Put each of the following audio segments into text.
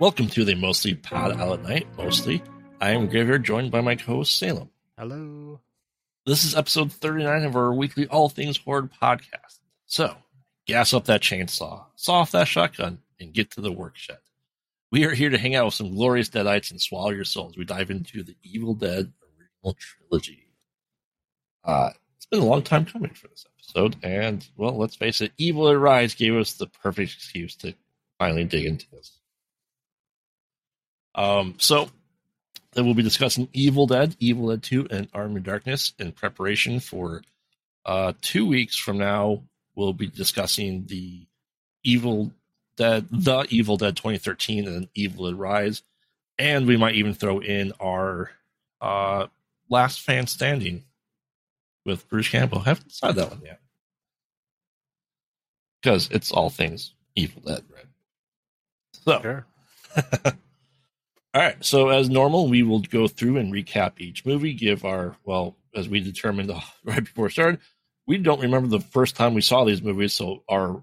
Welcome to the Mostly Pod Out at Night, mostly. I am Graveyard, joined by my co-host Salem. Hello. This is episode 39 of our weekly All Things Horde podcast. So, gas up that chainsaw, saw off that shotgun, and get to the workshed. We are here to hang out with some glorious deadites and swallow your souls. We dive into the Evil Dead original trilogy. Uh, it's been a long time coming for this episode, and well, let's face it, Evil Dead Rise gave us the perfect excuse to finally dig into this. Um, so then we'll be discussing Evil Dead, Evil Dead 2, and Army of Darkness in preparation for uh, two weeks from now. We'll be discussing the Evil Dead, the Evil Dead 2013, and Evil Dead Rise, and we might even throw in our uh, Last Fan Standing with Bruce Campbell. I haven't decided that one yet because it's all things Evil Dead, right? So. Sure. All right. So as normal, we will go through and recap each movie, give our well, as we determined right before it started, we don't remember the first time we saw these movies, so our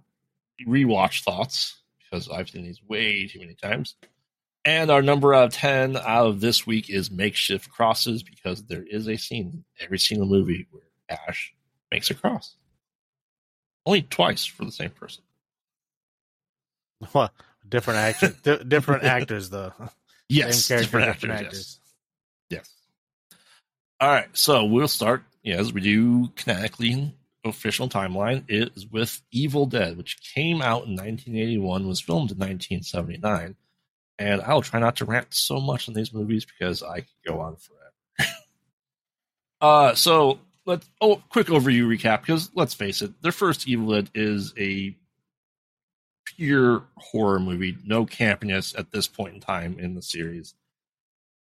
rewatch thoughts because I've seen these way too many times. And our number out of ten out of this week is makeshift crosses because there is a scene in every single movie where Ash makes a cross. Only twice for the same person. Well, different di- different actors though. Yes, Same character, different different actors, actors. Yes. Yes. All right, so we'll start yeah, as we do canonically official timeline is with Evil Dead, which came out in 1981, was filmed in 1979, and I'll try not to rant so much on these movies because I could go on forever. uh, so let's oh quick overview recap because let's face it, their first Evil Dead is a pure horror movie, no campiness at this point in time in the series.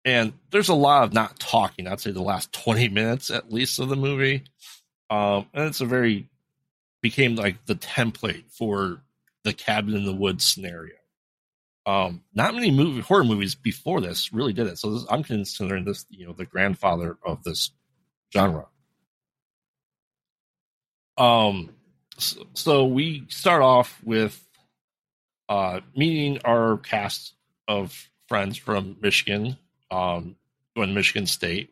And there's a lot of not talking. I'd say the last 20 minutes at least of the movie. Um, and it's a very became like the template for the cabin in the woods scenario. Um, not many movie horror movies before this really did it. So this, I'm considering this, you know, the grandfather of this genre. Um, so, so we start off with uh, meeting our cast of friends from Michigan, um, going Michigan State.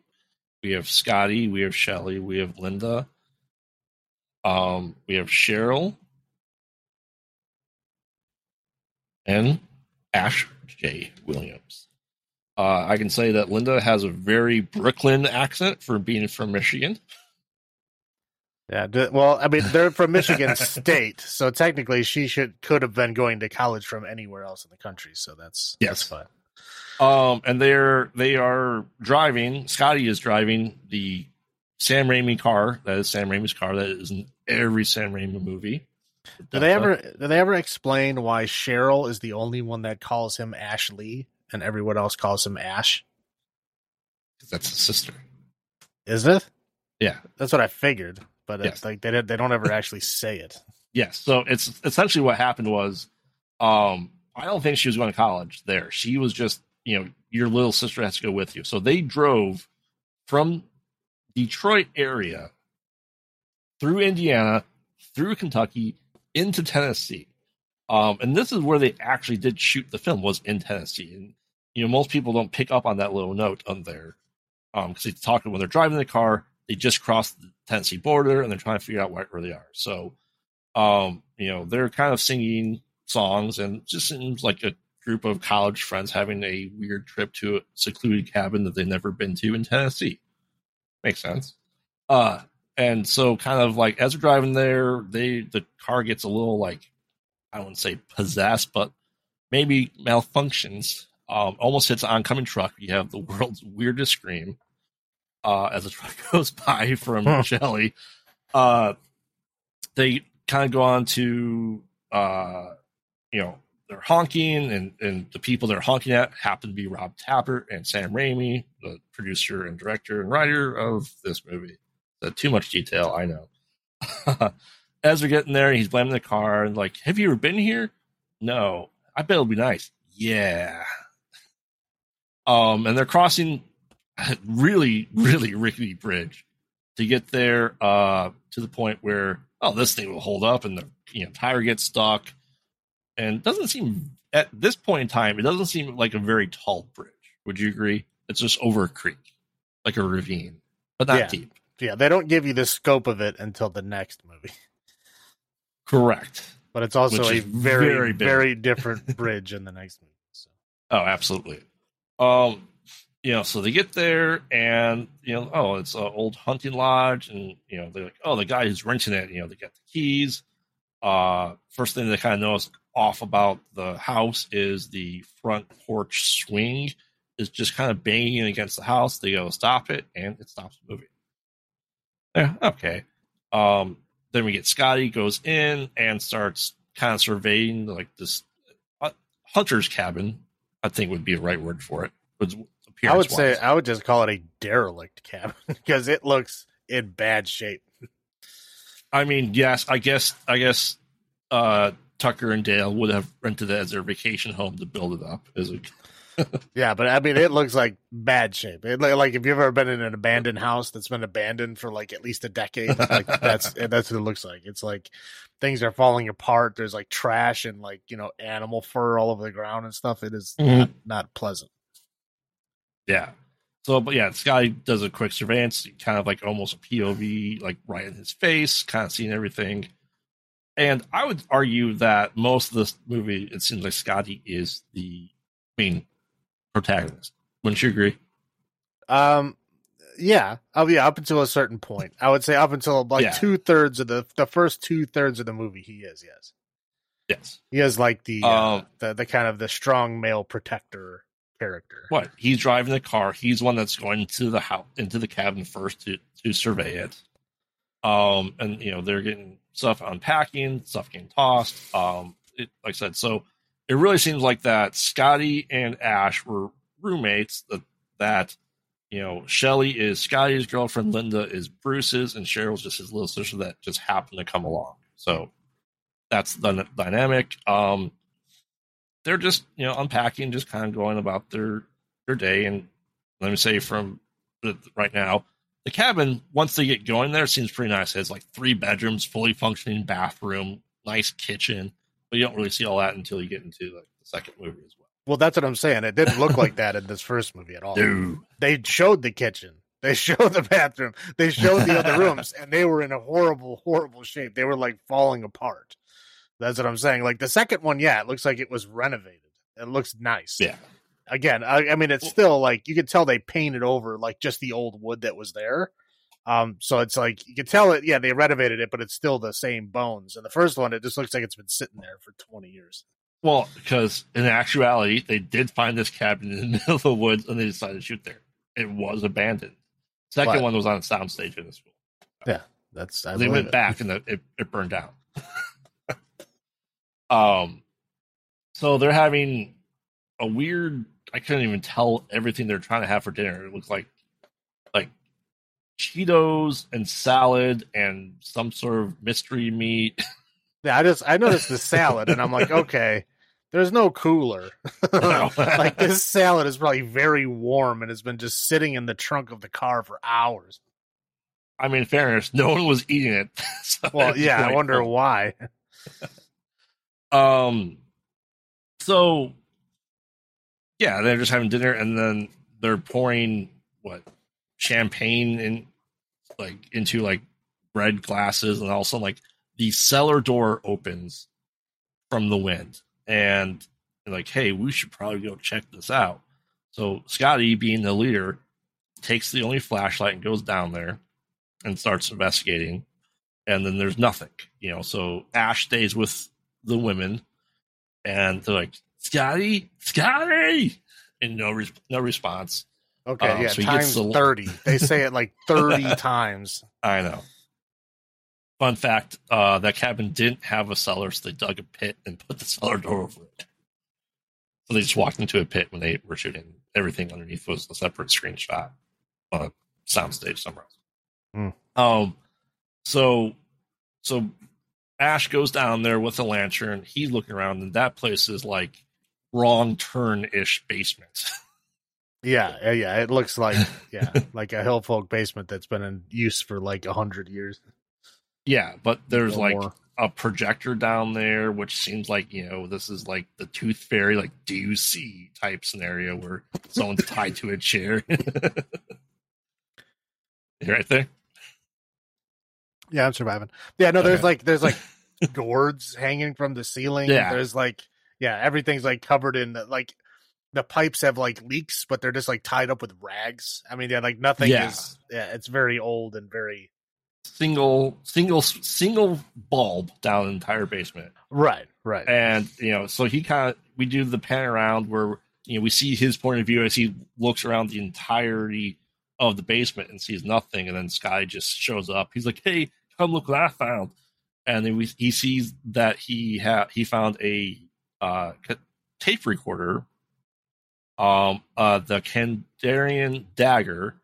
We have Scotty, we have Shelly, we have Linda, um, we have Cheryl, and Ash J. Williams. Uh, I can say that Linda has a very Brooklyn accent for being from Michigan. Yeah. Well, I mean, they're from Michigan State, so technically she should could have been going to college from anywhere else in the country. So that's Yes. that's fine. Um, and they're they are driving. Scotty is driving the Sam Raimi car. That is Sam Raimi's car. That is in every Sam Raimi movie. Do they ever do they ever explain why Cheryl is the only one that calls him Ashley and everyone else calls him Ash? That's his sister. Is it? Yeah. That's what I figured, but Yes. it's like they don't- they don't ever actually say it. Yes. So it's essentially what happened was, um, I don't think she was going to college there. She was just, you know, your little sister has to go with you. So they drove from Detroit area through Indiana, through Kentucky, into Tennessee. Um, and this is where they actually did shoot the film was in Tennessee. And you know, most people don't pick up on that little note on there. Um, because they talk when they're driving the car, they just crossed the Tennessee border and they're trying to figure out where, where they are. So um, you know, they're kind of singing songs and just seems like a group of college friends having a weird trip to a secluded cabin that they've never been to in Tennessee. Makes sense. Uh, and so kind of like as they're driving there, they the car gets a little like I wouldn't say possessed, but maybe malfunctions. Um, almost hits an oncoming truck. You have the world's weirdest scream uh, as the truck goes by from Huh. Shelley. Uh, they kind of go on to uh, you know they're honking and and the people they're honking at happen to be Rob Tapert and Sam Raimi, the producer and director and writer of this movie. So too much detail, I know. As they're getting there, he's blaming the car and like, "Have you ever been here?" No. I bet it'll be nice. Yeah. Um, and they're crossing really, really rickety bridge to get there uh, to the point where oh, this thing will hold up, and the you know tire gets stuck, and doesn't seem at this point in time, it doesn't seem like a very tall bridge. Would you agree? It's just over a creek, like a ravine, but not Yeah. deep. Yeah, they don't give you the scope of it until the next movie. Correct. But it's also Which a very, very very, different bridge in the next movie. So. Oh, absolutely. Um, you know, so they get there and you know, oh, it's an old hunting lodge, and you know, they're like, oh, the guy who's renting it, you know, they got the keys. Uh, first thing they kind of notice off about the house is the front porch swing is just kind of banging against the house. They go stop it, and it stops moving. Yeah, okay. Um, then we get Scotty goes in and starts kind of surveying like this uh, hunter's cabin. I think would be the right word for it. Was I would say I would just call it a derelict cabin because it looks in bad shape. I mean, yes, I guess, I guess, uh, Tucker and Dale would have rented it as their vacation home to build it up. As a, Yeah, but I mean, it looks like bad shape. It, like, if you've ever been in an abandoned house that's been abandoned for like at least a decade, like that's that's what it looks like. It's like things are falling apart. There's like trash and like you know animal fur all over the ground and stuff. It is Mhm. not, not pleasant. Yeah. So, but yeah, this guy does a quick surveillance, kind of like almost a POV, like right in his face, kind of seeing everything. And I would argue that most of this movie, it seems like Scotty is the main protagonist. Wouldn't you agree? Um, yeah, oh yeah, up until a certain point, I would say up until like Yeah. two thirds of the the first two thirds of the movie, he is yes, Yes. he is like the uh, Um, the the kind of the strong male protector character. What? He's driving the car. He's one that's going to the house into the cabin first to to survey it. Um, and you know they're getting stuff unpacking, stuff getting tossed. Um, it, like I said, so it really seems like that Scotty and Ash were roommates. That that you know Shelly is Scotty's girlfriend, Linda is Bruce's, and Cheryl's just his little sister that just happened to come along. So that's the dynamic. Um, they're just you know unpacking, just kind of going about their their day. And let me say from right now, the cabin once they get going there seems pretty nice. It has like three bedrooms, fully functioning bathroom, nice kitchen. But you don't really see all that until you get into like the second movie as well. Well, that's what I'm saying. It didn't look like that in this first movie at all. They showed the kitchen, they showed the bathroom, they showed the other rooms, and they were in a horrible, horrible shape. They were like falling apart. That's what I'm saying. Like the second one, yeah, it looks like it was renovated. It looks nice. yeah, Again, I, I mean, it's still like you can tell they painted over like just the old wood that was there. Um, so it's like you can tell it. Yeah, they renovated it, but it's still the same bones. And the first one, it just looks like it's been sitting there for 20 years. well, because in actuality, they did find this cabin in the middle of the woods and they decided to shoot there. It was abandoned. Second What? one was on a soundstage in the school. Yeah, that's I they went it. back and the, it, it burned down. um, so they're having a weird. I couldn't even tell everything they're trying to have for dinner. It looks like like Cheetos and salad and some sort of mystery meat. Yeah, I just I noticed the salad, and I'm like, okay, there's no cooler. like this salad is probably very warm and has been just sitting in the trunk of the car for hours. I mean, fairness, no one was eating it. So Well, yeah, I wonder why. Um, so yeah, they're just having dinner, and then they're pouring what champagne in like into like red glasses, and also like the cellar door opens from the wind, and like, hey, we should probably go check this out. So Scotty, being the leader, takes the only flashlight and goes down there and starts investigating. And then there's nothing, you know. So Ash stays with the women, and they're like, "Scotty, Scotty," and no no response. Okay, Um, yeah, so times the- thirty. They say it like thirty times. I know. Fun fact: uh, that cabin didn't have a cellar, so they dug a pit and put the cellar door over it. So they just walked into a pit when they were shooting. Everything underneath was a separate screenshot on a soundstage somewhere else. Hmm. Um, so so Ash goes down there with a lantern. He's looking around, and that place is like wrong turn ish basement. Yeah, yeah. It looks like yeah, like a hill folk basement that's been in use for like a hundred years. yeah, but there's like more. a projector down there, which seems like you know this is like the Tooth Fairy, like do you see type scenario where someone's tied to a chair. Right there. Yeah, I'm surviving. Yeah, no, there's Okay. like there's like gourds hanging from the ceiling. Yeah. There's like yeah, everything's like covered in the, like the pipes have like leaks, but they're just like tied up with rags. I mean, yeah, like nothing Yeah. is yeah, it's very old and very Single, single, single bulb down the entire basement. right, right. and you know so he kind of we do the pan around where you know we see his point of view as he looks around the entirety of the basement and sees nothing and then sky just shows up he's like hey come look what i found and then we, he sees that he had he found a uh tape recorder um uh the kandarian dagger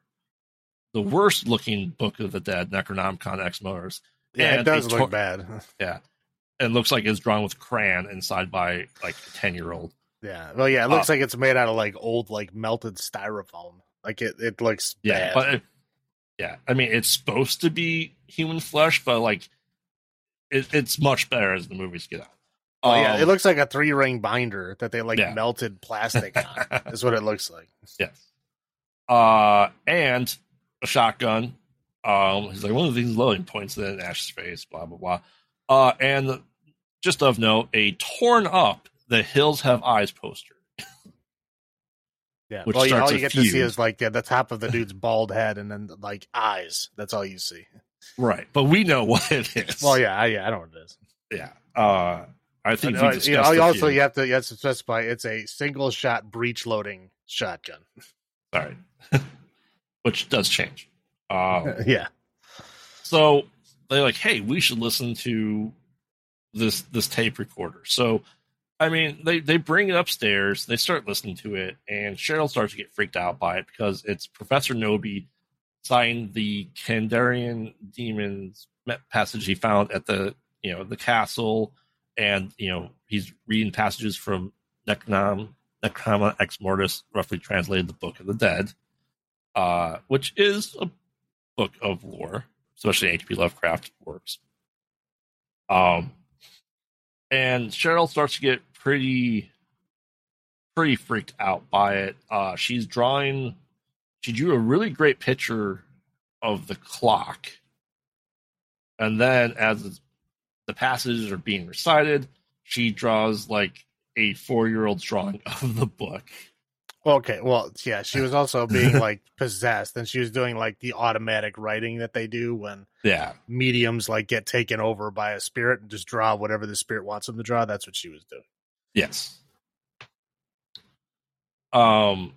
the worst looking book of the dead necronomicon ex mortis yeah, it does look tor- bad. Yeah, and looks like it's drawn with crayon inside by like a 10 year old Yeah. Well, yeah, it looks like it's made out of like old, like melted styrofoam. Like it, it looks Yeah, bad. but it, yeah, I mean it's supposed to be human flesh, but like it, it's much better as the movies get out. Oh, yeah, Um, it looks like a three ring binder that they like Yeah. melted plastic on. is what it looks like. yes. Uh, and a shotgun. Um, he's like one of these loading points in Ash's face. Blah blah blah. Uh, and just of note, a torn up "The Hills Have Eyes" poster. Yeah. Which well, yeah, all you a get to see is like yeah, the top of the dude's bald head and then like eyes. That's all you see. Right, but we know what it is. Well, yeah, I, yeah, I know what it is. yeah. Uh, I think Uh, we you discussed know, a also, few. you have to you have to specify it's a single shot breech loading shotgun. Sorry. Which does change. Um, yeah. so they're like, hey, we should listen to this this tape recorder. So I mean, they they bring it upstairs, they start listening to it, and Cheryl starts to get freaked out by it because it's Professor Knowby signed the Kandarian demons passage he found at the you know the castle, and you know he's reading passages from Necrom Necroma Ex Mortis, roughly translated the Book of the Dead, uh, which is a book of lore, especially H.P. Lovecraft works. Um, and Cheryl starts to get pretty, pretty freaked out by it. Uh, she's drawing. She drew a really great picture of the clock, and then as the passages are being recited, she draws like a four-year-old's drawing of the book. Okay. Well, yeah, she was also being like possessed, and she was doing like the automatic writing that they do when Yeah, mediums like get taken over by a spirit and just draw whatever the spirit wants them to draw. That's what she was doing. Yes. Um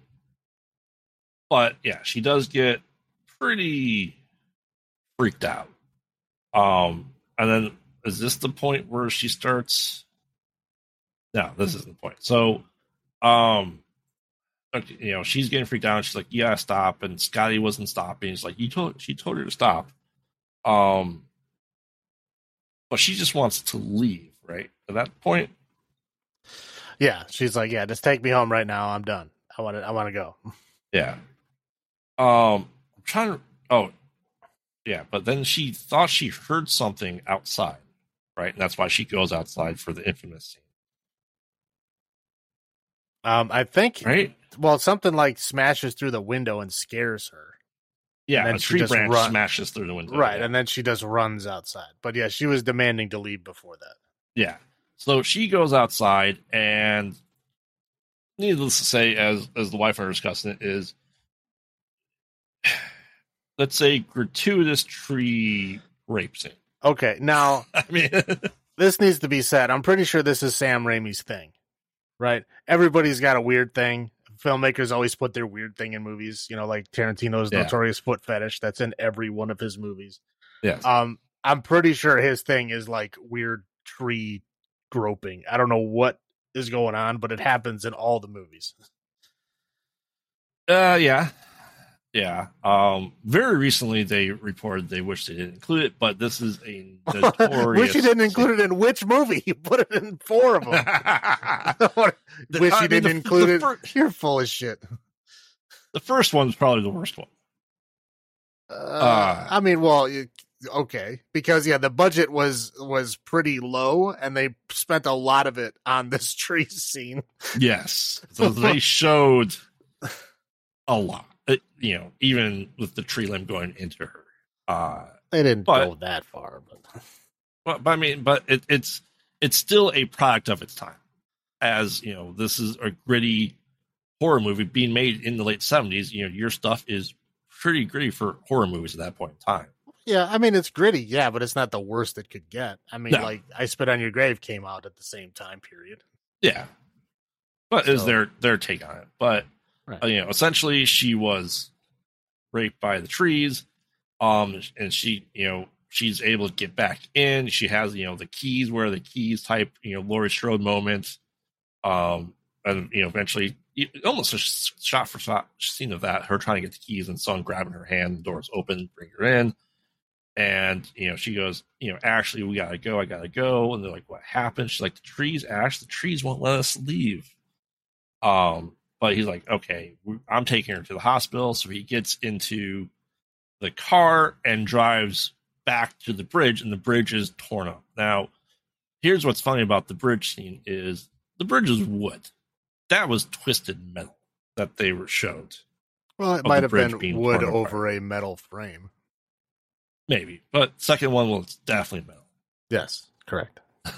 but yeah, she does get pretty freaked out. Um and then is this the point where she starts No, this isn't the point. So um you know, she's getting freaked out she's like, Yeah, stop and Scotty wasn't stopping. He's like, You told she told her to stop. Um but she just wants to leave, right? At that point, Yeah, she's like, yeah, just take me home right now. I'm done. I want to. I want to go. Yeah. Um, I'm trying to. Oh, yeah. But then she thought she heard something outside, right? And that's why she goes outside for the infamous scene, Um, I think. right? Well, something like smashes through the window and scares her. Yeah. And a tree branch run- smashes through the window. right, Yeah. and then she just runs outside. But yeah, she was demanding to leave before that. yeah. So she goes outside, and needless to say, as as the wife and are discussing it, is let's say gratuitous tree rape scene. Okay, now I mean, this needs to be said. I'm pretty sure this is Sam Raimi's thing, right? Everybody's got a weird thing. Filmmakers always put their weird thing in movies. You know, like Tarantino's Yeah. notorious foot fetish. That's in every one of his movies. yes. Um, I'm pretty sure his thing is like weird tree groping. I don't know what is going on, but it happens in all the movies. Uh, yeah, yeah. Um, very recently they reported they wish they didn't include it, but this is a notorious. Wish you didn't include it in which movie? You put it in four of them. The- Wish I you mean, didn't the- include the it. fir- You're full of shit. the first one's probably the worst one. Uh, I mean, well, you, okay because yeah the budget was was pretty low and they spent a lot of it on this tree scene Yes. So they showed a lot. It- you know, even with the tree limb going into her. Uh they didn't But- go that far but but, but I mean, but it, it's it's still a product of its time. As you know, this is a gritty horror movie being made in the late seventies. You know, your stuff is pretty gritty for horror movies at that point in time. Yeah i mean it's gritty yeah but it's not the worst it could get i mean No. like i spit on your grave came out at the same time period Yeah, but is So- their their take on it? But Right. uh, you know, essentially, she was raped by the trees, um, and she, you know, she's able to get back in. She has, you know, the keys where the keys type, you know, Laurie Strode moment, um, and you know, eventually, almost a shot for shot scene of that, her trying to get the keys and someone grabbing her hand, the doors open, bring her in. And you know, she goes, you know, Ashley, we gotta go, I gotta go. And they're like, What happened? She's like, The trees, Ash, the trees won't let us leave. Um, but he's like, Okay, I'm taking her to the hospital. So he gets into the car and drives back to the bridge, and the bridge is torn up. Now, here's what's funny about the bridge scene is the bridge is wood. That was twisted metal that they were showed. well it might have been wood torn apart. over a metal frame Maybe. But second one was definitely metal. yes correct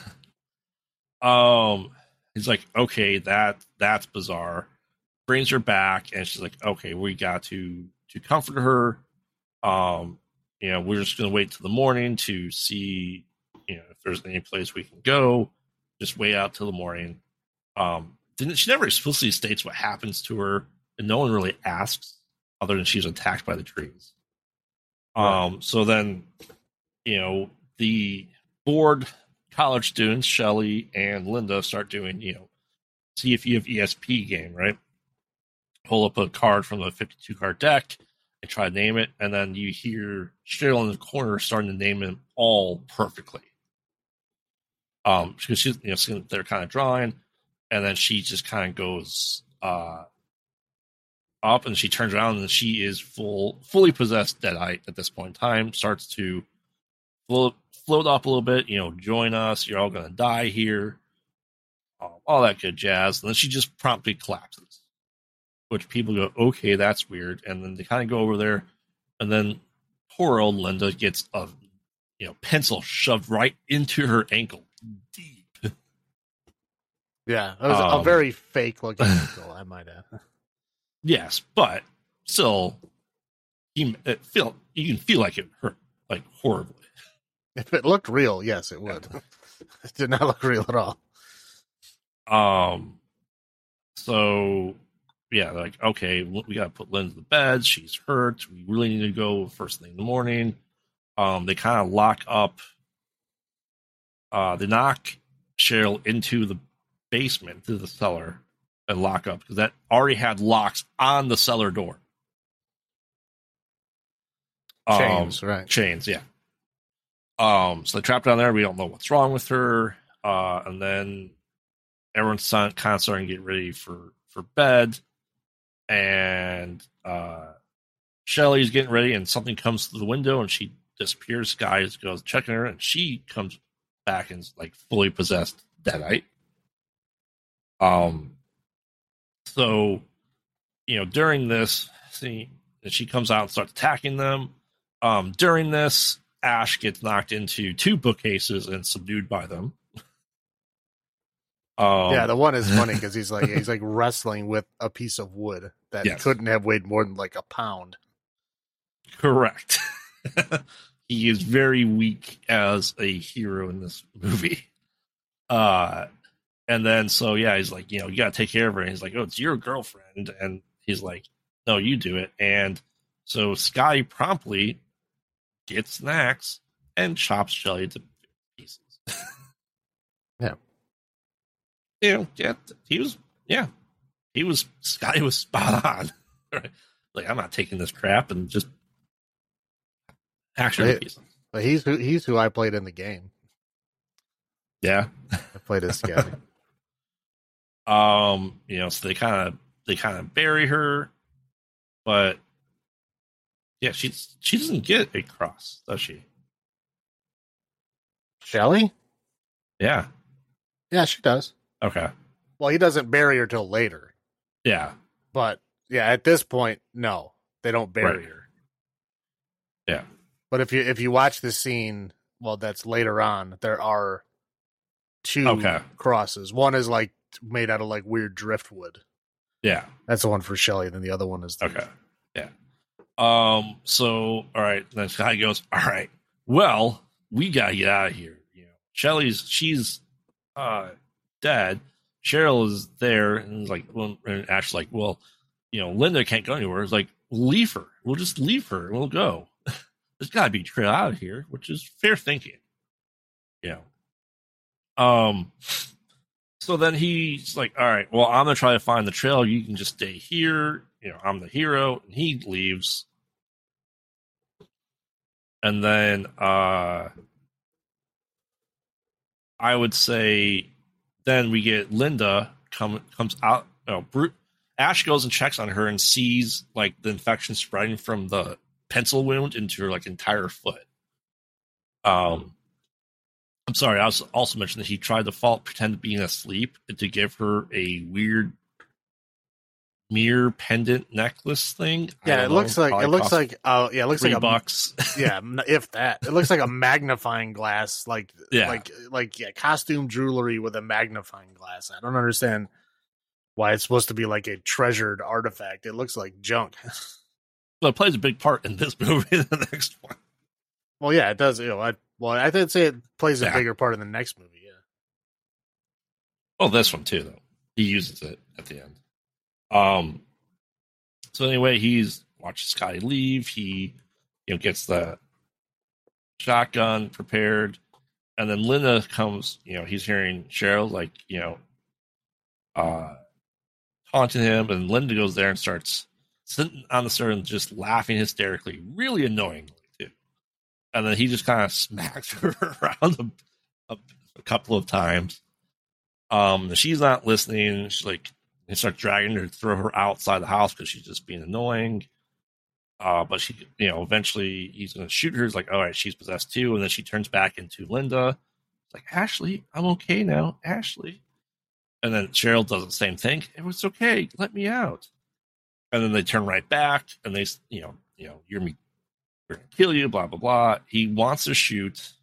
Um, he's like, okay, that that's bizarre. Brings her back, and she's like, okay, we got to to comfort her. Um, you know, we're just gonna wait till the morning to see, you know, if there's any place we can go. Just wait out till the morning. Um, didn't she never explicitly states what happens to her, and no one really asks, other than she's attacked by the trees. Um, so then, you know, the board college students, Shelly and Linda, start doing, you know, see if you have ESP game, right? Pull up a card from the 52 card deck and try to name it. And then you hear Cheryl in the corner starting to name them all perfectly. Um, because she's, you know, they're kind of drawing. And then she just kind of goes, uh, up and she turns around and she is full, fully possessed Deadite at this point in time, starts to float, float up a little bit, you know, join us. You're all going to die here. Um, all that good jazz. And then she just promptly collapses, which people go, okay, that's weird. And then they kind of go over there. And then poor old Linda gets a, you know, pencil shoved right into her ankle deep. yeah it was a Um, very fake looking ankle i might add Yes, but still, you it feel you can feel like it hurt like horribly. if it looked real yes it would it did not look real at all Um, so yeah, like okay, we got to put Lynn to the bed. She's hurt. We really need to go first thing in the morning. Um, they kind of lock up. Uh, they knock Cheryl into the basement, to the cellar, and lock up because that already had locks on the cellar door. Um, chains right. chains yeah. Um so they trapped down there. We don't know what's wrong with her. Uh and then everyone's kind of starting to get ready for for bed. And uh shelly's getting ready and something comes through the window and she disappears. Sky goes checking her and she comes back and is like fully possessed deadite um so you know during this scene she comes out and starts attacking them um, during this, Ash gets knocked into two bookcases and subdued by them. Um, yeah, the one is funny because he's like he's like wrestling with a piece of wood that Yes. couldn't have weighed more than like a pound. correct. he is very weak as a hero in this movie. Uh, and then so yeah, he's like, you know, you got to take care of her. And he's like, oh, it's your girlfriend, and he's like, no, you do it. And so Sky promptly gets an axe and chops Shelly to pieces. Yeah. You know, yeah, he was, yeah, he was, Sky was spot on. Right? Like, I'm not taking this crap and just action Right. pieces. But he's who he's who I played in the game. Yeah. I played this guy. Um, you know, so they kind of they kind of bury her, but yeah, she's she doesn't get a cross, does she? Shelly? Yeah. Yeah, she does. Okay. Well, he doesn't bury her till later. Yeah. But yeah, at this point, no, they don't bury Right. her. Yeah. But if you if you watch the scene, well, that's later on. There are two Okay. crosses. One is like made out of like weird driftwood. Yeah. That's the one for Shelley. Then the other one is the, Okay. Yeah. Um. So, all right. Then Scotty goes. All right. Well, we gotta get out of here. You know, Shelly's she's uh dead. Cheryl is there, and it's like, well, and Ash's like, well, you know, Linda can't go anywhere. It's like, leave her. We'll just leave her. We'll go. There's got to be trail out of here, which is fair thinking. You know. Um. So then he's like, all right, well, I'm gonna try to find the trail. You can just stay here. You know, I'm the hero. And he leaves. And then uh I would say then we get Linda come comes out. No, Bru Ash goes and checks on her and sees like the infection spreading from the pencil wound into her like entire foot. Um, I'm sorry. I was also mentioned that he tried to fall, pretend to being asleep to give her a weird mirror pendant necklace thing. Yeah. It know, looks like it looks like oh yeah, it looks like a box. yeah, if that. It looks like a magnifying glass, like Yeah. like like yeah, costume jewelry with a magnifying glass. I don't understand why it's supposed to be like a treasured artifact. It looks like junk. well, it plays a big part in this movie. the next one. Well, yeah, it does. You know, I, well, I did say it plays a Yeah. bigger part in the next movie. Yeah. Well, this one too, though. He uses it at the end. Um. So anyway, he's watches Scotty leave. He, you know, gets the shotgun prepared, and then Linda comes. You know, he's hearing Cheryl like you know, uh, taunting him, and Linda goes there and starts sitting on the stairs and just laughing hysterically, really annoyingly. And then he just kind of smacks her around a, a, a couple of times. Um, she's not listening. She's like, they start dragging her, throw her outside the house because she's just being annoying. Uh, but she, you know, eventually he's going to shoot her. He's like, all right, she's possessed too. And then she turns back into Linda. It's like, Ashley, I'm okay now. Ashley. And then Cheryl does the same thing. It was okay. Let me out. And then they turn right back and they, you know, you know, you're me, kill you, blah, blah, blah. He wants to shoot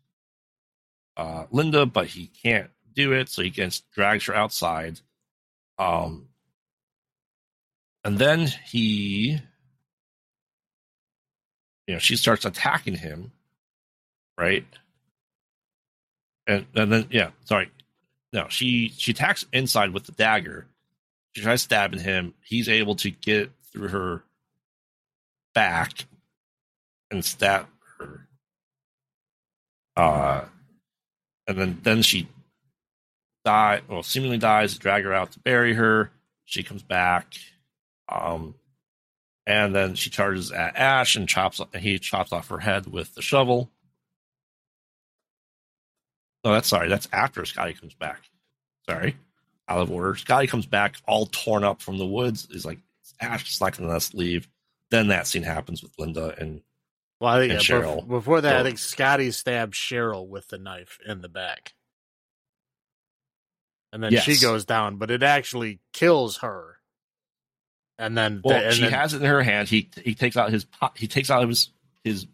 uh, Linda, but he can't do it. So he gets drags her outside. Um, and then he, you know, she starts attacking him, right? And and then yeah, sorry, no, she she attacks inside with the dagger. She tries stabbing him. He's able to get through her back and stab her. Uh, and then then she die well seemingly dies drag her out to bury her. She comes back um and then she charges at ash and chops he chops off her head with the shovel. No that's sorry that's after scotty comes back. Sorry out of order. Scotty comes back all torn up from the woods. Is like ash is not gonna let us leave. Then that scene happens with linda and Well, I think And yeah, Cheryl. before that, I think Scotty stabbed Cheryl with the knife in the back, and then she goes down. But it actually kills her. And then, well and she then- has it in her hand he he takes out his he takes out his his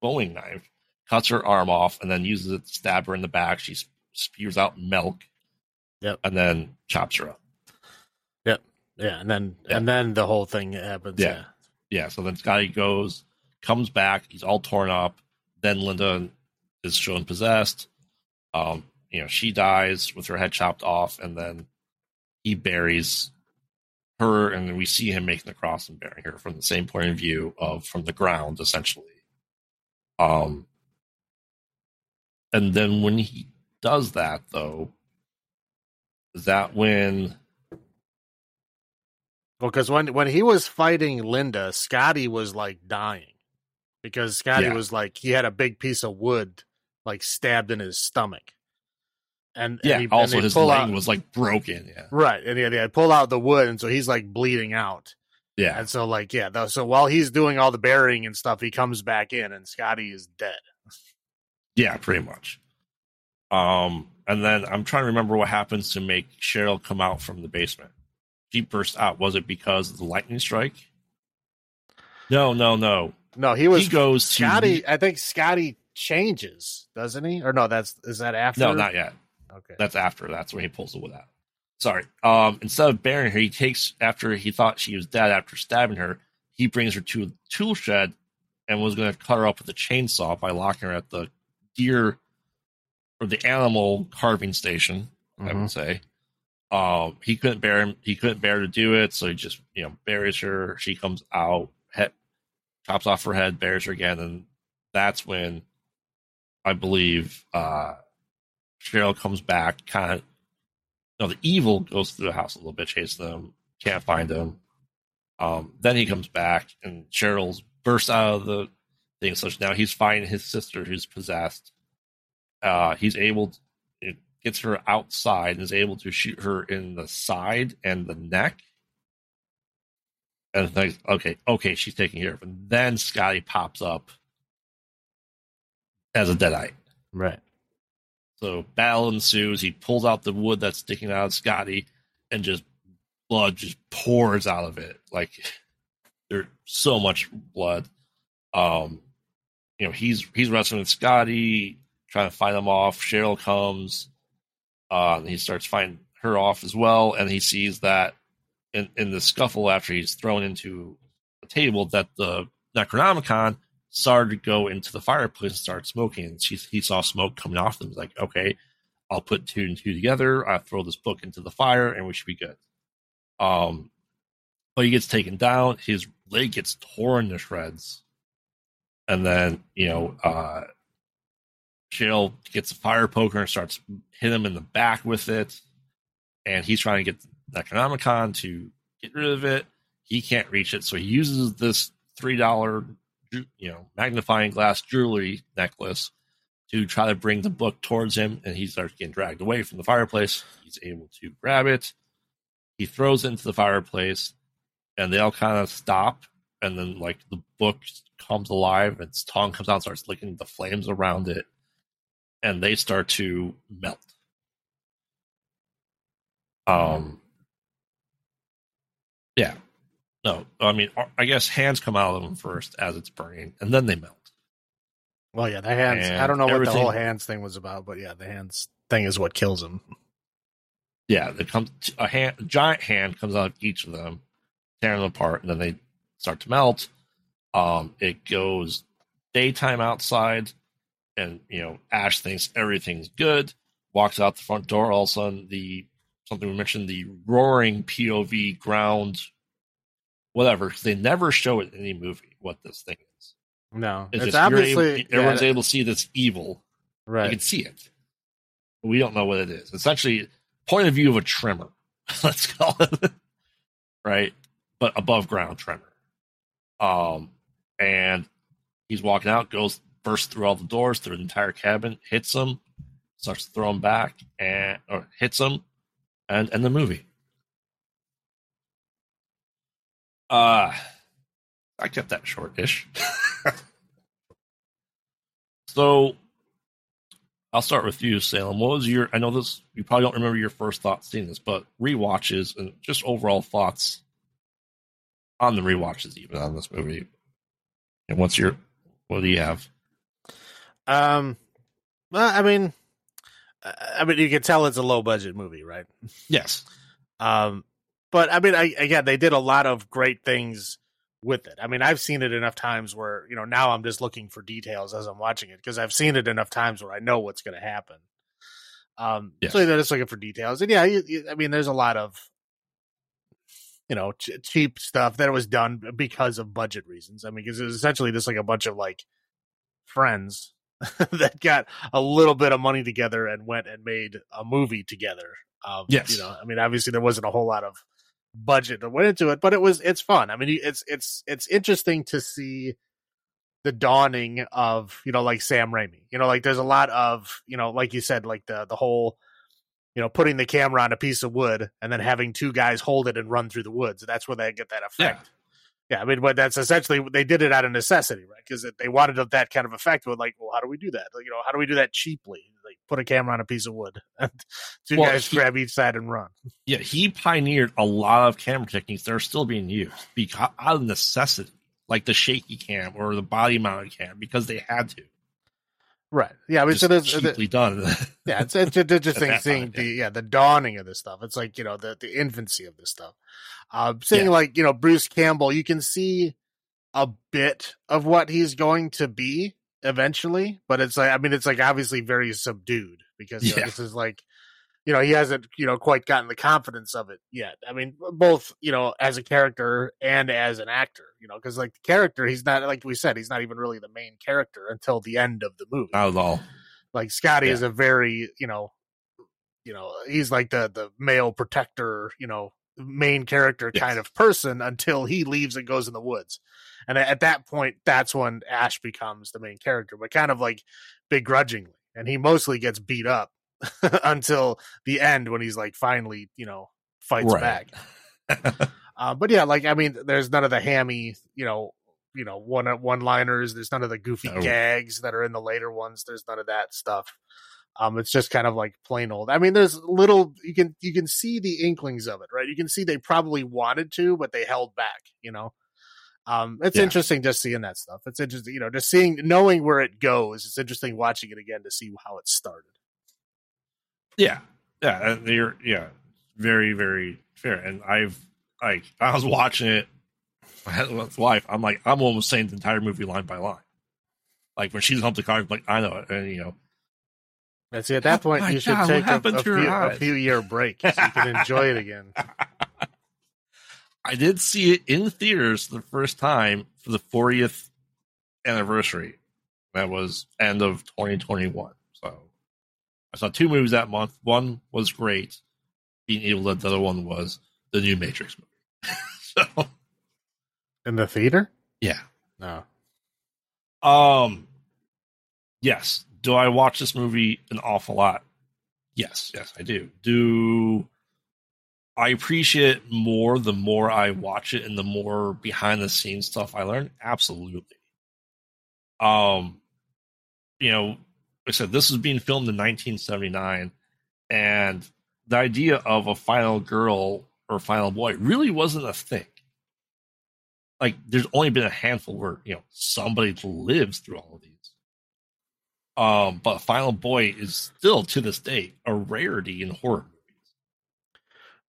bowling knife cuts her arm off and then uses it to stab her in the back she spews out milk Yep. and then chops her up Yep. yeah, and then Yeah. and then the whole thing happens. Yeah. Yeah, yeah so then scotty goes comes back he's all torn up. Then linda is shown possessed. Um you know she dies with her head chopped off and then he buries her and then we see him making the cross and burying her from the same point of view of from the ground essentially. Um and then when he does that though is that when Well, because when when he was fighting Linda, Scotty was like dying because Scotty Yeah. was like he had a big piece of wood like stabbed in his stomach, and and yeah he- also they his leg out- was like broken yeah right, and he, he had pull out the wood, and so he's like bleeding out, yeah and so like yeah, so while he's doing all the burying and stuff, he comes back in, and Scotty is dead. Yeah, pretty much. Um, and then I'm trying to remember what happens to make Cheryl come out from the basement. She burst out. Was it because of the lightning strike? No, no, no. No, he was he goes to Scotty. I think Scotty changes, doesn't he? Or no, that's is that after? No, not yet. okay. That's after. That's when he pulls the wood out. Sorry. Um, instead of burying her, he takes after he thought she was dead after stabbing her. He brings her to a tool shed and was going to cut her up with a chainsaw by locking her at the deer or the animal carving station. I Mhm. would say. Um, he couldn't bear him. He couldn't bear to do it, so he just you know buries her. She comes out, head, chops off her head, buries her again, and that's when I believe uh, Cheryl comes back. Kind of, no, the evil goes through the house a little bit, chases them, can't find him. Um, then he comes back, and Cheryl's burst out of the thing. So now he's finding his sister who's possessed. Uh, he's able, to, it gets her outside and is able to shoot her in the side and the neck. And like, okay, okay, she's taking care of. And then Scotty pops up as a deadite. Right. So battle ensues. He pulls out the wood that's sticking out of Scotty, and just blood just pours out of it. Like there's so much blood. Um, you know, he's he's wrestling with Scotty, trying to fight him off. Cheryl comes, uh, and he starts fighting her off as well. And he sees that in in the scuffle after he's thrown into a table that the Necronomicon started to go into the fireplace and start smoking. And she, he saw smoke coming off them. He's like, okay, I'll put two and two together. I'll throw this book into the fire and we should be good. Um, but he gets taken down. His leg gets torn to shreds. And then, you know, uh, gets a fire poker and starts hitting him in the back with it. And he's trying to get Necronomicon to get rid of it. He can't reach it. So he uses this $3 you know magnifying glass jewelry necklace to try to bring the book towards him and he starts getting dragged away from the fireplace he's able to grab it he throws it into the fireplace and they all kind of stop and then like the book comes alive and its tongue comes out starts licking the flames around it and they start to melt um yeah no, I mean, I guess hands come out of them first as it's burning, and then they melt. Well, yeah, the hands. I don't know what the whole hands thing was about, but yeah, the hands thing is what kills him. Yeah, it comes a hand, a giant hand comes out of each of them, tearing them apart, and then they start to melt. Um, it goes daytime outside, and you know Ash thinks everything's good. Walks out the front door. All of a sudden, the something we mentioned the roaring POV ground, whatever. They never show it in any movie what this thing is. No, It's, it's, just you're able- obviously everyone's yeah, able to see this evil. Right, you can see it. But we don't know what it is. It's actually point of view of a tremor. Let's call it right, but above ground tremor. Um, and he's walking out, goes bursts through all the doors through the entire cabin, hits them, starts to throw them back, and or hits them, and and the movie. Uh I kept that short-ish. so I'll start with you, Salem. What was your? I know this. You probably don't remember your first thoughts seeing this, but rewatches and just overall thoughts on the rewatches, even on this movie. And what's your? What do you have? Um, well, I mean, I mean, you can tell it's a low budget movie, right? Yes. Um, but I mean, I, again, they did a lot of great things with it. I mean, I've seen it enough times where you know now I'm just looking for details as I'm watching it because I've seen it enough times where I know what's going to happen. Um, Yes. so you're just looking for details, and yeah, you, you, I mean, there's a lot of you know ch- cheap stuff that was done because of budget reasons. I mean, because essentially just like a bunch of like friends that got a little bit of money together and went and made a movie together. Um, Yes. you know, I mean, obviously there wasn't a whole lot of budget that went into it, but it was it's fun. I mean, it's it's it's interesting to see the dawning of you know like Sam Raimi. You know, like there's a lot of you know, like you said, like the the whole you know putting the camera on a piece of wood and then having two guys hold it and run through the woods. That's where they get that effect. Yeah, I mean, but that's essentially they did it out of necessity, right? Because they wanted that kind of effect. With like, well, how do we do that? Like, you know, how do we do that cheaply? Like put a camera on a piece of wood, and two Well, guys he- grab each side and run. Yeah, he pioneered a lot of camera techniques that are still being used because out of necessity, like the shaky cam or the body mounted cam, because they had to. Right. Yeah. I mean, Just so there's uh, cheaply done. yeah, it's, it's interesting seeing the yeah the dawning of this stuff. It's like you know the the infancy of this stuff. Uh, seeing Yeah. like you know Bruce Campbell, you can see a bit of what he's going to be eventually, but it's like I mean it's like obviously very subdued because you know, this is like you know he hasn't you know quite gotten the confidence of it yet. I mean both you know as a character and as an actor, you know because like the character he's not like we said he's not even really the main character until the end of the movie Not at all. like Scotty Yeah. is a very you know you know he's like the the male protector you know main character Yes. kind of person until he leaves and goes in the woods and at that point that's when ash becomes the main character but kind of like begrudgingly and he mostly gets beat up until the end when he's like finally you know fights Right. back uh, but yeah, like I mean, there's none of the hammy, you know, you know, one one liners. There's none of the goofy gags that are in the later ones. There's none of that stuff. Um, it's just kind of like plain old. I mean, there's little you can you can see the inklings of it, right? You can see they probably wanted to, but they held back. You know, um, it's Yeah. interesting just seeing that stuff. It's interesting, you know, just seeing knowing where it goes. It's interesting watching it again to see how it started. Yeah, yeah, and you're yeah, very very fair. And I've like I was watching it with wife. I'm like I'm almost saying the entire movie line by line. Like when she's home the car, I'm like I know it, and you know, And see, at that Oh point, my you should God, take a, a few, a few year break so you can enjoy it again. I did see it in theaters the first time for the 40th anniversary. That was end of 2021. So I saw two movies that month. One was great, being able Dead. The other one was the new Matrix movie. so In the theater? yeah. No. Um. Yes. Do I watch this movie an awful lot? Yes. Yes, I do. Do I appreciate it more the more I watch it and the more behind the scenes stuff I learn? Absolutely. Um. You know, like I said, this was being filmed in 1979, and the idea of a final girl or final boy really wasn't a thing like there's only been a handful where you know somebody lives through all of these um but final boy is still to this day a rarity in horror movies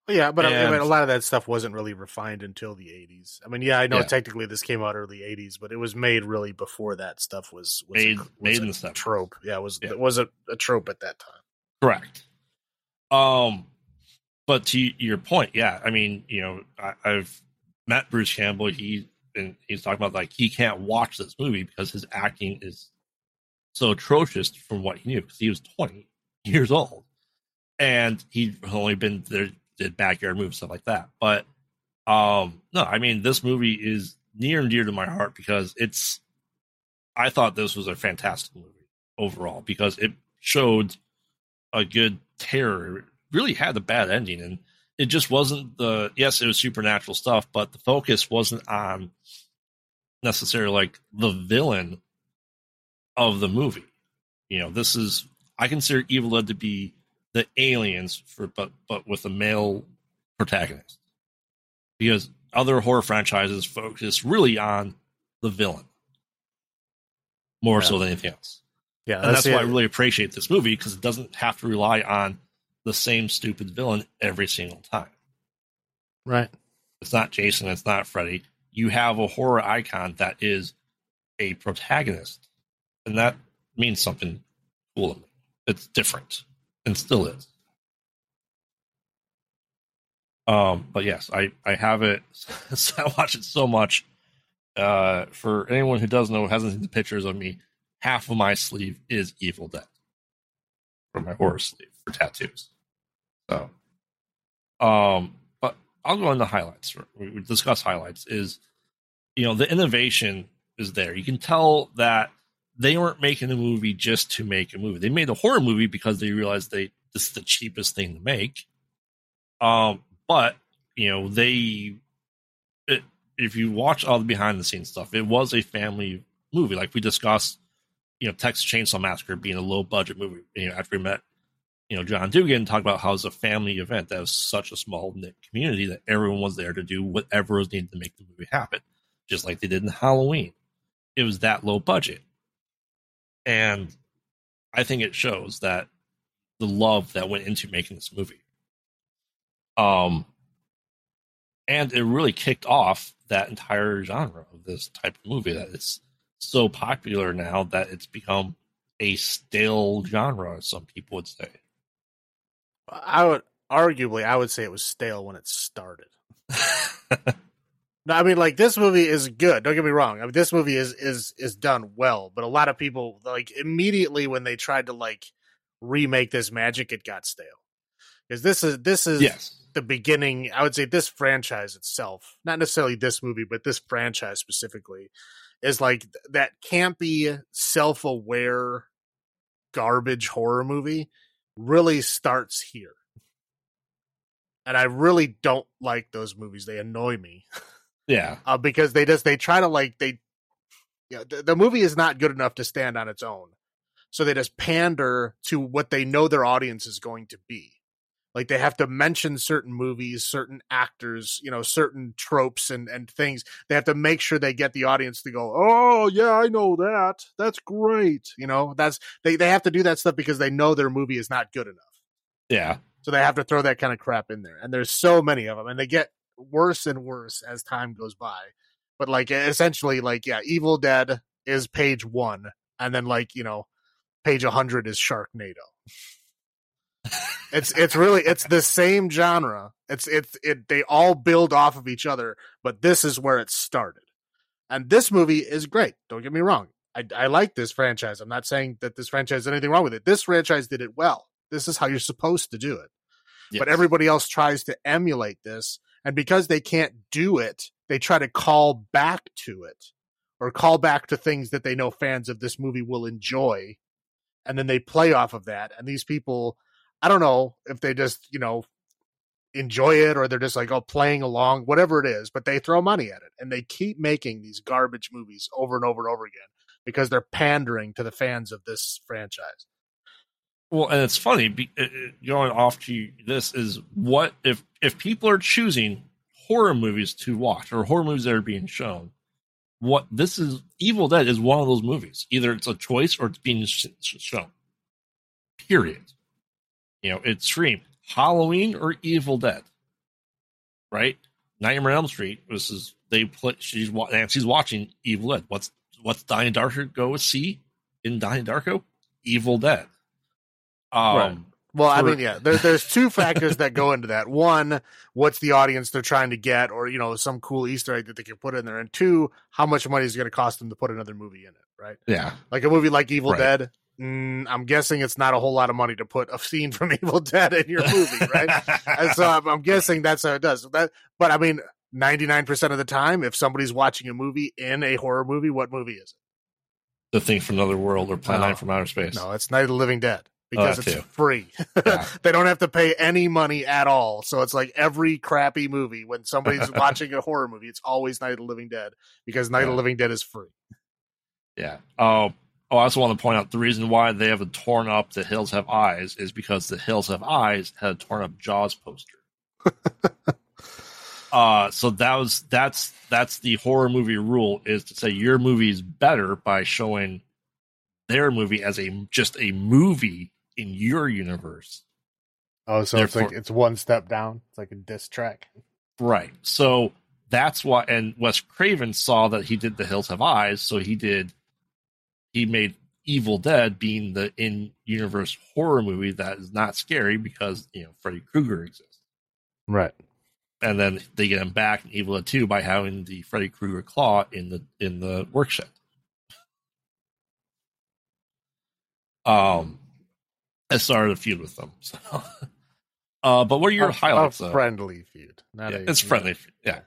Yeah, but I mean, a lot of that stuff wasn't really refined until the 80s. I mean, yeah, I know Yeah. technically this came out early 80s, but it was made really before that stuff was, was Made- a, was made a in the trope. Yeah, it was Yeah. it was a, a trope at that time. correct um but to your point yeah i mean you know I, i've met bruce campbell he and he's talking about like he can't watch this movie because his acting is so atrocious from what he knew because he was 20 years old. And he'd only been there did backyard moves stuff like that. But um no i mean this movie is near and dear to my heart because it's i thought this was a fantastic movie overall because it showed a good terror. It really had a bad ending and it just wasn't the yes it was supernatural stuff but the focus wasn't on necessarily like the villain of the movie you know this is i consider evil dead to be the aliens for but but with a male protagonist because other horror franchises focus really on the villain more Yeah. so than anything else Yeah, and that's the- why I really appreciate this movie because it doesn't have to rely on the same stupid villain every single time. right. It's not Jason, it's not Freddy. You have a horror icon that is a protagonist, and that means something cool. It's different and still is. Um, but yes, I I have it. I watch it so much. Uh, for anyone who doesn't know, hasn't seen the pictures of me, half of my sleeve is Evil Dead for my horror sleeve for tattoos. So, um, but I'll go into highlights. We we discuss highlights. Is you know the innovation is there. You can tell that they weren't making the movie just to make a movie. They made a horror movie because they realized they this is the cheapest thing to make. Um, but you know they, it, if you watch all the behind the scenes stuff, it was a family movie, like we discussed you know Texas Chainsaw Massacre being a low budget movie. You know, after we met, you know John Dugan, talked about how it was a family event that was such a small knit community that everyone was there to do whatever was needed to make the movie happen, just like they did in Halloween. It was that low budget, and I think it shows that the love that went into making this movie. Um, and it really kicked off that entire genre of this type of movie that it's so popular now that it's become a stale genre some people would say I would arguably, I would say it was stale when it started. No, I mean, like this movie is good. Don't get me wrong. I mean, this movie is is is done well, but a lot of people like immediately when they tried to like remake this magic, it got stale. Because this is this is yes the beginning. I would say this franchise itself, not necessarily this movie, but this franchise specifically, is like that campy, self aware, garbage horror movie. Really starts here, and I really don't like those movies. They annoy me yeah. Uh, because they just they try to like they yeah the, the movie is not good enough to stand on its own. So they just pander to what they know their audience is going to be. Like they have to mention certain movies certain actors you know certain tropes and and things. They have to make sure they get the audience to go oh yeah i know that. That's great. You know that's they, they have to do that stuff because they know their movie is not good enough. Yeah. So they have to throw that kind of crap in there. And there's so many of them and they get worse and worse as time goes by. But like essentially like yeah, Evil Dead is page 1 and then like, you know, page 100 is Sharknado. it's it's really it's the same genre. It's it's it they all build off of each other, but this is where it started. And this movie is great. Don't get me wrong. I, I like this franchise. I'm not saying that this franchise has anything wrong with it. This franchise did it well. This is how you're supposed to do it. But everybody else tries to emulate this. And because they can't do it, they try to call back to it or call back to things that they know fans of this movie will enjoy. And then they play off of that. And these people, I don't know if they just, you know, enjoy it or they're just like, oh, playing along, whatever it is, but they throw money at it and they keep making these garbage movies over and over and over again because they're pandering to the fans of this franchise. Well, and it's funny going off to this is what if if people are choosing horror movies to watch or horror movies that are being shown. What this is, Evil Dead is one of those movies. Either it's a choice or it's being sh- sh- shown. Period. You know, it's Scream, Halloween, or Evil Dead. Right? Nightmare on Elm Street. This is they put she's Nancy's watching Evil Dead. What's what's Donnie Darko go see in Donnie Darko? Evil Dead. Um, Right. Well, I mean, yeah, there, there's two factors that go into that. One, what's the audience they're trying to get, or you know, some cool Easter egg that they can put in there, and two, how much money is it going to cost them to put another movie in it, right? yeah, Like a movie like Evil Right. Dead. Mm, I'm guessing it's not a whole lot of money to put a scene from Evil Dead in your movie, right? and so I'm, I'm guessing that's how it does. That, but I mean, 99% of the time, if somebody's watching a movie in a horror movie, what movie is it? the thing from another world or Planet No. From outer space. No, it's Night of the Living Dead because that it's too. free. Yeah. they don't have to pay any money at all. So it's like every crappy movie when somebody's watching a horror movie, it's always Night of the Living Dead because Night of the Living Dead is free. Yeah. Oh, oh, I also want to point out the reason why they have a torn up The Hills Have Eyes is because The Hills Have Eyes had a torn up Jaws poster. uh, so that was that's that's the horror movie rule is to say your movie is better by showing their movie as a just a movie in your universe. Oh, so it's like- it's one step down. It's like a diss track. Right. So that's why, and Wes Craven saw that he did The Hills Have Eyes, so he did, he made Evil Dead being the in universe horror movie that is not scary because, you know, Freddy Krueger exists. Right. And then they get him back in Evil Dead 2 by having the Freddy Krueger claw in the in the workshop. Um, I started a feud with them. So. Uh, but what are your A- highlights? A though? friendly feud. Not Yeah, a- it's friendly. Yeah.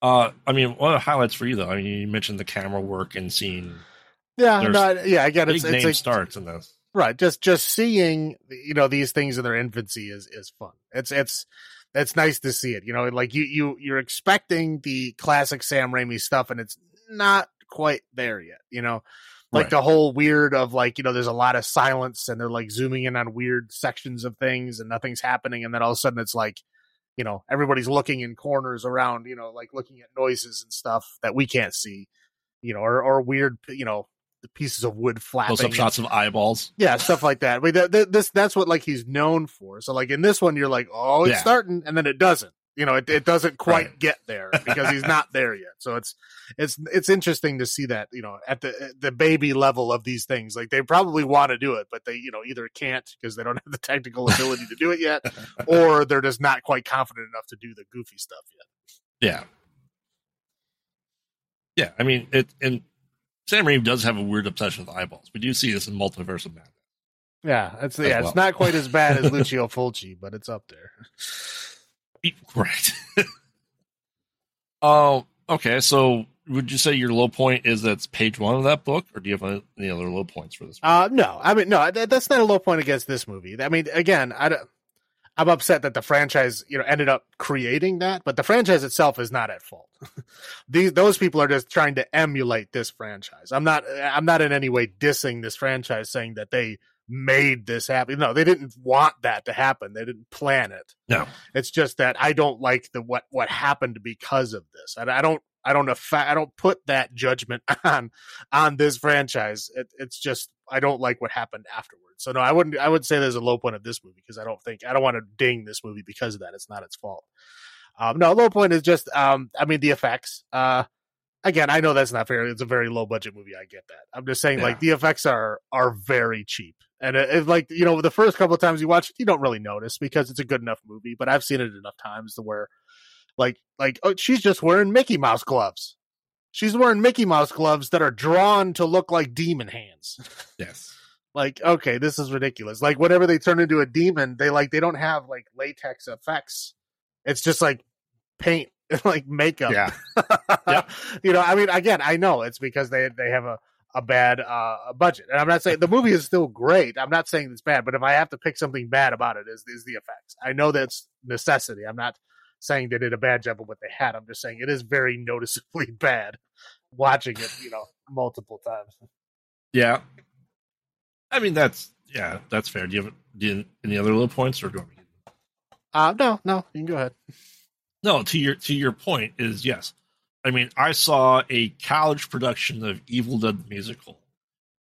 Uh, I mean, what are the highlights for you though? I mean, you mentioned the camera work and seeing Yeah, no, yeah, I get it. big It's, name it's like, starts in this. right. Just just seeing you know these things in their infancy is is fun. It's it's it's nice to see it. You know, like you you you're expecting the classic Sam Raimi stuff, and it's not quite there yet. You know, like Right. the whole weird of like you know there's a lot of silence and they're like zooming in on weird sections of things and nothing's happening and then all of a sudden it's like you know everybody's looking in corners around you know like looking at noises and stuff that we can't see you know or or weird you know the pieces of wood flapping Close up shots of eyeballs. yeah stuff like that. Mean, th- th- this that's what like he's known for. So like in this one, you're like, oh, it's Yeah. starting, and then it doesn't. You know, it, it doesn't quite Right. get there because he's not there yet. So it's it's it's interesting to see that you know at the at the baby level of these things. Like they probably want to do it, but they you know either can't because they don't have the technical ability to do it yet, or they're just not quite confident enough to do the goofy stuff yet. Yeah. Yeah, I mean it and Sam Raimi does have a weird obsession with eyeballs. We do see this in Multiverse of Madness. Yeah, it's yeah, well. it's not quite as bad as Lucio Fulci, but it's up there. Right. Oh, okay. So would you say your low point is that's page one of that book, or do you have any other low points for this? Uh, no, I mean, no, that, that's not a low point against this movie. I mean, again, I don't, I'm upset that the franchise, you know, ended up creating that, but the franchise itself is not at fault. These, those people are just trying to emulate this franchise. I'm not, I'm not in any way dissing this franchise saying that they made this happen. No, they didn't want that to happen. They didn't plan it. No. It's just that I don't like the, what, what happened because of this. I, I don't, I don't affa- I don't put that judgment on on this franchise. It, it's just I don't like what happened afterwards. So no, I wouldn't. I would say there's a low point of this movie because I don't think I don't want to ding this movie because of that. It's not its fault. Um, no, low point is just um, I mean the effects. Uh, again, I know that's not fair. It's a very low budget movie. I get that. I'm just saying Yeah. like the effects are are very cheap. And it, it, like you know, the first couple of times you watch it, you don't really notice because it's a good enough movie. But I've seen it enough times to where, like, like oh, she's just wearing Mickey Mouse gloves. She's wearing Mickey Mouse gloves that are drawn to look like demon hands. Yes. like, okay, this is ridiculous. Like, whenever they turn into a demon, they like they don't have like latex effects. It's just like paint, like makeup. Yeah. you know, I mean, again, I know it's because they they have a a bad uh budget, and I'm not saying the movie is still great. I'm not saying it's bad, but if I have to pick something bad about it, is is the effects. I know that's necessity. I'm not saying they did a bad job of what they had. I'm just saying it is very noticeably bad watching it, you know, multiple times. Yeah. I mean that's yeah, that's fair. Do you have do you, any other little points or do you want me Uh no, no, you can go ahead. No, to your to your point is yes. I mean, I saw a college production of Evil Dead musical,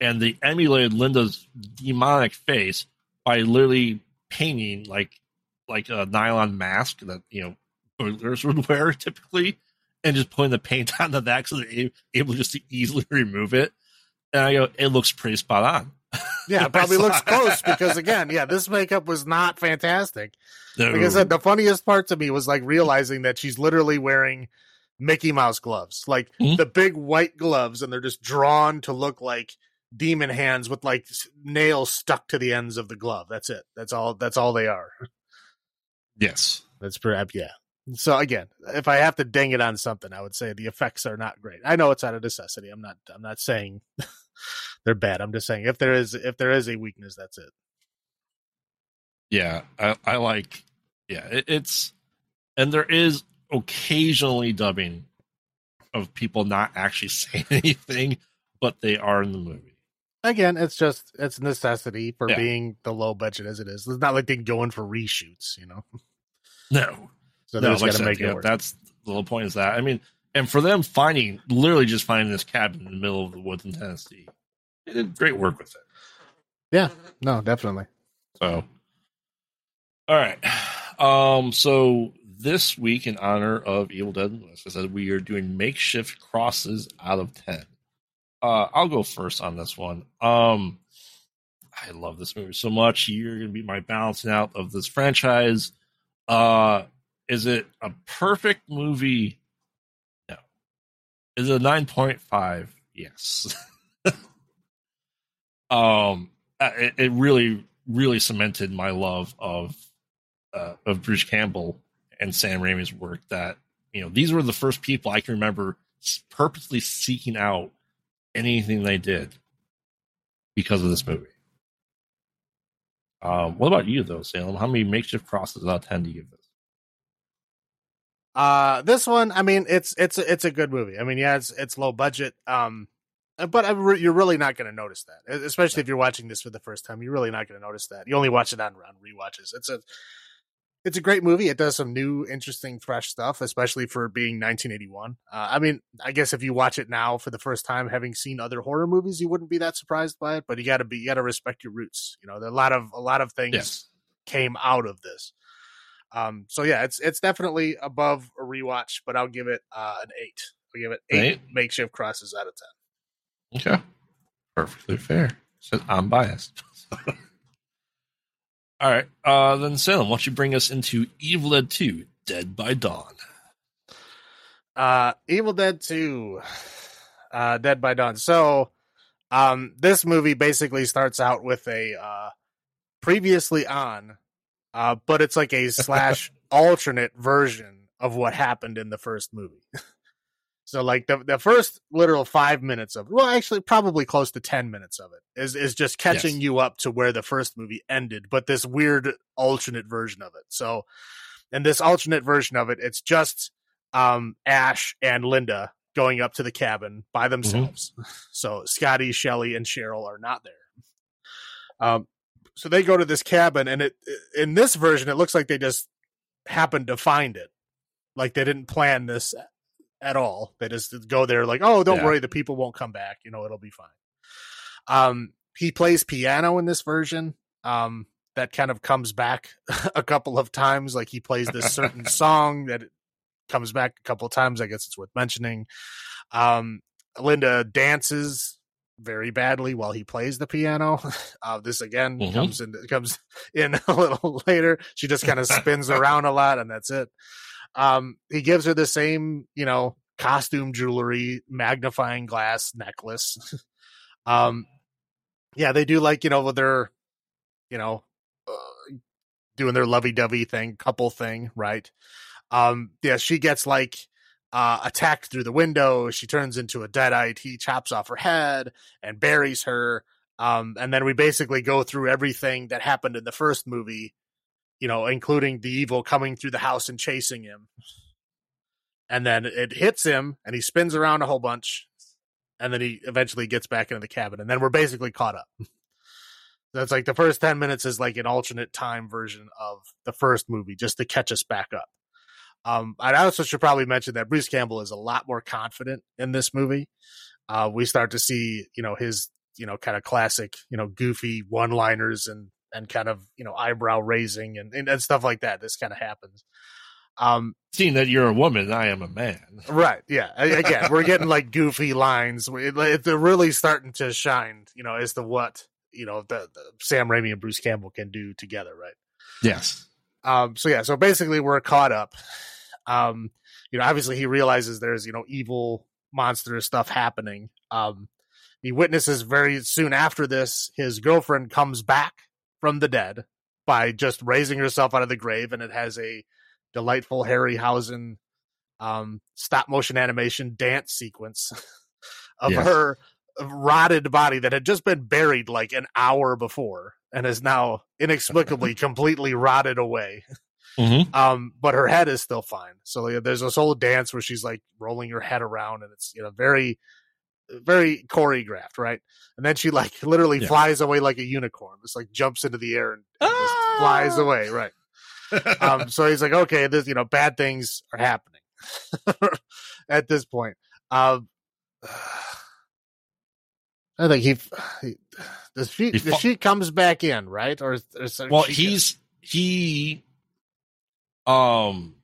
and they emulated Linda's demonic face by literally painting like like a nylon mask that you know burglars would wear typically, and just putting the paint on the back so they're able just to easily remove it. And I go, it looks pretty spot on. Yeah, it probably looks close because again, yeah, this makeup was not fantastic. No. Like I said, the funniest part to me was like realizing that she's literally wearing Mickey Mouse gloves, like Mhm. the big white gloves, and they're just drawn to look like demon hands with like nails stuck to the ends of the glove. That's it. That's all. That's all they are. yes. That's perhaps yeah. So again, if I have to ding it on something, I would say the effects are not great. I know it's out of necessity. I'm not. I'm not saying they're bad. I'm just saying if there is if there is a weakness, that's it. Yeah, I, I like. Yeah, it, it's and there is occasionally dubbing of people not actually saying anything, but they are in the movie. Again, it's just it's necessity for Yeah. being the low budget as it is. It's not like they go in for reshoots, you know. No, So they no, just like got to said, make yeah, it work. that's the whole point. Is that I mean, and for them finding literally just finding this cabin in the middle of the woods in Tennessee, they did great work with it. Yeah, no, definitely. So, all right. Um, so this week, in honor of Evil Dead, as I said, we are doing makeshift crosses out of ten. Uh, I'll go first on this one. Um, I love this movie so much. You're gonna be my balancing out of this franchise. Uh, is it a perfect movie? No. Is it a nine point five? Yes. um, uh, it, it really, really cemented my love of uh, of Bruce Campbell and Sam Raimi's work. That you know, these were the first people I can remember purposely seeking out anything they did because of this movie. Um, what about you, though, Salem? How many makeshift crosses out of ten do you give this? Uh this one, I mean, it's it's it's a good movie. I mean, yeah, it's it's low budget. Um But re- you're really not going to notice that, especially if you're watching this for the first time. You're really not going to notice that. You only watch it on on rewatches. It's a it's a great movie. It does some new, interesting, fresh stuff, especially for being 1981. Uh, I mean, I guess if you watch it now for the first time, having seen other horror movies, you wouldn't be that surprised by it. But you got to be, you got to respect your roots. You know, there a lot of a lot of things Yes. came out of this. Um, so yeah, it's it's definitely above a rewatch, but I'll give it uh, an eight. I'll give it eight Eight? makeshift crosses out of ten. Okay. Perfectly fair. So I'm biased. All right. Uh, then Salem, why don't you bring us into Evil Dead 2 Dead by Dawn? Uh, Evil Dead 2, uh, Dead by Dawn. So, um, this movie basically starts out with a, uh, previously on, uh, but it's like a slash alternate version of what happened in the first movie. so, like the, the first literal five minutes of, well, actually, probably close to 10 minutes of it is, is just catching Yes. you up to where the first movie ended, but this weird alternate version of it. So, in this alternate version of it, it's just, um, Ash and Linda going up to the cabin by themselves. So Scotty, Shelly, and Cheryl are not there. Um, so they go to this cabin, and it in this version, it looks like they just happened to find it. Like they didn't plan this at all. They just go there, like, oh, don't Yeah. worry, the people won't come back. You know, it'll be fine. Um, he plays piano in this version. Um, that kind of comes back a couple of times. Like he plays this certain song that comes back a couple of times. I guess it's worth mentioning. Um, Linda dances very badly while he plays the piano. Uh, this again Mhm. comes in comes in a little later. She just kind of spins around a lot, and that's it. Um, he gives her the same, you know, costume jewelry, magnifying glass necklace. um, yeah, they do like you know their, you know, uh, doing their lovey dovey thing, couple thing, right? Um, yeah, she gets like uh, attacked through the window. She turns into a deadite. He chops off her head and buries her. Um, and then we basically go through everything that happened in the first movie, you know, including the evil coming through the house and chasing him. And then it hits him and he spins around a whole bunch. And then he eventually gets back into the cabin. And then we're basically caught up. That's like the first 10 minutes is like an alternate time version of the first movie just to catch us back up. Um, I also should probably mention that Bruce Campbell is a lot more confident in this movie. Uh, we start to see, you know, his, you know, kind of classic, you know, goofy one liners and, and kind of, you know, eyebrow raising and, and, and stuff like that. This kind of happens. Um, Seeing that you're a woman, I am a man. right. Yeah. Again, we're getting like goofy lines. It's really starting to shine, you know, as to what, you know, the, the Sam Raimi and Bruce Campbell can do together. Right. Yes. Um, so yeah, so basically we're caught up. Um, you know, obviously he realizes there's, you know, evil monstrous stuff happening. Um, he witnesses very soon after this, his girlfriend comes back from the dead by just raising herself out of the grave, and it has a delightful Harryhausen um stop motion animation dance sequence of Yes. her rotted body that had just been buried like an hour before and is now inexplicably completely rotted away. Mm-hmm. Um, but her head is still fine. So yeah, there's this whole dance where she's like rolling her head around, and it's you know very, very choreographed, right? And then she like literally Yeah. flies away like a unicorn. Just like jumps into the air and, and just Ah! flies away, right? Um, so he's like, okay, this you know bad things are happening at this point. Um, I think he, he the sheet He sheet comes back in, right? Or, or well, she- he's he um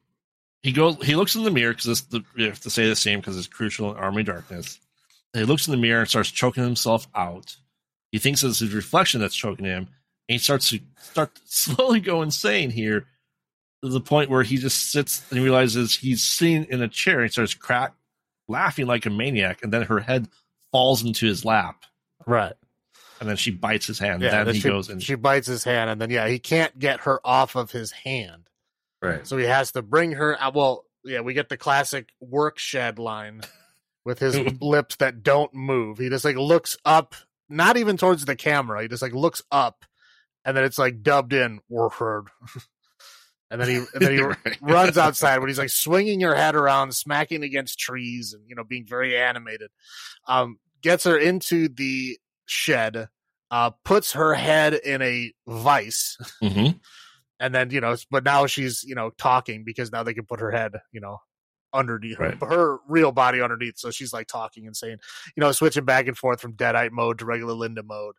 he goes he looks in the mirror because this the, we have to say the same because it's crucial in Army Darkness. And he looks in the mirror and starts choking himself out. He thinks it's his reflection that's choking him, and he starts to start to slowly go insane here to the point where he just sits and realizes he's sitting in a chair and he starts crack laughing like a maniac, and then her head falls into his lap, right. and then she bites his hand. Yeah, then then he she, goes and she bites his hand, and then yeah, he can't get her off of his hand, right. so he has to bring her. Uh, well, yeah, we get the classic work shed line with his lips that don't move. He just like looks up, not even towards the camera. He just like looks up, and then it's like dubbed in Warford, and then he and then he Right. runs outside when he's like swinging your head around, smacking against trees, and you know being very animated. Um, gets her into the shed, uh, puts her head in a vice, hmm and then you know, but now she's you know talking because now they can put her head, you know, underneath her, her real body underneath. So she's like talking and saying, you know, switching back and forth from Deadite mode to regular Linda mode.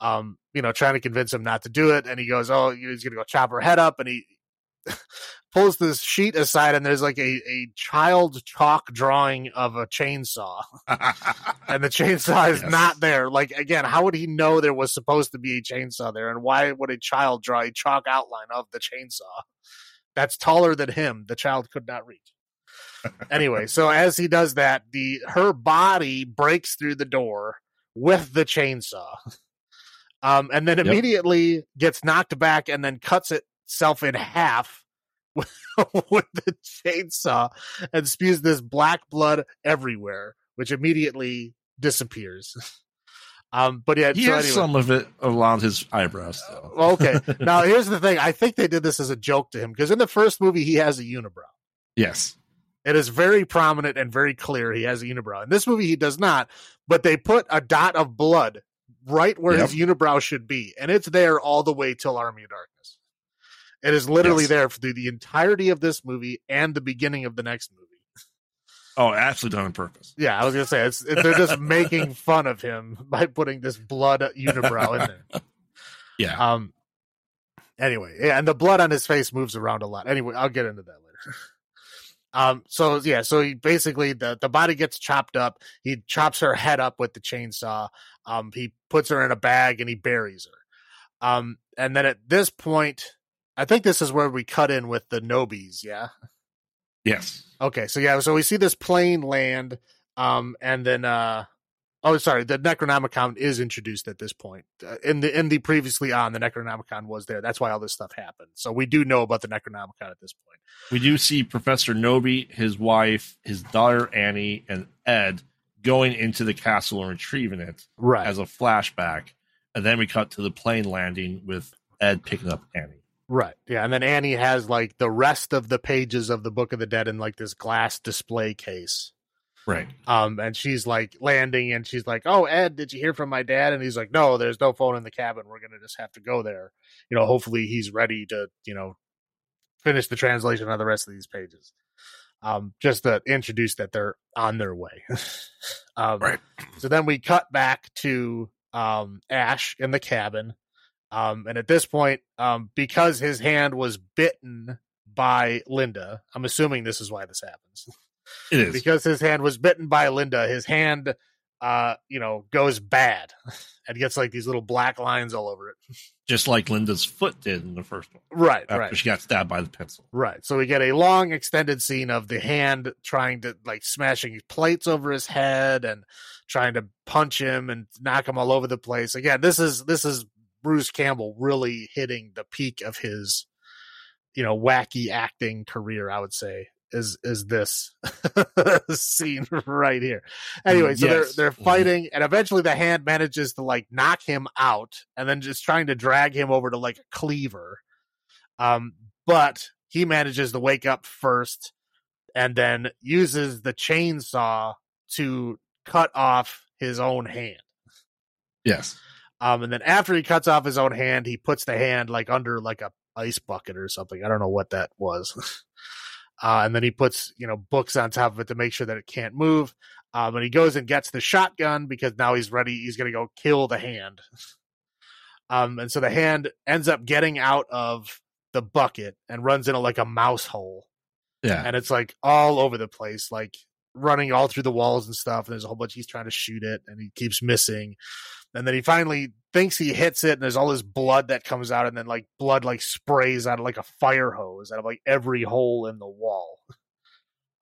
Um, you know, trying to convince him not to do it, and he goes, "Oh, he's gonna go chop her head up," and he pulls this sheet aside, and there's like a a child chalk drawing of a chainsaw, and the chainsaw is Yes. not there. Like again, how would he know there was supposed to be a chainsaw there, and why would a child draw a chalk outline of the chainsaw that's taller than him? The child could not reach. Anyway, so as he does that, the her body breaks through the door with the chainsaw, um, and then Yep. immediately gets knocked back and then cuts itself in half with, with the chainsaw and spews this black blood everywhere, which immediately disappears. Um, but yeah, he so has anyway. some of it around his eyebrows, though. Okay. Now here's the thing. I think they did this as a joke to him because in the first movie he has a unibrow. Yes. It is very prominent and very clear he has a unibrow. In this movie he does not, but they put a dot of blood right where his unibrow should be, and it's there all the way till Army of Darkness. It is literally Yes. there through the entirety of this movie and the beginning of the next movie. Oh, absolutely done on purpose. Yeah, I was gonna say it's they're just making fun of him by putting this blood unibrow in there. Yeah. Um. Anyway, yeah, and the blood on his face moves around a lot. Anyway, I'll get into that later. Um. So yeah. So he basically the the body gets chopped up. He chops her head up with the chainsaw. Um. He puts her in a bag and he buries her. Um. And then at this point, I think this is where we cut in with the Knowbys. Yeah. yes. Okay, so yeah, so we see this plane land, um, and then uh, oh, sorry, the Necronomicon is introduced at this point. Uh, in the in the previously on, the Necronomicon was there. That's why all this stuff happened. So we do know about the Necronomicon at this point. We do see Professor Knowby, his wife, his daughter Annie, and Ed going into the castle and retrieving it Right. as a flashback. And then we cut to the plane landing with Ed picking up Annie. Right. Yeah, and then Annie has like the rest of the pages of the Book of the Dead in like this glass display case. Right. Um, and she's like landing, and she's like, "Oh, Ed, did you hear from my dad?" And he's like, "No, there's no phone in the cabin. We're gonna just have to go there. You know, hopefully he's ready to, you know, finish the translation of the rest of these pages. Um, just to introduce that they're on their way. um, Right. So then we cut back to um Ash in the cabin. Um, and at this point, um, because his hand was bitten by Linda, I'm assuming this is why this happens It is. because his hand was bitten by Linda, his hand, uh, you know, goes bad and gets like these little black lines all over it. Just like Linda's foot did in the first one Right, after right, she got stabbed by the pencil. right. So we get a long extended scene of the hand trying to like smashing plates over his head and trying to punch him and knock him all over the place. Again, this is this is Bruce Campbell really hitting the peak of his, you know, wacky acting career. I would say is is this scene right here. Anyway, so Yes. they're they're Mhm. fighting, and eventually the hand manages to like knock him out, and then just trying to drag him over to like a cleaver. Um, but he manages to wake up first, and then uses the chainsaw to cut off his own hand. Yes. Um, and then after he cuts off his own hand, he puts the hand like under like a ice bucket or something. I don't know what that was. uh, and then he puts you know books on top of it to make sure that it can't move. Um, and he goes and gets the shotgun because now he's ready. He's gonna go kill the hand. Um, and so the hand ends up getting out of the bucket and runs into like a mouse hole Yeah. and it's like all over the place, like running all through the walls and stuff. And there's a whole bunch. He's trying to shoot it, and he keeps missing. And then he finally thinks he hits it, and there's all this blood that comes out, and then like blood like sprays out of like a fire hose out of like every hole in the wall.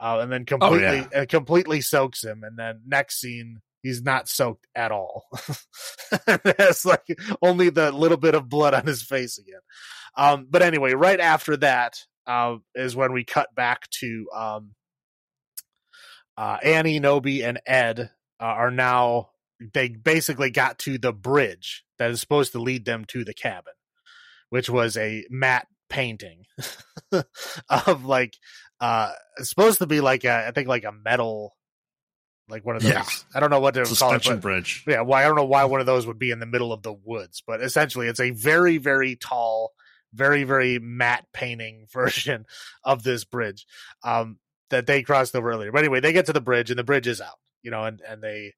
Uh, and then completely yeah. and completely soaks him. And then next scene, he's not soaked at all. it's like only the little bit of blood on his face again. Um, but anyway, right after that uh, is when we cut back to um, uh, Annie, Knowby, and Ed uh, are now. They basically got to the bridge that is supposed to lead them to the cabin, which was a matte painting of like uh supposed to be like a I think like a metal like one of those. Yeah. I don't know what to call it, but bridge. yeah, why I don't know why one of those would be in the middle of the woods, but essentially it's a very very tall, very very matte painting version of this bridge um, that they crossed over earlier. But anyway, they get to the bridge and the bridge is out, you know, and and they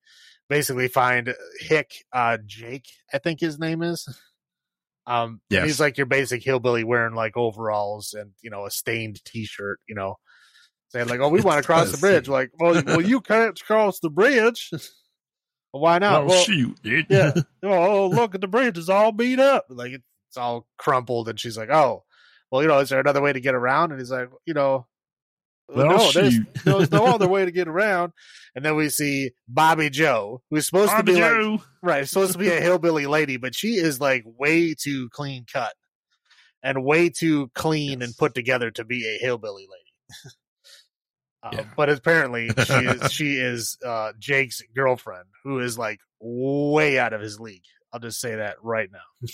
basically find Hick, uh, Jake, I think his name is. Um, Yes. he's like your basic hillbilly wearing like overalls and you know a stained T-shirt, you know, saying like, "Oh, we want to cross the bridge." Like, well, well, you can't cross the bridge. well, why not? oh well, shoot, dude. yeah. Oh, look at the bridge; it's all beat up. Like it's all crumpled, and she's like, "Oh, well, you know, is there another way to get around?" And he's like, "You know, Well, no, there's, there's no other way to get around." And then we see Bobby Joe, who's supposed to Bobby be like right, supposed to be a hillbilly lady, but she is like way too clean cut and way too clean and put together to be a hillbilly lady. Uh, Yeah. But apparently, she is she is uh, Jake's girlfriend, who is like way out of his league. I'll just say that right now.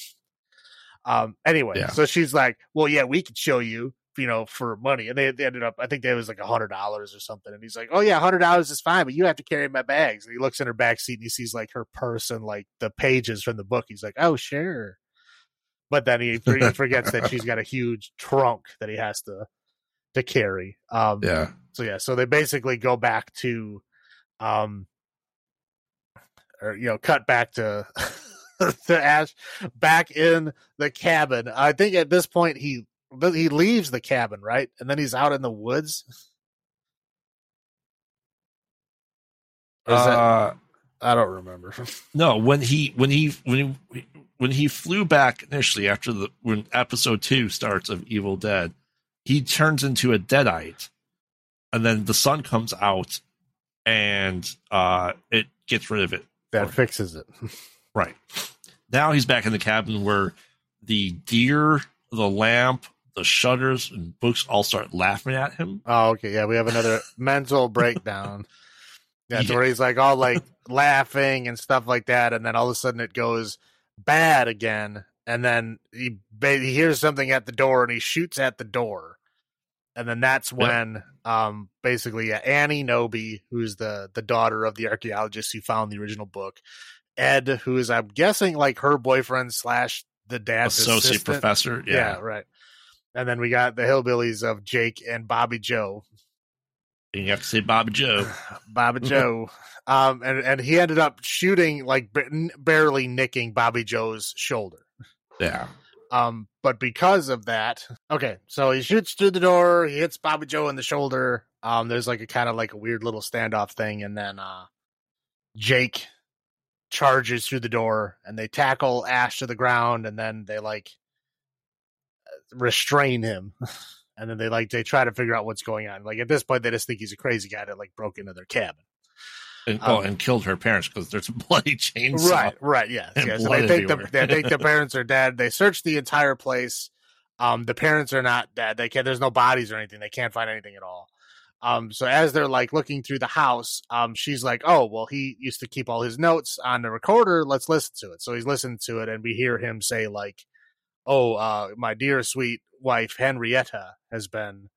um. Anyway, Yeah. so she's like, "Well, yeah, we could show you." You know, for money, and they, they ended up. I think there was like a hundred dollars or something. And he's like, "Oh yeah, a hundred dollars is fine, but you have to carry my bags." And he looks in her back seat and he sees like her purse and like the pages from the book. He's like, "Oh sure," but then he, he forgets that she's got a huge trunk that he has to to carry. Um, Yeah. so yeah, so they basically go back to, um, or you know, cut back to to Ash back in the cabin. I think at this point he he leaves the cabin right, and then he's out in the woods. Or is that- Uh, I don't remember. no, when he when he when he when he flew back initially after the when episode two starts of Evil Dead, he turns into a deadite, and then the sun comes out, and uh, it gets rid of it. that fixes it. Right now, he's back in the cabin where the deer, the lamp, the shutters, and books all start laughing at him. Oh, okay. Yeah, we have another mental breakdown. Yeah, Yeah. where he's like all like laughing and stuff like that, and then all of a sudden it goes bad again, and then he ba- he hears something at the door and he shoots at the door, and then that's when um basically yeah, Annie Knowby, who's the the daughter of the archaeologist who found the original book, Ed, who is I'm guessing like her boyfriend slash the dad's Associate assistant. professor. Yeah. Yeah. right. And then we got the hillbillies of Jake and Bobby Joe. You have to say Bobby Joe. Bobby Joe. Um, and, and he ended up shooting, like, n- barely nicking Bobby Joe's shoulder. Yeah. Um, but because of that, okay, so he shoots through the door, he hits Bobby Joe in the shoulder. Um, there's like a kind of like a weird little standoff thing, and then uh Jake charges through the door and they tackle Ash to the ground and then they like restrain him. And then they like they try to figure out what's going on. Like at this point, they just think he's a crazy guy that like broke into their cabin. And, oh, Um, and killed her parents because there's a bloody chainsaw. Right, right, yes, and yes. They think the they think the parents are dead. They search the entire place. Um, the parents are not dead. They can't. There's no bodies or anything. They can't find anything at all. Um, so as they're like looking through the house, um, she's like, "Oh, well, he used to keep all his notes on the recorder. Let's listen to it." So he's listening to it, and we hear him say like, "Oh, uh, my dear sweet wife Henrietta has been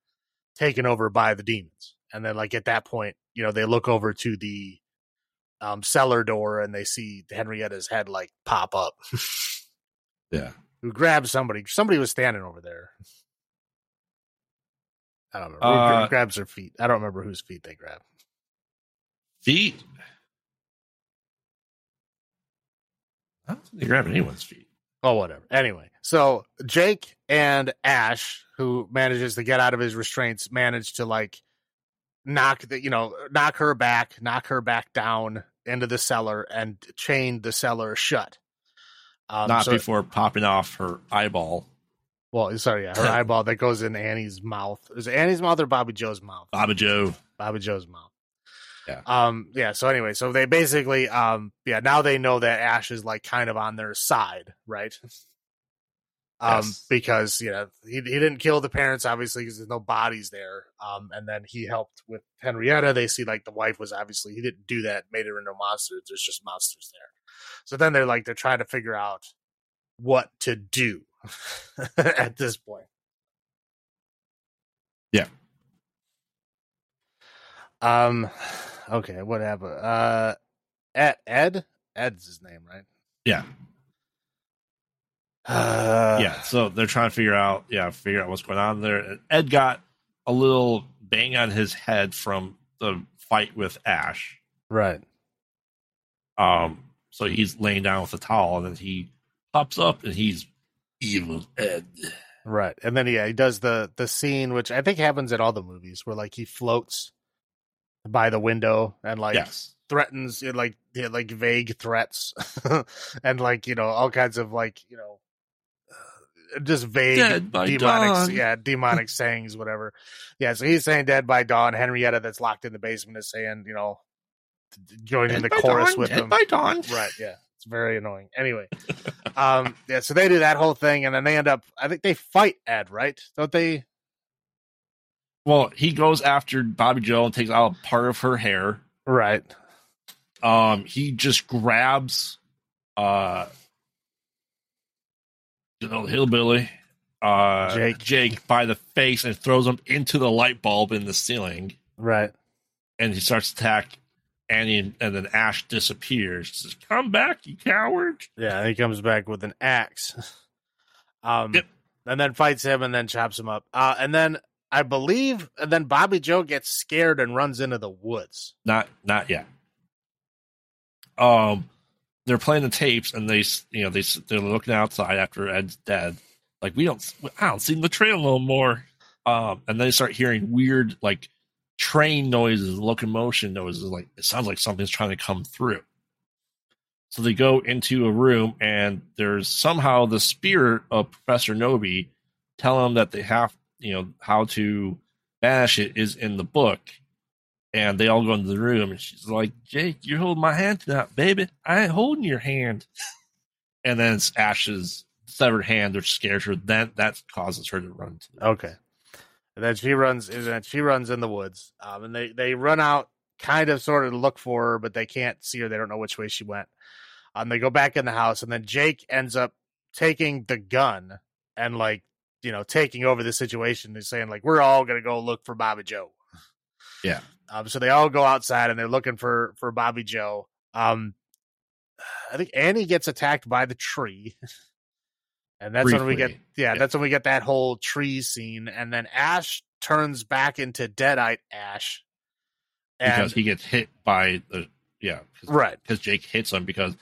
taken over by the demons." And then like at that point, you know, they look over to the um, cellar door and they see Henrietta's head like pop up. Yeah. Who grabs somebody? Somebody was standing over there. I don't know. Who Uh, gra- grabs her feet? I don't remember whose feet they grab. Feet. I don't think they grab anyone's feet. Oh, whatever. Anyway, so Jake and Ash, who manages to get out of his restraints, manage to like knock the, you know, knock her back, knock her back down into the cellar, and chain the cellar shut. Um, Not so- before popping off her eyeball. Well, sorry, yeah, her eyeball that goes in Annie's mouth. Is it Annie's mouth or Bobby Joe's mouth? Bobby Joe. Bobby Joe's mouth. Yeah. Um. Yeah. So anyway, so they basically, um, yeah, now they know that Ash is like kind of on their side, right? Um, Yes. because you know he he didn't kill the parents obviously because there's no bodies there. Um, and then he helped with Henrietta. They see like the wife was obviously he didn't do that, made her into a monster. There's just monsters there. So then they're like they're trying to figure out what to do at this point. Yeah. Um Okay, whatever. happened? Uh, Ed, Ed, Ed's his name, right? Yeah. Uh, yeah, so they're trying to figure out, yeah, figure out what's going on there. Ed got a little bang on his head from the fight with Ash. right. Um, so he's laying down with a towel, and then he pops up, and he's evil Ed. Right. And then yeah, he does the the scene which I think happens in all the movies where like he floats by the window and like yes, threatens like like vague threats and like, you know, all kinds of like, you know, uh, just vague demonic dawn. yeah, demonic sayings whatever. Yeah, so he's saying dead by dawn. Henrietta that's locked in the basement is saying, you know, joining Dead the chorus dawn, with Dead them. by dawn. Right, yeah. It's very annoying. Anyway. um yeah, so they do that whole thing and then they end up I think they fight Ed, right? Don't they? Well, he goes after Bobby Joe and takes out part of her hair. Right. Um, he just grabs uh hillbilly uh Jake. Jake by the face and throws him into the light bulb in the ceiling Right. and he starts to attack Annie and, then Ash disappears. He Says, Come back, you coward. Yeah, and he comes back with an axe. Um Yep. and then fights him and then chops him up. Uh and then I believe and then Bobby Joe gets scared and runs into the woods. Not not yet. Um they're playing the tapes and they you know they they're looking outside after Ed's dead. Like we don't I don't see the trail no more. Um and then they start hearing weird like train noises, locomotion noises like it sounds like something's trying to come through. So they go into a room and there's somehow the spirit of Professor Knowby telling them that they have you know how to bash it is in the book and they all go into the room and she's like jake you're holding my hand tonight baby i ain't holding your hand and then it's ash's severed hand which scares her then that causes her to run to Okay. And then she runs and then she runs in the woods. Um and they they run out kind of sort of look for her, but they can't see her. They don't know which way she went. Um they go back in the house and then Jake ends up taking the gun and like, you know, taking over the situation and saying like we're all gonna go look for Bobby Joe. Yeah. Um so they all go outside and they're looking for for Bobby Joe. Um I think Annie gets attacked by the tree. And that's when we get yeah, Yeah. that's when we get that whole tree scene, and then Ash turns back into Deadite Ash, and because he gets hit by the yeah because right, Because jake hits him because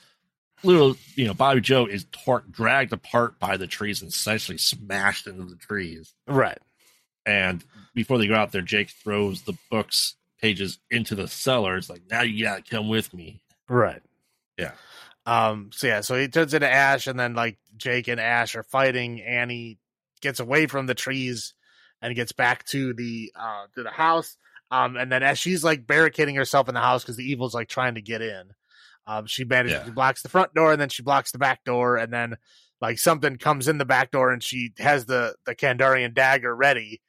little you know bobby joe is tor- dragged apart by the trees and essentially smashed into the trees right, and before they go out there jake throws the books pages into the cellar it's like now you gotta come with me right, Yeah. Um. So yeah, so he turns into Ash, and then like Jake and Ash are fighting. Annie gets away from the trees and gets back to the uh to the house. Um. And then as she's like barricading herself in the house because the evil's like trying to get in, um, she manages Yeah. she blocks the front door and then she blocks the back door, and then like something comes in the back door and she has the the Kandarian dagger ready.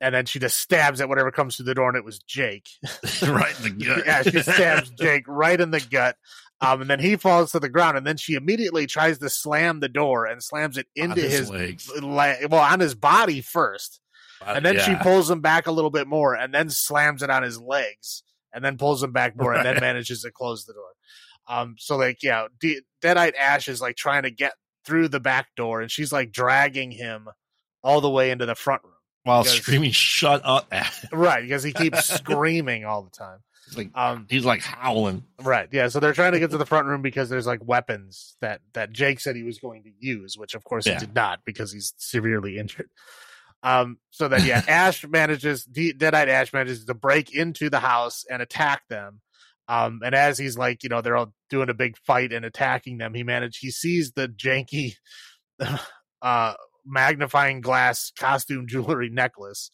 And then she just stabs at whatever comes through the door, and it was Jake. right in the gut yeah, she stabs Jake right in the gut. Um, and then he falls to the ground, and then she immediately tries to slam the door and slams it On into his his, legs le- well on his body first, and then she pulls him back a little bit more, and then slams it on his legs, and then pulls him back more, and then manages to close the door. Um, so like yeah, D- Deadite Ash is like trying to get through the back door, and she's like dragging him all the way into the front room, while because- screaming shut up right? Because he keeps screaming all the time. It's like Um, he's like howling Right. Yeah. So they're trying to get to the front room because there's like weapons that that Jake said he was going to use, which of course Yeah. he did not because he's severely injured. Um. So then, yeah, Ash manages, De- Deadite Ash manages to break into the house and attack them. Um. And as he's like, you know, they're all doing a big fight and attacking them, he managed. He sees the janky, uh, magnifying glass costume jewelry necklace.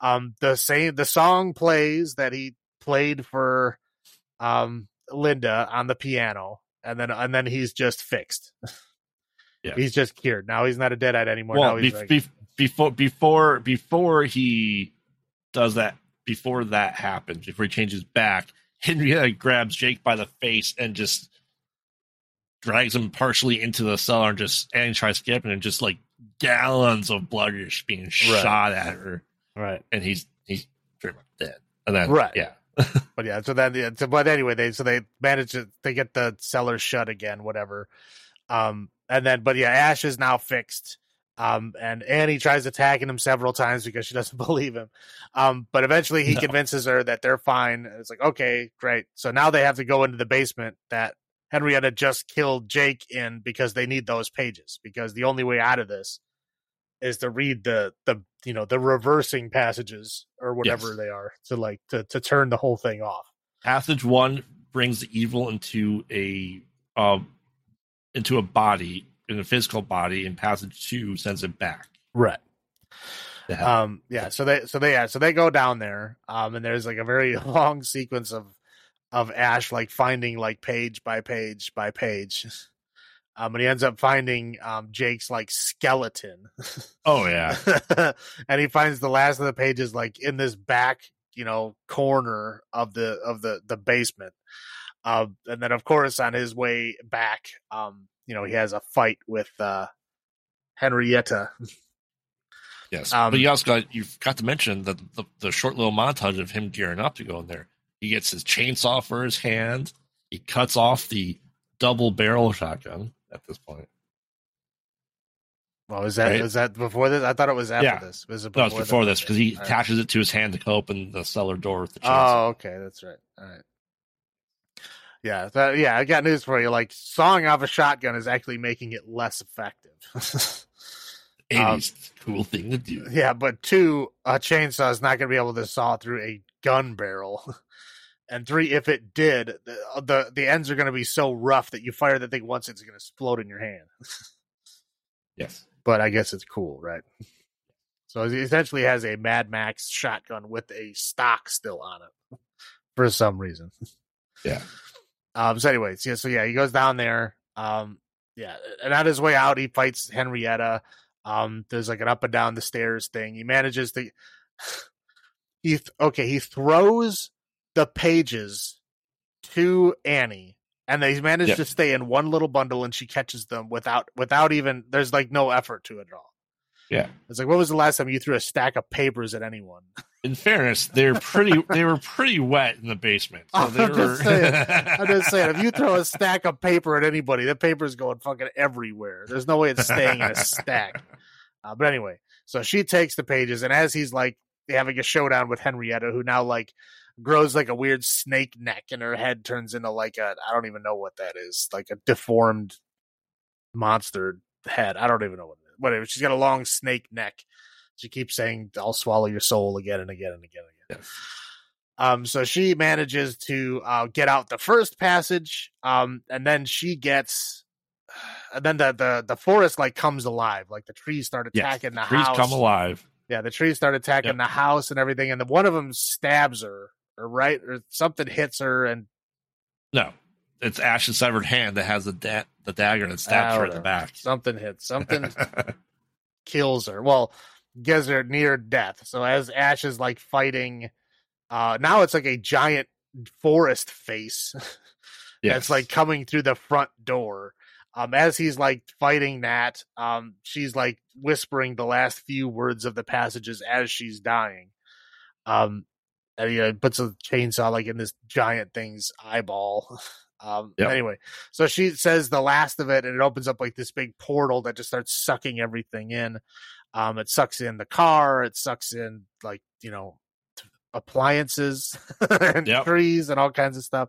Um. The same. The song plays that he played for um Linda on the piano and then and then he's just fixed. Yeah. He's just cured. Now he's not a deadite anymore. now well he's be- like, be- before before before he does that before that happens before he changes back henrietta grabs jake by the face and just drags him partially into the cellar and just and tries to get him and just like gallons of blood are just being shot at her right. and he's he's pretty much dead and then Right. yeah but yeah, so then, yeah, so, but anyway, they so they manage to they get the cellar shut again, whatever. Um, and then, but yeah, Ash is now fixed. Um, and Annie tries attacking him several times because she doesn't believe him. Um, but eventually he No. convinces her that they're fine. It's like, okay, great. So now they have to go into the basement that Henrietta just killed Jake in because they need those pages because the only way out of this is to read the the you know the reversing passages or whatever Yes. they are to like to to turn the whole thing off. Passage one brings the evil into a um into a body, in a physical body, and passage two sends it back. Right. to. Um yeah, so they so they yeah, so they go down there um and there's like a very long sequence of of Ash like finding like page by page by page. Um and he ends up finding um Jake's like skeleton. oh yeah, and he finds the last of the pages like in this back, you know, corner of the of the the basement. Um and then of course on his way back, um, you know, he has a fight with uh Henrietta. yes. Um, but you also got—you've got to mention that the, the short little montage of him gearing up to go in there. He gets his chainsaw for his hand. He cuts off the double barrel shotgun at this point. Well, is that Right. is that before this? I thought it was after Yeah. this. Was it No, it's before this because he right. attaches it to his hand to open the cellar door with the chainsaw. Oh, okay, that's right. All right. Yeah, that, yeah. I got news for you. Like sawing off a shotgun is actually making it less effective. 80s um, cool thing to do. yeah, but two, a chainsaw is not going to be able to saw through a gun barrel. And three, if it did, the uh, the, the ends are going to be so rough that you fire the thing once, it's going to explode in your hand. Yes. but I guess it's cool, right? So he essentially has a Mad Max shotgun with a stock still on it for some reason. Yeah. Um. So, anyways, yeah. So yeah, he goes down there. Um. Yeah, and on his way out, he fights Henrietta. Um. There's like an up and down the stairs thing. He manages to. He th- okay. He throws the pages to Annie, and they manage Yeah. to stay in one little bundle, and she catches them without without even. There's like no effort to it at all. Yeah. It's like, when was the last time you threw a stack of papers at anyone? In fairness, they're pretty. they were pretty wet in the basement. So I'm they just were. saying. I'm just saying, if you throw a stack of paper at anybody, the paper's going fucking everywhere. There's no way it's staying in a stack. Uh, but anyway, so she takes the pages, and as he's like having a showdown with Henrietta, who now like grows like a weird snake neck, and her head turns into like a I don't even know what that is, like a deformed monster head. I don't even know what. Whatever. She's got a long snake neck. She keeps saying, "I'll swallow your soul again and again and again and again." Yes. Um, so she manages to uh, get out the first passage, um, and then she gets, and then the the the forest like comes alive, like the trees start Yes. attacking the Trees house. come alive. Yeah, the trees start attacking Yep. the house and everything, and one of them stabs her, or right, or something hits her, and No, it's Ash's severed hand that has the da- the dagger and it stabs her at the back. something hits, something kills her. Well, gets her near death. So as Ash is like fighting, uh, now it's like a giant forest face. yes. that's like coming through the front door. Um, as he's like fighting that, um, she's like whispering the last few words of the passages as she's dying. Um, and he uh, puts a chainsaw like in this giant thing's eyeball. Um, Yep. anyway, so she says the last of it, and it opens up like this big portal that just starts sucking everything in. Um, it sucks in the car, it sucks in like you know appliances and Yep. trees and all kinds of stuff.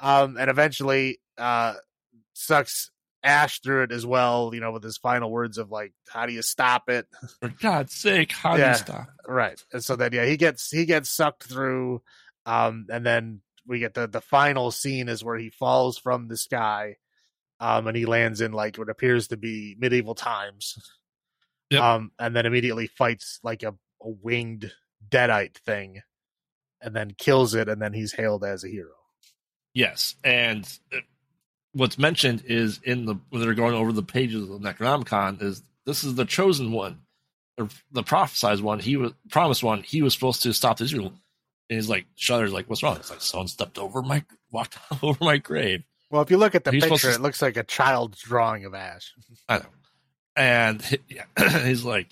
Um, and eventually, uh, sucks Ash through it as well. You know, with his final words of like, "How do you stop it?" For God's sake, how do you stop? right. And so then, yeah, he gets he gets sucked through. Um, and then we get the the final scene is where he falls from the sky. Um, and he lands in like what appears to be medieval times. Yep. Um, and then immediately fights like a, a winged deadite thing, and then kills it, and then he's hailed as a hero. Yes, and uh, what's mentioned is in the when they're going over the pages of Necronomicon is this is the chosen one, the prophesized one. He was promised one. He was supposed to stop the Israel. And he's like, Shudder's like, what's wrong? It's like someone stepped over my walked over my grave. Well, if you look at the He's picture, to- it looks like a child's drawing of Ash. I know. And he- yeah, he's like,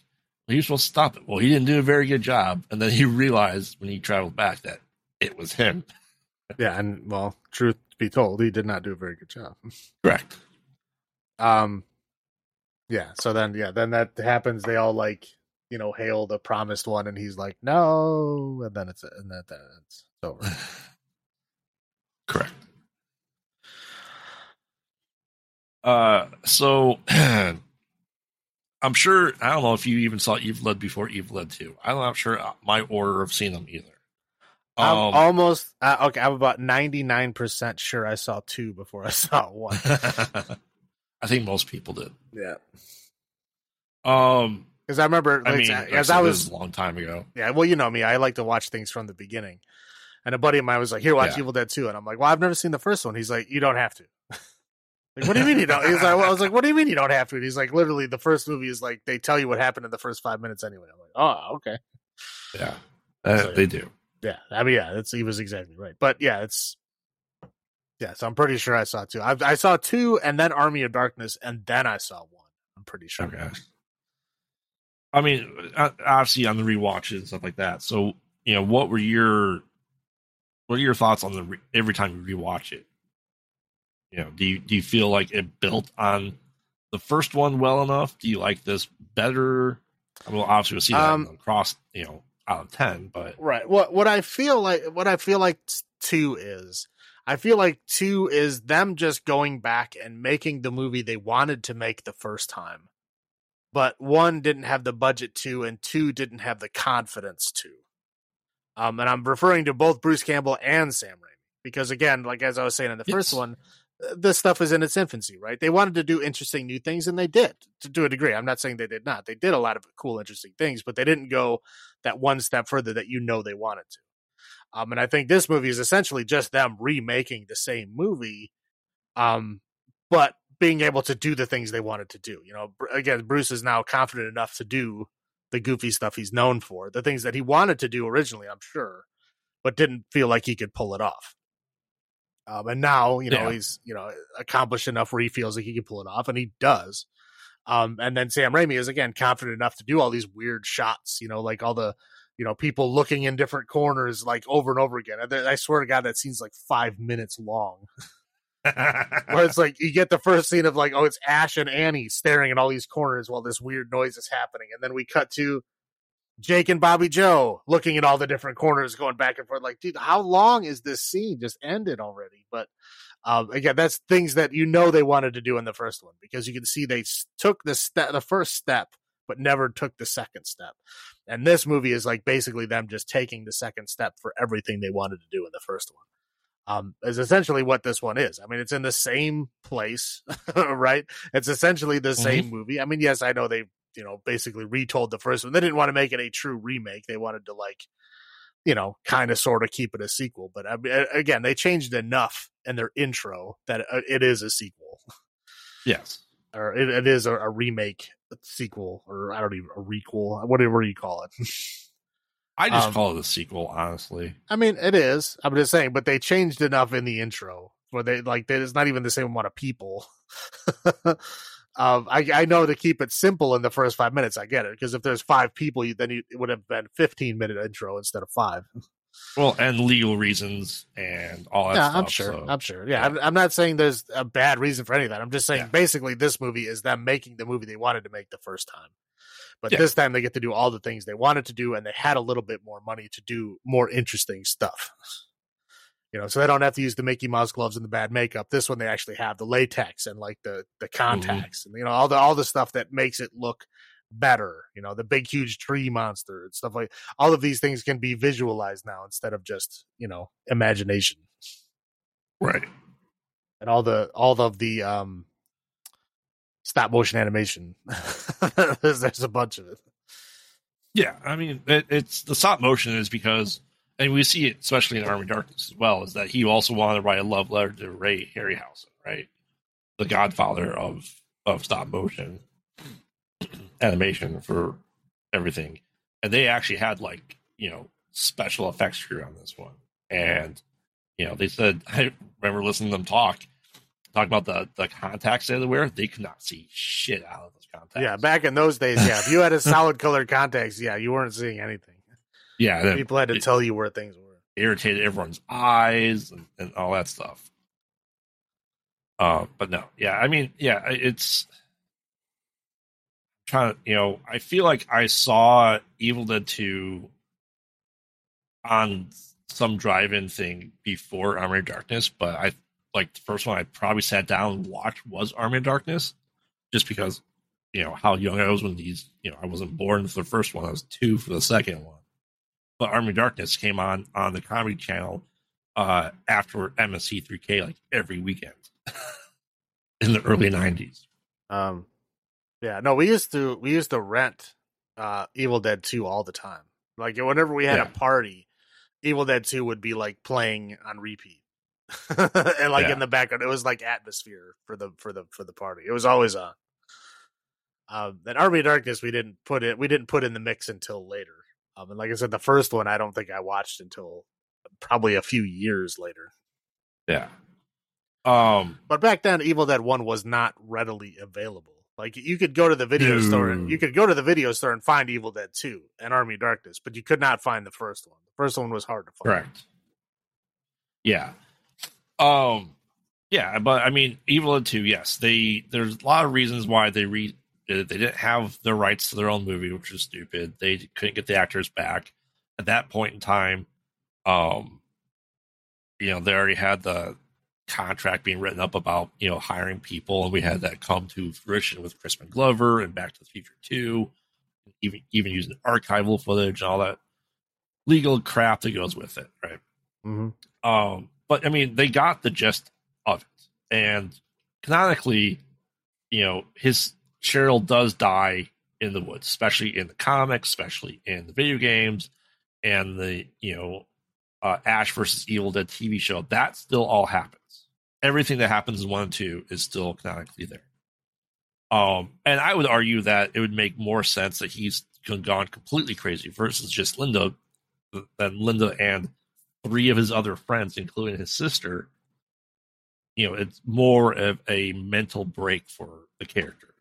he was supposed to stop it. Well, he didn't do a very good job. And then he realized when he traveled back that it was him. Yeah, and well, truth be told, he did not do a very good job. Correct. Um, yeah. So then, yeah, then that happens. They all like, you know, hail the promised one, and he's like, no, and then it's and then, then it's over. Correct. Uh, so I'm sure I don't know if you even saw Evil Dead before Evil Dead Two. I'm not sure uh, my order of seeing them either. I'm Um, almost uh, okay. I'm about ninety nine percent sure I saw two before I saw one. I think most people did. yeah, Um, because I remember I mean, like as I was a long time ago. Yeah, well, you know me. I like to watch things from the beginning. And a buddy of mine was like, "Here, watch Yeah. Evil Dead 2. and I'm like, "Well, I've never seen the first one." He's like, "You don't have to." like, what do you mean you don't? He's like, well, I was like, "What do you mean you don't have to?" And he's like, "Literally, the first movie is like they tell you what happened in the first five minutes anyway." I'm like, "Oh, okay." Yeah, Uh, So, they do. Yeah, I mean, yeah, that's he was exactly right. But yeah, it's yeah. So I'm pretty sure I saw two. I, I saw two, and then Army of Darkness, and then I saw one. I'm pretty sure. Okay. I mean, obviously on the rewatches and stuff like that. So, you know, what were your what are your thoughts on the re- every time you rewatch it? You know, do you do you feel like it built on the first one well enough? Do you like this better? I Well, obviously we'll see that Um, across, you know, out of ten, but Right. What what I feel like what I feel like two is I feel like two is them just going back and making the movie they wanted to make the first time. But one didn't have the budget to and two didn't have the confidence to. Um and I'm referring to both Bruce Campbell and Sam Raimi because again, like as I was saying in the first one, uh, this stuff is in its infancy, right? They wanted to do interesting new things and they did to, to a degree. I'm not saying they did not. They did a lot of cool interesting things, but they didn't go that one step further that you know they wanted to. Um, and I think this movie is essentially just them remaking the same movie, um, but being able to do the things they wanted to do. You know, again, Bruce is now confident enough to do the goofy stuff he's known for, the things that he wanted to do originally, I'm sure, but didn't feel like he could pull it off. Um, and now, you know, Yeah. he's you know accomplished enough where he feels like he can pull it off, and he does. Um, and then Sam Raimi is again confident enough to do all these weird shots, you know, like all the, you know, people looking in different corners like over and over again. I I swear to God, that scene's like five minutes long. Where it's like you get the first scene of like, oh, it's Ash and Annie staring at all these corners while this weird noise is happening, and then we cut to Jake and Bobby Joe looking at all the different corners, going back and forth. Like, dude, how long is this scene? Just ended already. But um, again, that's things that you know they wanted to do in the first one because you can see they took the step, the first step, but never took the second step. And this movie is like basically them just taking the second step for everything they wanted to do in the first one. Um, is essentially what this one is. I mean, it's in the same place, right? It's essentially the same movie. I mean, yes, I know they, you know, basically retold the first one. They didn't want to make it a true remake. They wanted to like, you know, kind of sort of keep it a sequel. But I mean, again, they changed enough in their intro that uh, it is a sequel, yes. or it, it is a, a remake sequel, or I don't even a requel, whatever you call it. I just Um, call it a sequel, honestly. I mean, it is. I'm just saying, but they changed enough in the intro where they like there's not even the same amount of people. um, I I know to keep it simple in the first five minutes. I get it because if there's five people, you, then you, it would have been 15 minute intro instead of five. Well, and legal reasons and all that yeah, stuff. I'm sure. so- I'm sure. Yeah, I'm, I'm not saying there's a bad reason for any of that. I'm just saying Yeah. basically this movie is them making the movie they wanted to make the first time. But Yeah. this time they get to do all the things they wanted to do, and they had a little bit more money to do more interesting stuff. You know, so they don't have to use the Mickey Mouse gloves and the bad makeup. This one they actually have the latex and like the the contacts and you know all the all the stuff that makes it look better. You know, the big huge tree monster and stuff like all of these things can be visualized now instead of just you know imagination right. and all the all of the um stop motion animation. there's, there's a bunch of it. Yeah, I mean, it, it's the stop motion is because, and we see it especially in Army Darkness as well, is that he also wanted to write a love letter to Ray Harryhausen, right, the godfather of of stop motion animation for everything, and they actually had like you know special effects crew on this one, and you know they said I remember listening to them talk. Talk about the the contacts they had to wear. They could not see shit out of those contacts. Yeah, back in those days, yeah, if you had a solid colored contacts, yeah, you weren't seeing anything. yeah. People had to it- tell you where things were. irritated everyone's eyes and, and all that stuff. Uh, but no, yeah, I mean, yeah, it's trying to, you know, I feel like I saw Evil Dead 2 on some drive-in thing before Army of Darkness, but I like the first one I probably sat down and watched was Army of Darkness, just because you know how young I was when these you know I wasn't born for the first one, I was two for the second one. But Army of Darkness came on on the Comedy Channel uh, after MST3K like every weekend in the early '90s. Um, yeah, no, we used to we used to rent uh Evil Dead 2 all the time. Like whenever we had Yeah. a party, Evil Dead 2 would be like playing on repeat. and like Yeah. in the background, it was like atmosphere for the for the for the party. It was always on. Um, then Army of Darkness, we didn't put it we didn't put in the mix until later. Um, and like I said, the first one I don't think I watched until probably a few years later. Yeah. Um. But back then, Evil Dead One was not readily available. Like you could go to the video store, and you could go to the video store and find Evil Dead Two and Army of Darkness, but you could not find the first one. The first one was hard to find. Correct. Yeah. Um. Yeah, but I mean, Evil Dead Two. Yes, they. There's a lot of reasons why they re. They didn't have the rights to their own movie, which is stupid. They couldn't get the actors back at that point in time. Um. You know, they already had the contract being written up about you know hiring people, and we had that come to fruition with Crispin Glover and Back to the Future Two, even even using archival footage and all that legal crap that goes with it, right? Mm-hmm. Um, but I mean, they got the gist of it, and canonically, you know, his Cheryl does die in the woods, especially in the comics, especially in the video games, and the you know, uh, Ash versus Evil Dead TV show. That still all happens. Everything that happens in one and two is still canonically there. Um, and I would argue that it would make more sense that he's gone completely crazy versus just Linda, than Linda and three of his other friends, including his sister, you know, it's more of a mental break for the character.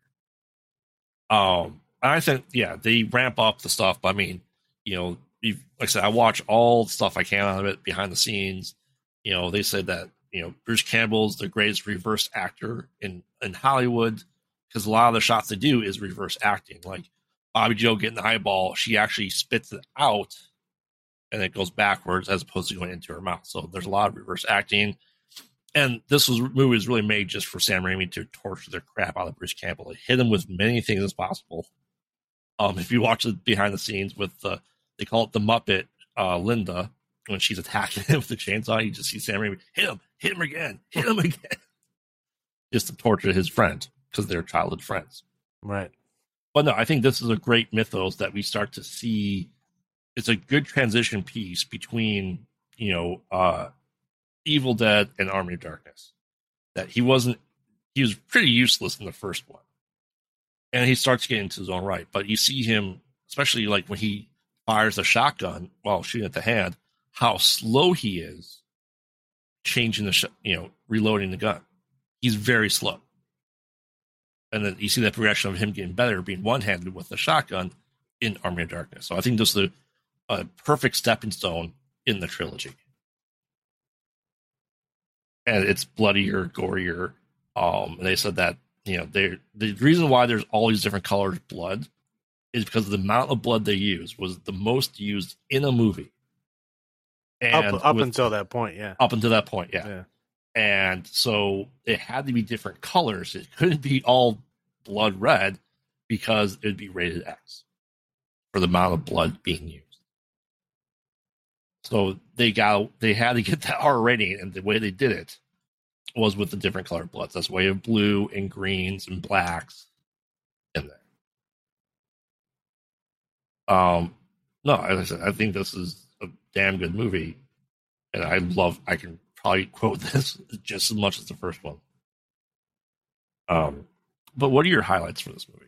Um, I think, yeah, they ramp up the stuff. I mean, you know, like I said, I watch all the stuff I can out of it behind the scenes. You know, they said that you know Bruce Campbell's the greatest reverse actor in in Hollywood because a lot of the shots they do is reverse acting. Like Bobby Joe getting the eyeball, she actually spits it out and it goes backwards as opposed to going into her mouth. So there's a lot of reverse acting. And this was movie was really made just for Sam Raimi to torture the crap out of Bruce Campbell. It hit him with many things as possible. Um, if you watch the behind the scenes with the they call it the Muppet uh, Linda when she's attacking him with the chainsaw, you just see Sam Raimi hit him, hit him again, hit him again, just to torture his friend because they're childhood friends. Right. But no, I think this is a great mythos that we start to see. It's a good transition piece between you know uh, Evil Dead and Army of Darkness. That he wasn't, he was pretty useless in the first one, and he starts getting into his own right. But you see him, especially like when he fires a shotgun while shooting at the hand, how slow he is changing the sh- you know reloading the gun. He's very slow and then you see that progression of him getting better, being one handed with the shotgun in Army of Darkness. So I think this is a, a perfect stepping stone in the trilogy. And it's bloodier, gorier. Um, and they said that you know they the reason why there's all these different colors of blood is because the amount of blood they use was the most used in a movie. And up up with- until that point, yeah. up until that point, yeah. Yeah. And so it had to be different colors. It couldn't be all blood red because it would be rated X for the amount of blood being used. So they got they had to get that R rating, and the way they did it was with the different colored bloods. That's why you have blue and greens and blacks in there. Um, no, as I said, I think this is a damn good movie, and I love. I can probably quote this just as much as the first one. Um, but what are your highlights for this movie?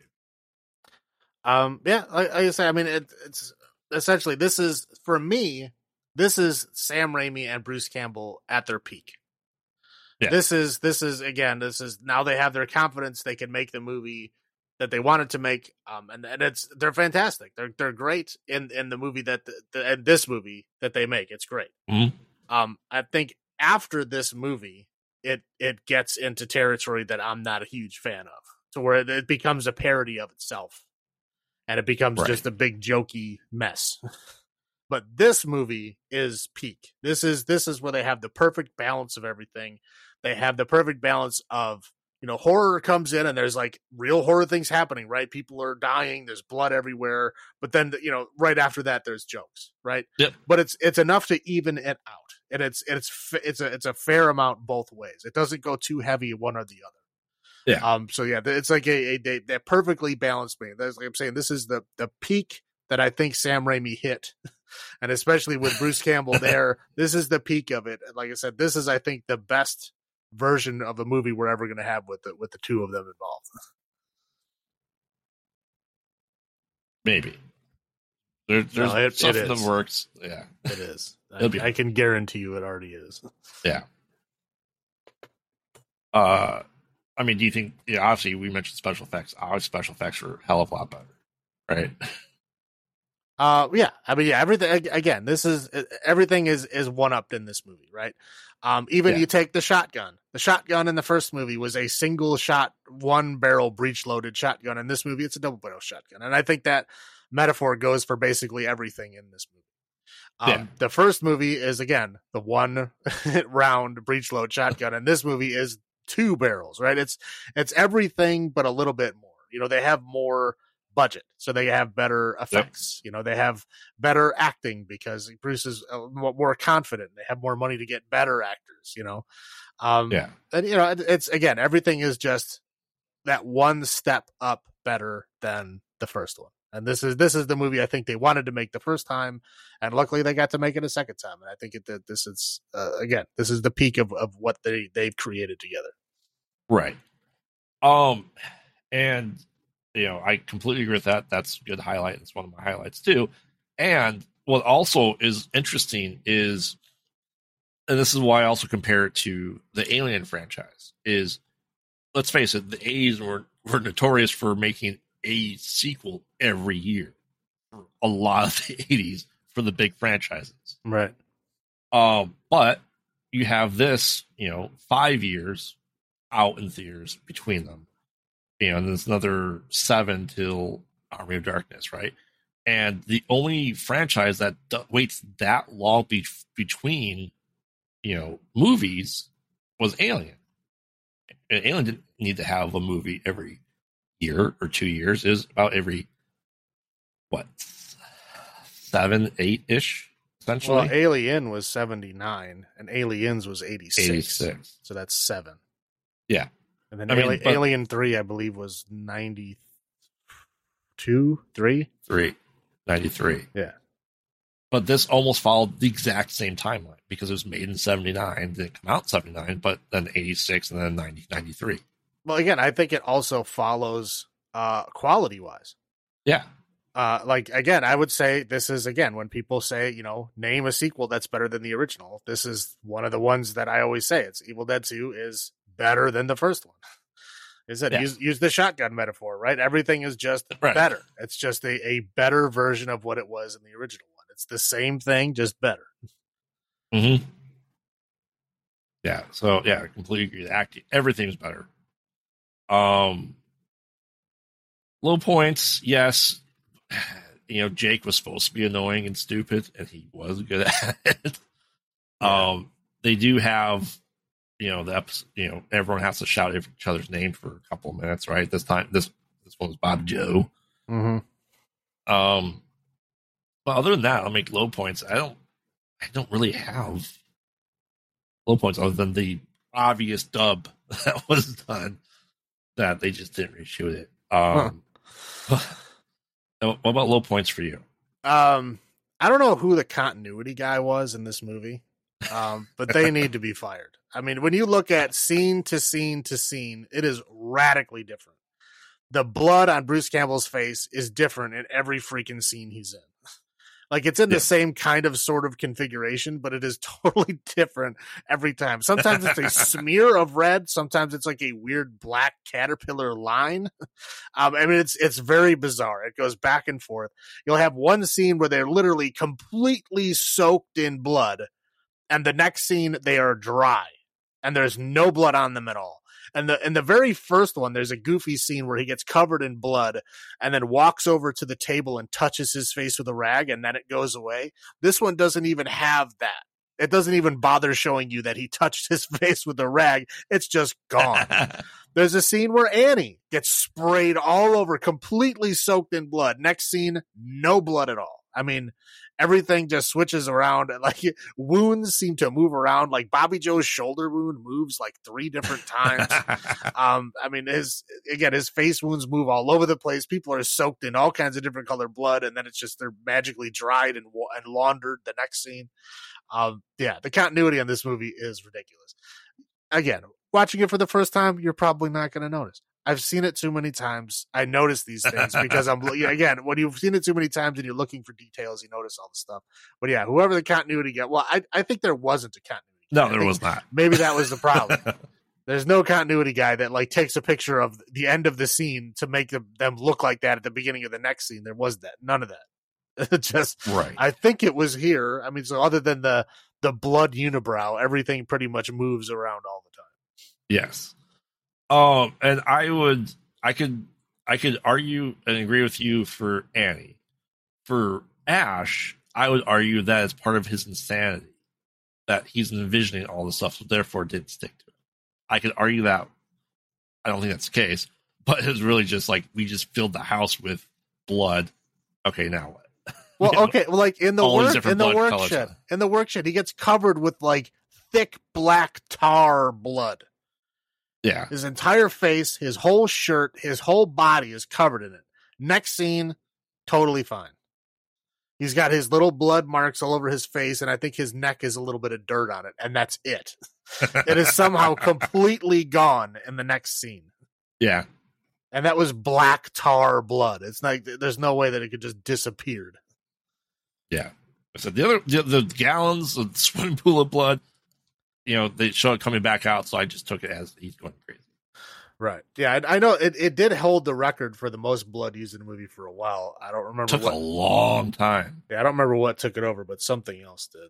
Um, yeah, like, like I say, I mean, it, it's essentially this is for me. This is Sam Raimi and Bruce Campbell at their peak. Yeah. This is this is again. This is now they have their confidence. They can make the movie that they wanted to make, um, and, and it's they're fantastic. They're they're great in in the movie that the, the in this movie that they make. It's great. Mhm. Um, I think after this movie, it it gets into territory that I'm not a huge fan of, to where it, it becomes a parody of itself, and it becomes Right. just a big jokey mess. But this movie is peak. This is this is where they have the perfect balance of everything. They have the perfect balance of you know horror comes in and there's like real horror things happening, right? People are dying, there's blood everywhere, but then you know right after that there's jokes, right? Yep. But it's it's enough to even it out, and it's it's it's a it's a fair amount both ways. It doesn't go too heavy one or the other. Yeah. Um. So yeah, it's like a, a they they're perfectly balanced. Me. That's like I'm saying. This is the the peak that I think Sam Raimi hit, and especially with Bruce Campbell there, this is the peak of it. Like I said, this is I think the best version of a movie we're ever going to have with the with the two of them involved. Maybe. There, there's it- it stuff in is. the works. Yeah. It is. I, be- I can guarantee you, it already is. Yeah. Uh, I mean, do you think? Yeah, obviously we mentioned special effects. Our special effects are a hell of a lot better, right? Uh, yeah. I mean, yeah. Everything again. This is everything is is one upped in this movie, right? Um, even Yeah. you take the shotgun. The shotgun in the first movie was a single shot, one barrel breech loaded shotgun. In this movie, it's a double barrel shotgun, and I think that metaphor goes for basically everything in this movie. Um, Yeah. The first movie is again the one round breech load shotgun, and this movie is two barrels, right? It's it's everything but a little bit more. You know, they have more budget, so they have better effects. You know, they have better acting because Bruce is uh, more confident. They have more money to get better actors. You know, um, Yeah. and you know, it's again everything is just that one step up better than the first one. And this is this is the movie I think they wanted to make the first time, and luckily they got to make it a second time. And I think it, that this is uh, again this is the peak of, of what they they've created together. Right. Um, and you know, I completely agree with that. That's a good highlight. It's one of my highlights too. And what also is interesting is, and this is why I also compare it to the Alien franchise. Is let's face it, the A's were were notorious for making a sequel every year. For a lot of the '80s for the big franchises. Right. Um, but you have this, you know, five years out in theaters between them. You know, and there's another seven till Army of Darkness, right? And the only franchise that d- waits that long be- between, you know, movies was Alien. And Alien didn't need to have a movie every year or two years. It was about every, what, seven, eight ish, essentially? Well, Alien was seventy nine, and Aliens was eighty six. 86. So that's seven. Yeah. And then I mean, Ali- but- Alien three, I believe, was ninety two, three. Three. 93. Yeah. But this almost followed the exact same timeline because it was made in 79, didn't come out in 79, but then 86 and then 90, 93. Well, again, I think it also follows uh quality wise. Yeah. uh like again i would say this is again when people say you know name a sequel that's better than the original this is one of the ones that i always say it's evil dead 2 is better than the first one is it Yeah. use, use the shotgun metaphor right everything is just Right. better it's just a, a better version of what it was in the original one it's the same thing just better Mm-hmm. Yeah. So, yeah, I completely agree. Acting, everything's better. Um, low points, yes. You know, Jake was supposed to be annoying and stupid, and he was good at it. Yeah. Um, they do have, you know, the episode, you know, everyone has to shout each other's name for a couple of minutes, right? This time, this this one was Bob Joe. mm-hmm. Um, but other than that, I'll make low points. I don't, I don't really have low points other than the obvious dub that was done that they just didn't reshoot it. Um, what about low points for you? um i don't know who the continuity guy was in this movie um but they need to be fired i mean when you look at scene to scene to scene it is radically different the blood on bruce campbell's face is different in every freaking scene he's in Like it's in Yeah. the same kind of sort of configuration, but it is totally different every time. Sometimes it's a smear of red, sometimes it's like a weird black caterpillar line. Um, I mean, it's it's very bizarre. It goes back and forth. You'll have one scene where they're literally completely soaked in blood, and the next scene they are dry, and there's no blood on them at all. And the in the very first one, there's a goofy scene where he gets covered in blood and then walks over to the table and touches his face with a rag, and then it goes away. This one doesn't even have that. It doesn't even bother showing you that he touched his face with a rag. It's just gone. There's a scene where Annie gets sprayed all over, completely soaked in blood. Next scene, no blood at all. I mean, everything just switches around. Like wounds seem to move around. Like Bobby Joe's shoulder wound moves like three different times. um, I mean, his again, his face wounds move all over the place. People are soaked in all kinds of different colored blood, and then it's just they're magically dried and and laundered. The next scene, um, yeah, the continuity on this movie is ridiculous. Again, watching it for the first time, you're probably not going to notice. I've seen it too many times. I notice these things because I'm again when you've seen it too many times and you're looking for details, you notice all the stuff. But yeah, whoever the continuity get, well, I I think there wasn't a continuity. no, guy. There was not. Maybe that was the problem. There's no continuity guy that like takes a picture of the end of the scene to make them, them look like that at the beginning of the next scene. There was that. None of that. Just right. I think it was here. I mean, so other than the the blood unibrow, everything pretty much moves around all the time. Yes. Um, and I would, I could, I could argue and agree with you for Annie. For Ash, I would argue that it's part of his insanity that he's envisioning all this stuff, so therefore didn't stick to it. I could argue that. I don't think that's the case, but it's really just like we just filled the house with blood. Okay, now what? Well, You know, okay, well, like in the all work in the workshed, in the workshed, he gets covered with like thick black tar blood. Yeah, His entire face, his whole shirt, his whole body is covered in it. Next scene, totally fine. He's got his little blood marks all over his face, and I think his neck is a little bit of dirt on it, and that's it. It is somehow completely gone in the next scene. yeah. And that was black tar blood. It's like there's no way that it could just disappeared. Yeah. So the other the, the gallons of swimming pool of blood, you know they show it coming back out, so I just took it as he's going crazy. Right. Yeah, I, I know it, it did hold the record for the most blood used in a movie for a while. I don't remember. It took what, a long time. Yeah, I don't remember what took it over, but something else did.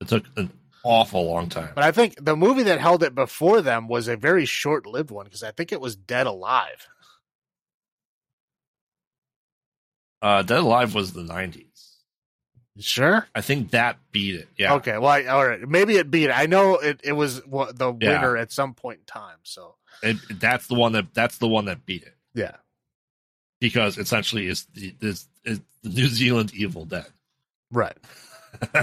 It took an awful long time. But I think the movie that held it before them was a very short-lived one because I think it was Dead Alive. Uh, Dead Alive was the '90s. Sure. I think that beat it. Yeah. Okay. Well, I, all right. Maybe it beat it. I know it, it was wa- the Yeah. winner at some point in time. So, It, that's the one that that's the one that beat it. yeah. Because essentially it's is, is the New Zealand Evil Dead. Right.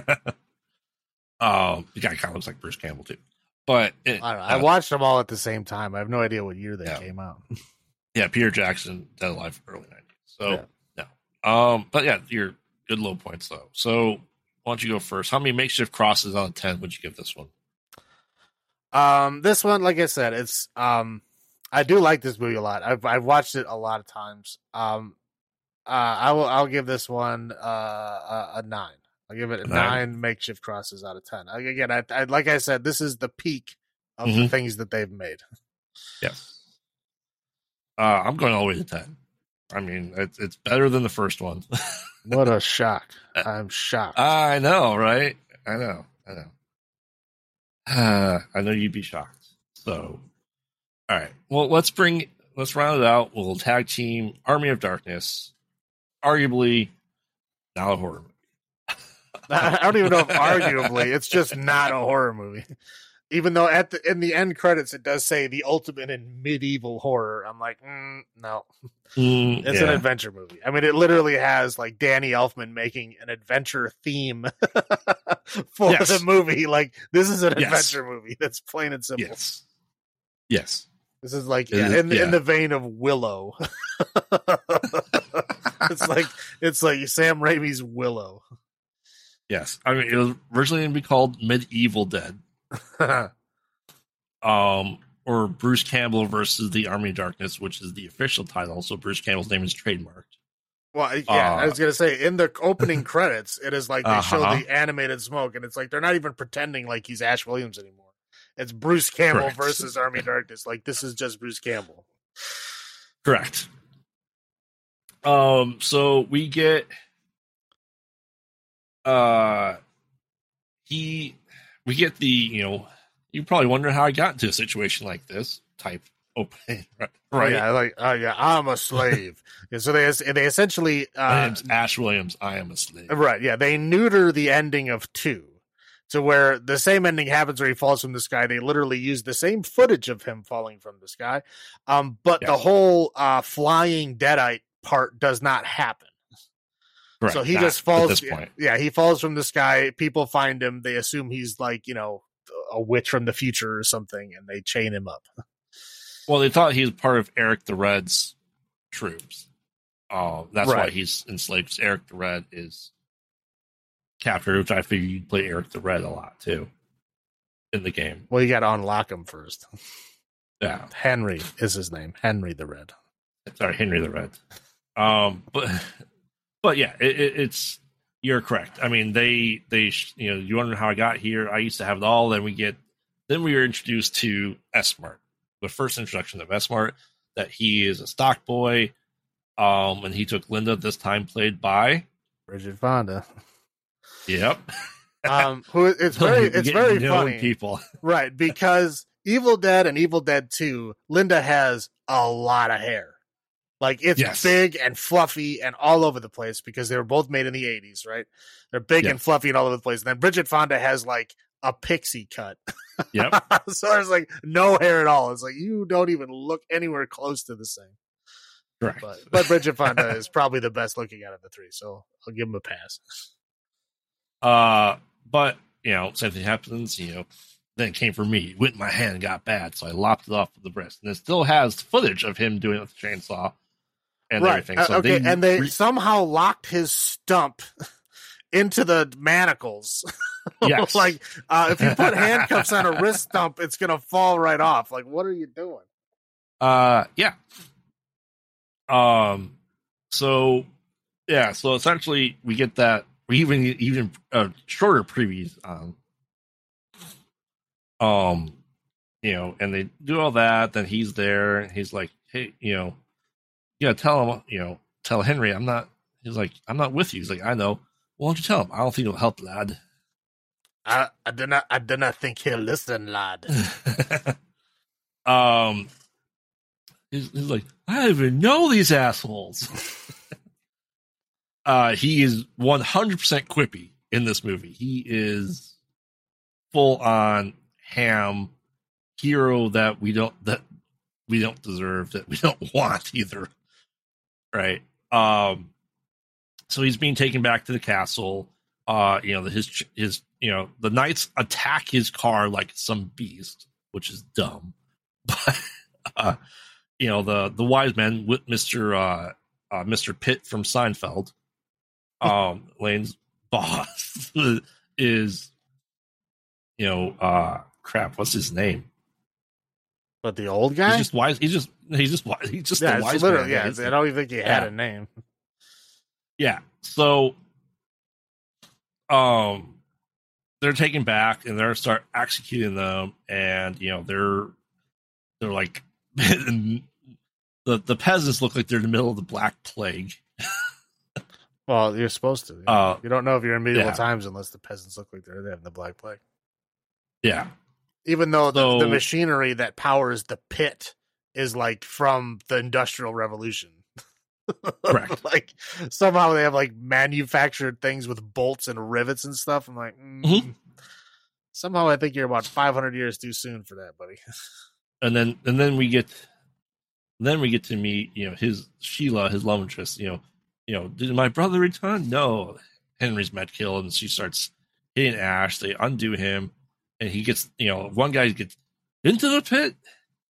um the guy kind of looks like Bruce Campbell too. But it, I don't know. I uh, watched them all at the same time. I have no idea what year they Yeah. came out. yeah, Peter Jackson, Dead Alive, early nineties. So Yeah. no, um, but yeah, your good low points though. So why don't you go first? How many makeshift crosses out of ten would you give this one? Um, this one, like I said, it's um, I do like this movie a lot. I've I've watched it a lot of times. Um, uh, I will I'll give this one uh a, a nine. I'll give it a nine. nine. makeshift crosses out of ten. Again, I, I like I said, this is the peak of the Mhm. things that they've made. Yes. Uh, I'm going all the way to ten. I mean, it's it's better than the first one. What a shock! I'm shocked. I know, right? I know, I know. Uh, I know you'd be shocked. So, all right. Well, let's bring let's round it out. We'll tag team Army of Darkness, arguably not a horror movie. I don't even know if arguably it's just not a horror movie. Even though at the in the end credits it does say the ultimate in medieval horror, I'm like, mm, no, Mm, it's an adventure movie. I mean, it literally has like Danny Elfman making an adventure theme for Yes. the movie. Like this is an Yes. adventure movie. That's plain and simple. yes, yes. This is like yeah, in, yeah. in the vein of Willow. it's like it's like Sam Raimi's Willow. Yes, I mean it was originally going to be called Medieval Dead, um, or Bruce Campbell versus the Army of Darkness, which is the official title. So Bruce Campbell's name is trademarked. Well, yeah, I Uh, was gonna say in the opening credits, it is like they show Uh-huh. the animated smoke, and it's like they're not even pretending like he's Ash Williams anymore. It's Bruce Campbell Correct. versus Army Darkness. Like this is just Bruce Campbell. Correct. Um, so we get uh he we get the, you know, you probably wonder how I got into a situation like this type opening, right? right? Yeah, like oh yeah, I'm a slave. yeah, so they they essentially My uh, name's Ash Williams. I am a slave. right. Yeah, they neuter the ending of two. To where the same ending happens where he falls from the sky. They literally use the same footage of him falling from the sky. Um, but the whole uh flying deadite part does not happen. Correct. So he Not just falls. at this point. Yeah, he falls from the sky. People find him. They assume he's like you know a witch from the future or something, and they chain him up. Well, they thought he was part of Eric the Red's troops. Uh, that's why he's enslaved. Eric the Red is captured, which I figured you'd play Eric the Red a lot too in the game. Well, you got to unlock him first. Yeah, Henry is his name. Henry the Red. sorry, Henry the Red. Um, but but yeah, it, it, it's you're correct. I mean, they they you know you wonder how I got here. I used to have it all. Then we get then we were introduced to Smart, the first introduction of Smart. That he is a stock boy. Um, and he took Linda this time, played by Bridget Fonda. Yep. Um, who it's very it's very funny, people. right? Because Evil Dead and Evil Dead Two, Linda has a lot of hair. Like it's Yes. big and fluffy and all over the place because they were both made in the '80s, right? They're big and fluffy and all over the place. And then Bridget Fonda has like a pixie cut. Yep. so there's like no hair at all. It's like you don't even look anywhere close to the same. Correct. But but Bridget Fonda is probably the best looking out of the three, so I'll give him a pass. Uh, but you know, same thing happens. You know, then it came for me. It went in my hand and got bad, so I lopped it off with the breast, and it still has footage of him doing it with the chainsaw and everything. Uh, okay, they and they re- somehow locked his stump into the manacles. Yes. like uh, if you put handcuffs on a wrist stump, it's gonna fall right off. Like, what are you doing? Uh, yeah. Um, so yeah, so essentially we get that. We even even uh, shorter previews on. Um, you know, and they do all that. Then he's there, and he's like, "Hey, you know, you gotta tell him, you know, tell Henry, I'm not." He's like, "I'm not with you." He's like, "I know." Well, why don't you tell him? I don't think it'll help, lad. I I do not I do not think he'll listen, lad. um, he's, he's like, I don't even know these assholes. uh, he is 100% quippy in this movie. He is full on ham hero that we don't that we don't deserve that we don't want either. Right. Um. So he's being taken back to the castle. Uh, you know, the, his his you know the knights attack his car like some beast, which is dumb. But uh, you know the the wise men with Mister uh, uh, Mister Pitt from Seinfeld, um, Lane's boss is you know uh crap. What's his name? But the old guy, He's just wise. He's just he's just wise. He's just yeah, the wise literally, man. yeah. I don't even think he had a name. Yeah. So um they're taken back and they're start executing them and you know they're they're like the the peasants look like they're in the middle of the black plague. Well, you're supposed to. Uh, you don't know if you're in medieval yeah. times unless the peasants look like they're having the black plague. Yeah. Even though the, the machinery that powers the pit is like from the Industrial Revolution. Correct. like somehow they have like manufactured things with bolts and rivets and stuff. I'm like, mm, Mhm. somehow I think you're about 500 years too soon for that, buddy. And then and then we get then we get to meet, you know, his Sheila, his love interest, you know, you know, did my brother return? No. Henry's met killed and she starts hitting Ash. They undo him and he gets, you know, one guy gets into the pit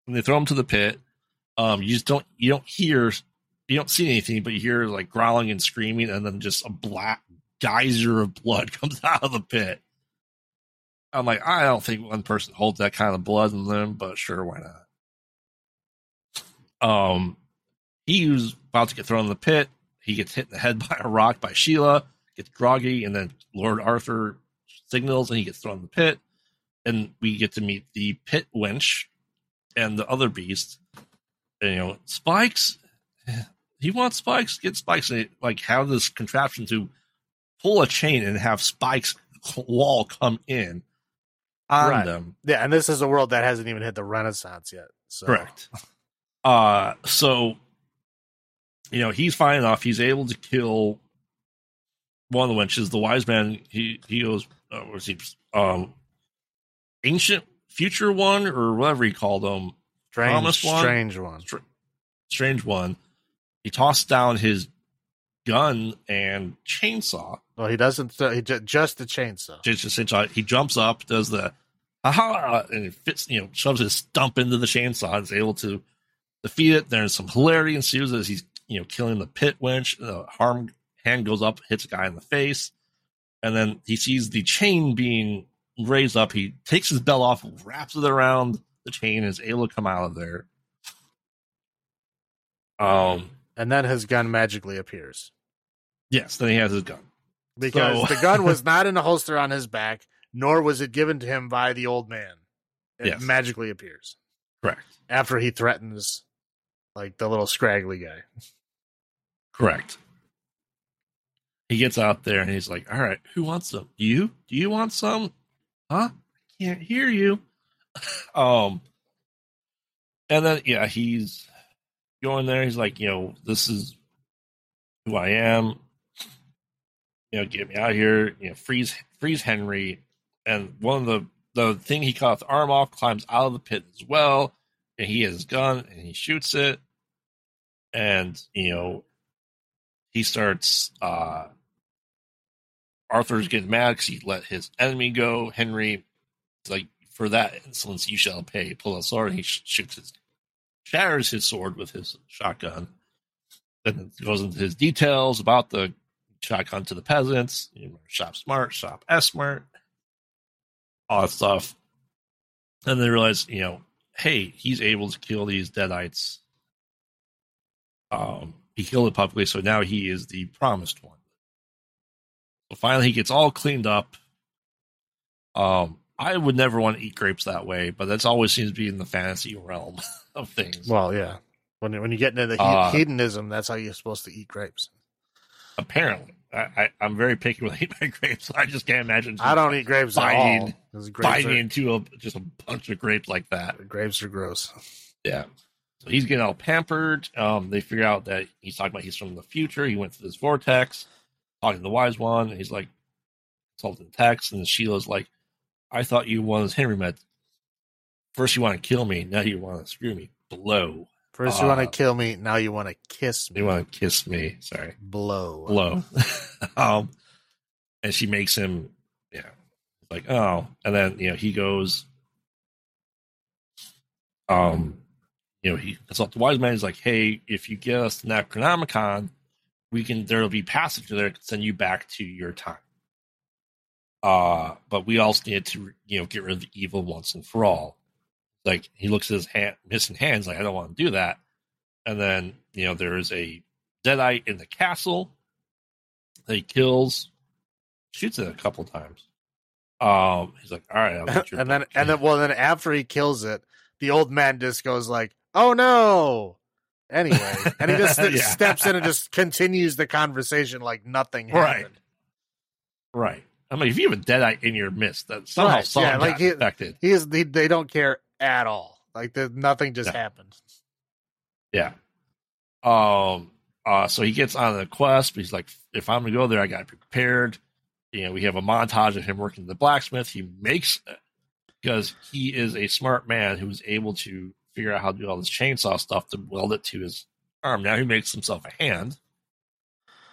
and they throw him to the pit. Um, you just don't you don't hear you don't see anything, but you hear like growling and screaming, and then just a black geyser of blood comes out of the pit. I'm like, I don't think one person holds that kind of blood in them, but sure, why not? Um, he was about to get thrown in the pit. he gets hit in the head by a rock by Sheila, gets groggy, and then Lord Arthur signals and he gets thrown in the pit. And we get to meet the pit wench and the other beast. And, you know, Spikes, he wants Spikes, get Spikes, and like have this contraption to pull a chain and have Spikes wall come in on Right. them. Yeah, and this is a world that hasn't even hit the Renaissance yet. So. Correct. Uh, so, you know, he's fine enough. He's able to kill one of the wenches. The wise man, he, he goes, uh, was he, um, ancient future one or whatever he called them, Strange, one? strange one. strange one. He tossed down his gun and chainsaw. Well, he doesn't. Uh, he ju- just the chainsaw. Just, just, just, he jumps up, does the aha, and it fits, you know, shoves his stump into the chainsaw and is able to defeat it. There's some hilarity ensues as he's, you know, killing the pit wench. The harm hand goes up, hits a guy in the face, and then he sees the chain being raised up. He takes his belt off, wraps it around the chain, and is able to come out of there. Um, And then his gun magically appears yes, then he has his gun. because So- the gun was not in a holster on his back, nor was it given to him by the old man. It Yes. magically appears Correct. after he threatens, like the little scraggly guy. Correct. He gets out there and he's like, "All right, who wants some? You? Do you want some? Huh? I can't hear you." um, and then yeah, he's going there. He's like, you know, this is who I am. You know, get me out of here. You know, freeze, freeze Henry. And one of the the thing he cut the arm off climbs out of the pit as well, and he has his gun and he shoots it. And you know, he starts. uh Arthur's getting mad because he let his enemy go. Henry, like for that insolence you shall pay. Pull a sword he sh- shoots his, shatters his sword with his shotgun. Then it goes into his details about the shotgun to the peasants. You know, shop smart, shop S Mart, all that stuff. And they realize, you know, hey, he's able to kill these deadites. Um, he killed it publicly, so now he is the promised one. Finally, he gets all cleaned up. Um, I would never want to eat grapes that way, but that's always seems to be in the fantasy realm of things. Well, yeah. When when you get into the he- Uh, hedonism, that's how you're supposed to eat grapes. Apparently, I, I'm very picky when I eat my grapes. So I just can't imagine. I don't eat grapes at all. biting- Grapes biting are, into a, just a bunch of grapes like that. grapes are gross. Yeah. So he's getting all pampered. Um, they figure out that he's talking about he's from the future. He went through this vortex, talking to the wise one. And he's like, consulting the text. And Sheila's like, I thought you wanted Henry met. First, you want to kill me. Now you want to screw me. Blow. First, you want Uh, to kill me. Now you want to kiss me. You want to kiss me. Sorry. blow. Blow. um, and she makes him, yeah, like, oh. And then, you know, he goes, um, you know, he consults the wise man. He's like, hey, if you get us the Necronomicon, we can, there'll be passage there that can send you back to your time. Uh, but we also need to, you know, get rid of the evil once and for all. Like he looks at his hand, missing hands, like I don't want to do that. And then, you know, there is a deadite in the castle that he kills, shoots it a couple times. Um, he's like, all right, I'll get your and then and then well then after he kills it, the old man just goes like, "Oh no." Anyway, and he just Yeah. steps in and just continues the conversation like nothing Right. happened. right. I mean, if you have a deadite in your midst, that somehow Right, someone yeah, like he- infected. He is he, they don't care at all. Like the, nothing just Yeah. happened. Yeah. Um. Uh. So he gets on the quest, but he's like, if I'm gonna go there, I got to be prepared. You know, we have a montage of him working the blacksmith. He makes because he is a smart man who's able to figure out how to do all this chainsaw stuff to weld it to his arm. Now he makes himself a hand.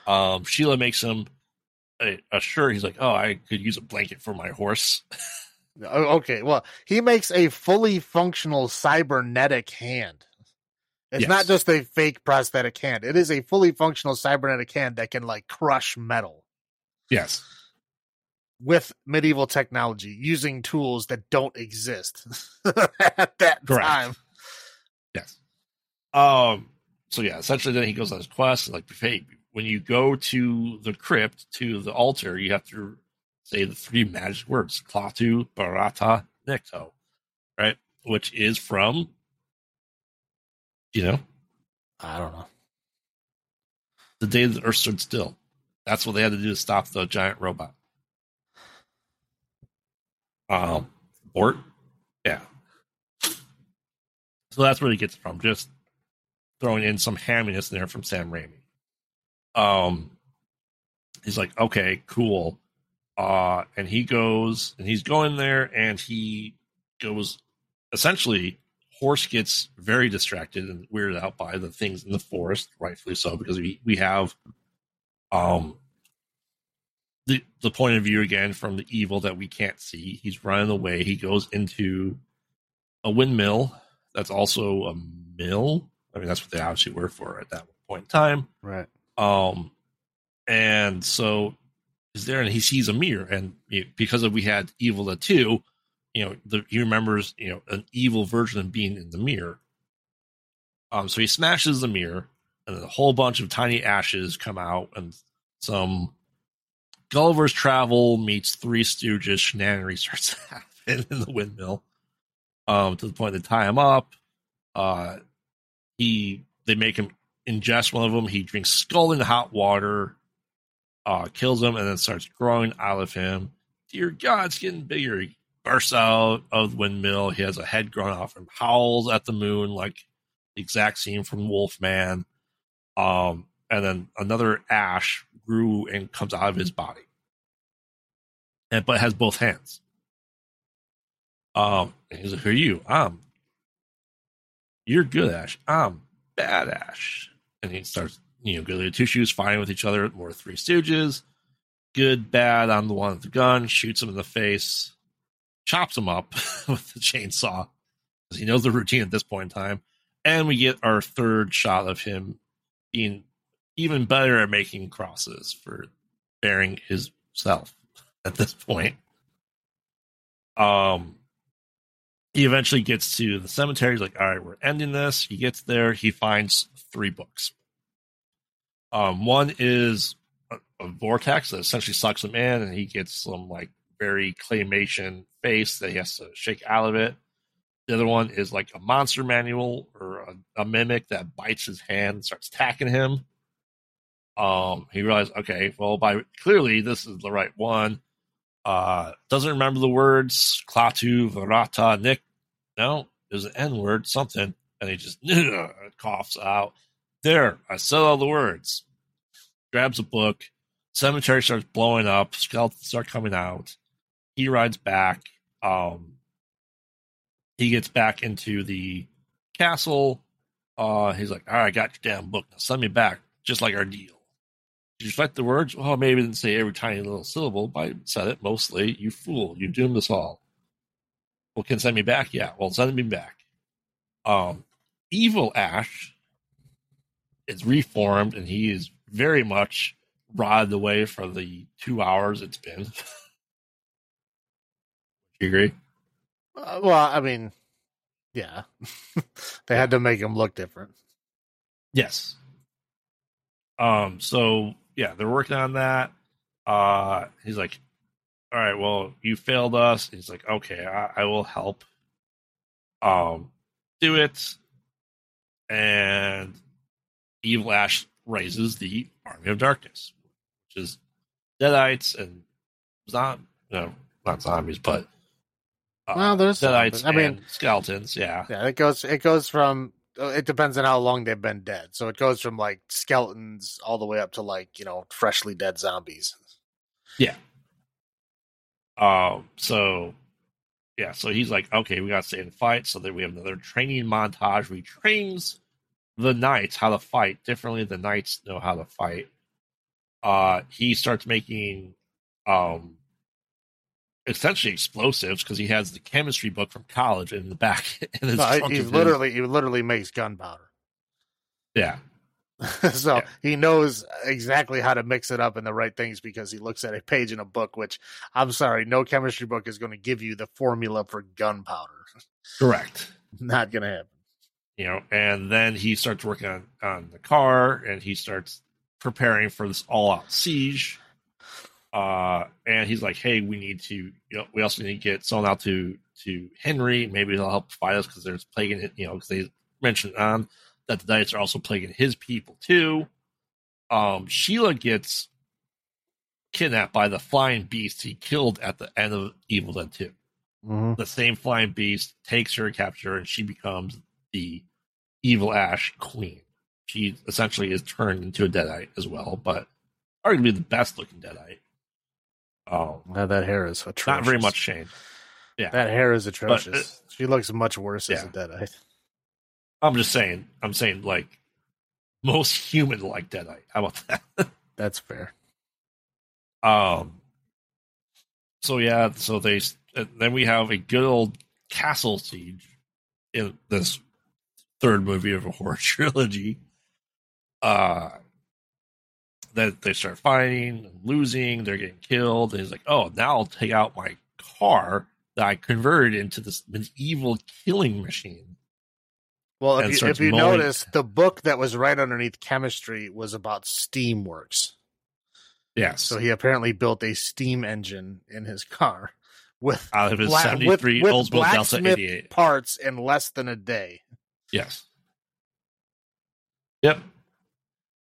Um. Sheila makes him a, a shirt. He's like, oh, I could use a blanket for my horse. Okay, well, he makes a fully functional cybernetic hand. It's Yes. not just a fake prosthetic hand. It is a fully functional cybernetic hand that can like crush metal yes. with medieval technology using tools that don't exist at that Correct. time. Yes. Um. So yeah, essentially, then he goes on his quest. Like, hey, when you go to the crypt to the altar, you have to say the three magic words: Klaatu, Barada, Nikto, right? Which is from, you know, I don't know. the day the Earth stood still. That's what they had to do to stop the giant robot. Um, Gort, yeah. So that's where he gets from. Just throwing in some hamminess there from Sam Raimi. Um, he's like, okay, cool. Uh, and he goes and he's going there and he goes essentially horse gets very distracted and weirded out by the things in the forest, rightfully so, because we, we have um the the point of view again from the evil that we can't see. He's running away. He goes into a windmill that's also a mill. I mean, that's what they obviously were for at that point in time. Right. Um, and so he's there and he sees a mirror, and you know, because of we had Evil the two, you know, the, he remembers you know an evil version of being in the mirror. Um, so he smashes the mirror, and then a whole bunch of tiny ashes come out, and some Gulliver's Travel meets Three Stooges shenanigans starts to happen in the windmill. Um, to the point they tie him up. Uh, he they make him ingest one of them. He drinks scalding hot water, uh, kills him, and then starts growing out of him. Dear God, it's getting bigger. He bursts out of the windmill. He has a head grown off him, howls at the moon like the exact scene from Wolfman. Um, and then another ash grew and comes out of his body, and but has both hands. Um, he's like, "Who are you? I'm. You're good, Ash. I'm bad, Ash." And he starts, you know, Goody Two Shoes fighting with each other. More Three Stooges. Good, bad. I'm the one with the gun. Shoots him in the face. Chops him up with the chainsaw because he knows the routine at this point in time. And we get our third shot of him being even better at making crosses for bearing his self at this point. Um, he eventually gets to the cemetery. He's like, all right, we're ending this. He gets there. He finds three books. Um, one is a, a vortex that essentially sucks him in, and he gets some like very claymation face that he has to shake out of it. The other one is like a monster manual or a, a mimic that bites his hand and starts attacking him. Um, he realized, okay, well, by clearly this is the right one. Uh, doesn't remember the words Klaatu, Barada, Nick. No, there's an N word, something, and he just coughs out. There, I said all the words. Grabs a book. Cemetery starts blowing up. Skeletons start coming out. He rides back. Um, he gets back into the castle. Uh, he's like, "All right, I got your damn book. Now send me back, just like our deal." Did you write the words? Well, maybe didn't say every tiny little syllable, but I said it mostly. You fool! You doomed us all. Well, can send me back? Yeah. Well, send me back. Um, evil Ash is reformed, and he is very much rotted away for the two hours it's been. Do you agree? Uh, well, I mean, yeah, they had to make him look different. Yes. Um. So yeah, they're working on that. Uh, he's like, "All right, well, you failed us." He's like, "Okay, I, I will help." Um, do it, and Evil Ash raises the Army of Darkness, which is Deadites and zom- no, not zombies, but uh, Well, there's Deadites. I mean- and skeletons. Yeah, Yeah, it goes. It goes from. uh, It depends on how long they've been dead. So it goes from like skeletons all the way up to like you know freshly dead zombies. Um, so yeah, so he's like, okay, we got to stay and fight. So then we have another training montage. We trains the knights how to fight differently. The knights know how to fight. Uh, he starts making um essentially explosives because he has the chemistry book from college in the back. In his No, he- of his- literally he literally makes gunpowder. yeah, so Yeah. he knows exactly how to mix it up in the right things because he looks at a page in a book. Which I'm sorry, no chemistry book is going to give you the formula for gunpowder. correct. Not going to happen. you know, and then he starts working on, on the car and he starts preparing for this all-out siege. Uh, and he's like, "Hey, we need to. You know, we also need to get someone out to to Henry. Maybe he'll help fight us because there's plaguing it. You know, because they mentioned on that the Deadites are also plaguing his people too. Um, Sheila gets kidnapped by the flying beast he killed at the end of Evil Dead 2. Mhm. The same flying beast takes her, captures her, and she becomes the evil Ash queen. She essentially is turned into a Deadite as well, but arguably the best looking Deadite. Um, Now that hair is atrocious. not very much changed. Yeah, that hair is atrocious. uh, she looks much worse as a deadite. I'm just saying. I'm saying like most human like Deadite. How about that? That's fair. Um. So yeah, so they uh, then we have a good old castle siege in this third movie of a horror trilogy. Uh, that they start fighting, losing, they're getting killed. And he's like, "Oh, now I'll take out my car that I converted into this medieval killing machine." Well, if you, if you notice, the book that was right underneath chemistry was about steam works. Yes, So he apparently built a steam engine in his car with out of his bla- '73 with Oldsmobile Delta blacksmith 88. parts in less than a day. Yes. Yep.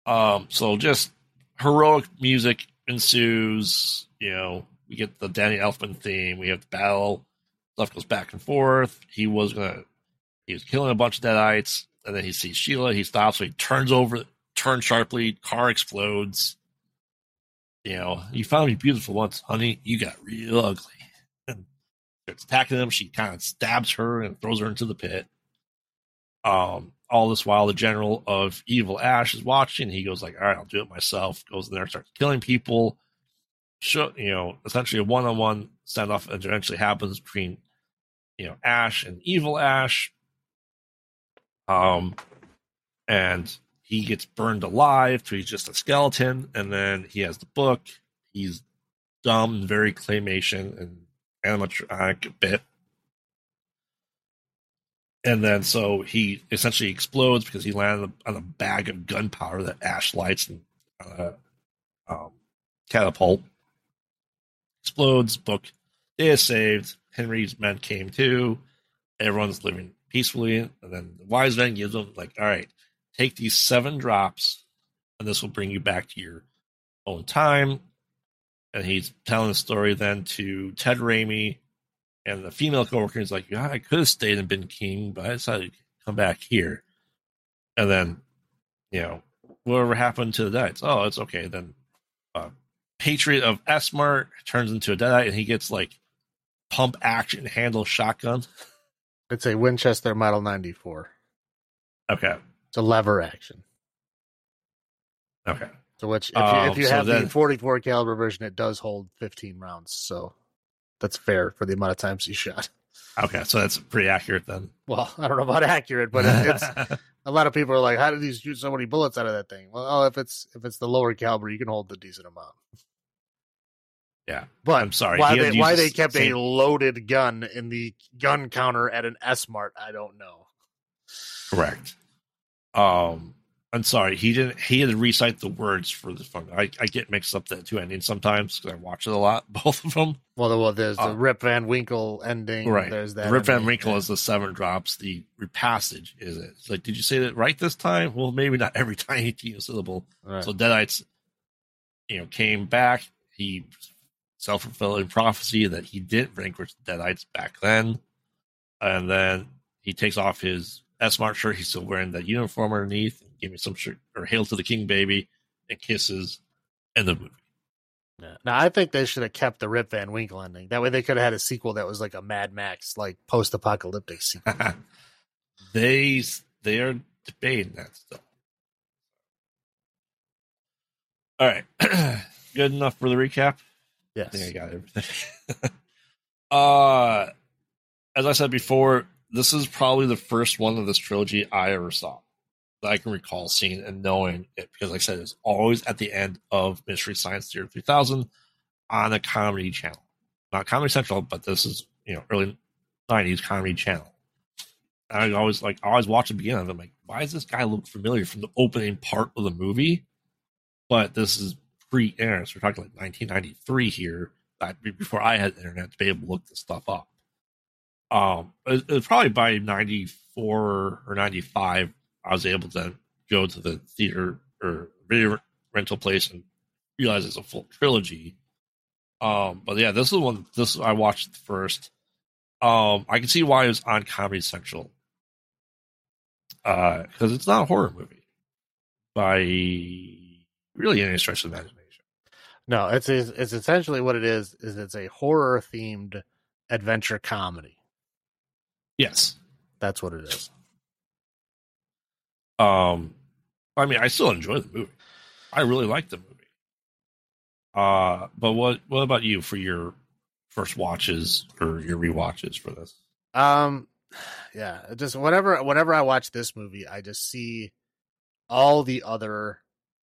Um, so just heroic music ensues. You know, we get the Danny Elfman theme. We have the battle. Stuff goes back and forth. He was gonna, he was killing a bunch of deadites, and then he sees Sheila. He stops. So he turns over, turns sharply. Car explodes. You know, you found me beautiful once, honey. You got real ugly. And starts attacking him. She kind of stabs her and throws her into the pit. Um, all this while, the general of Evil Ash is watching. He goes like, "All right, I'll do it myself." Goes in there, starts killing people. Show, you know, essentially a one-on-one standoff eventually happens between, you know, Ash and Evil Ash. Um, and he gets burned alive, so he's just a skeleton. And then he has the book. He's dumb, very claymation and animatronic a bit and then so he essentially explodes because he landed on a bag of gunpowder that Ash lights and uh, um, catapult. Explodes. Book is saved. Henry's men came too. Everyone's living peacefully, and then the wise man gives them like, "All right, take these seven drops, and this will bring you back to your own time." And he's telling the story then to Ted Raimi, and the female coworker is like, "Yeah, I could have stayed and been king, but I decided to come back here." And then, you know, whatever happened to the Deadites? Oh, it's okay. Then, uh, Patriot of S Mart turns into a Deadite, and he gets like pump action handle shotgun. It's a Winchester Model 94. Okay, It's a lever action. okay, So which, if you, Um, if you so have then- the 44 caliber version, it does hold 15 rounds. So that's fair for the amount of times you shot. okay. So that's pretty accurate then. Well, I don't know about accurate, but it's a lot of people are like, "How did he shoot so many bullets out of that thing?" Well, oh, if it's if it's the lower caliber, you can hold the decent amount. Yeah. But I'm sorry, why they why they kept same- a loaded gun in the gun counter at an S Mart, I don't know. Correct. Um, I'm sorry. He didn't. He had to recite the words for the phone. I, I get mixed up the two endings sometimes because I watch it a lot. Both of them. Well, the, well there's the Uh, Rip Van Winkle ending. Right. There's that. The Rip Van Winkle is the seven drops. The repassage is it? It's like, did you say that right this time? Well, maybe not every time a syllable. Right. So Deadites, you know, came back. He self fulfilling prophecy that he didn't vanquish the Deadites back then, and then he takes off his S Mart shirt. He's still wearing that uniform underneath. Give me some shirt or "Hail to the King, baby," and kisses. End of movie. Yeah. Now I think they should have kept the Rip Van Winkle ending. That way they could have had a sequel that was like a Mad Max, like post apocalyptic sequel. they they are debating that stuff. All right, good enough for the recap. I yes. think I got everything. uh, as I said before, this is probably the first one of this trilogy I ever saw that I can recall seeing and knowing it because, like I said, it's always at the end of Mystery Science Theater 3000 on a comedy channel, not Comedy Central, but this is you know early 90s comedy channel. I always like I always watch the beginning of it. I'm like, why does this guy look familiar from the opening part of the movie? but this is pre-internet. So we're talking like 1993 here, before I had internet to be able to look this stuff up. Um, it, was probably by 94 or 95, I was able to go to the theater or video rental place and realize it's a full trilogy. Um, but yeah, this is the one. This I watched first. Um, I can see why it was on Comedy Central. Uh, because it's not a horror movie by really any stretch of imagination. No, it's it's essentially what it is. Is it's a horror themed adventure comedy. Yes, that's what it is. Um, I mean, I still enjoy the movie. I really like the movie. Uh, but what what about you for your first watches or your re-watches for this? Um, yeah, just whenever whenever I watch this movie, I just see all the other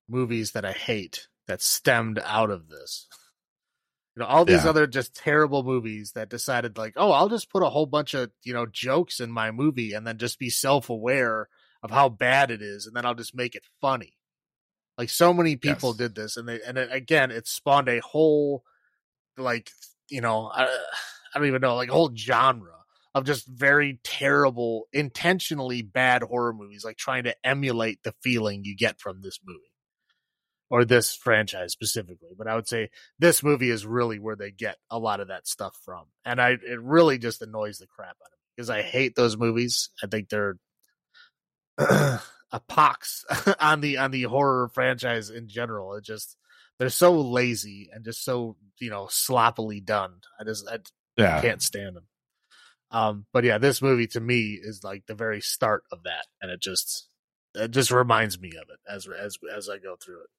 movies that I hate that stemmed out of this. You know, all these yeah. other just terrible movies that decided like, oh, I'll just put a whole bunch of, you know, jokes in my movie and then just be self-aware of how bad it is and then I'll just make it funny. Like so many people yes. did this and they and it, again, it spawned a whole like, you know, I, I don't even know, like a whole genre of just very terrible, intentionally bad horror movies, like trying to emulate the feeling you get from this movie or this franchise specifically. But I would say this movie is really where they get a lot of that stuff from, and I it really just annoys the crap out of me because I hate those movies. I think they're a pox on the on the horror franchise in general. It just they're so lazy and just so you know sloppily done. I just I yeah. can't stand them. Um, but yeah, this movie to me is like the very start of that, and it just it just reminds me of it as as as I go through it.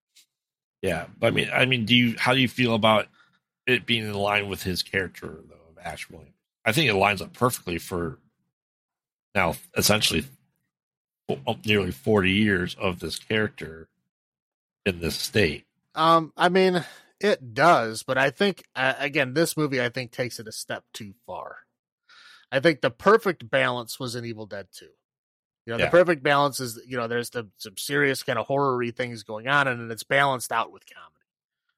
Yeah, but I mean, I mean, do you how do you feel about it being in line with his character though of Ash Williams? I think it lines up perfectly for now, essentially nearly forty years of this character in this state. Um, I mean, it does, but I think uh, again, this movie I think takes it a step too far. I think the perfect balance was in Evil Dead 2. You know, yeah. the perfect balance is, you know, there's the, some serious kind of horror-y things going on and it's balanced out with comedy.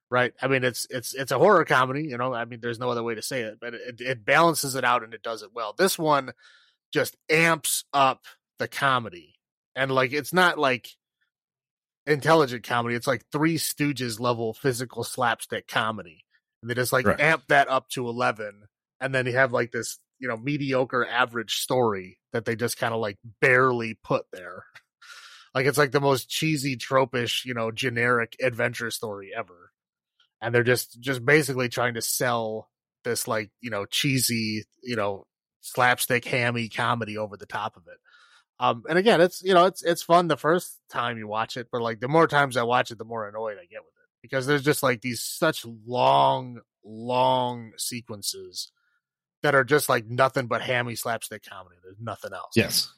Right. I mean, it's, it's, it's a horror comedy, you know, I mean, there's no other way to say it, but it, it balances it out and it does it well. This one just amps up the comedy and like, it's not like intelligent comedy. It's like three stooges level physical slapstick comedy. And they just like right. amp that up to 11 and then you have like this you know mediocre average story that they just kind of like barely put there. Like it's like the most cheesy tropish you know generic adventure story ever. And they're just just basically trying to sell this like you know cheesy you know slapstick hammy comedy over the top of it. Um and again it's you know it's it's fun the first time you watch it but like the more times i watch it the more annoyed i get with it. Because there's just like these such long long sequences that are just like nothing but hammy slapstick comedy. There's nothing else. Yes.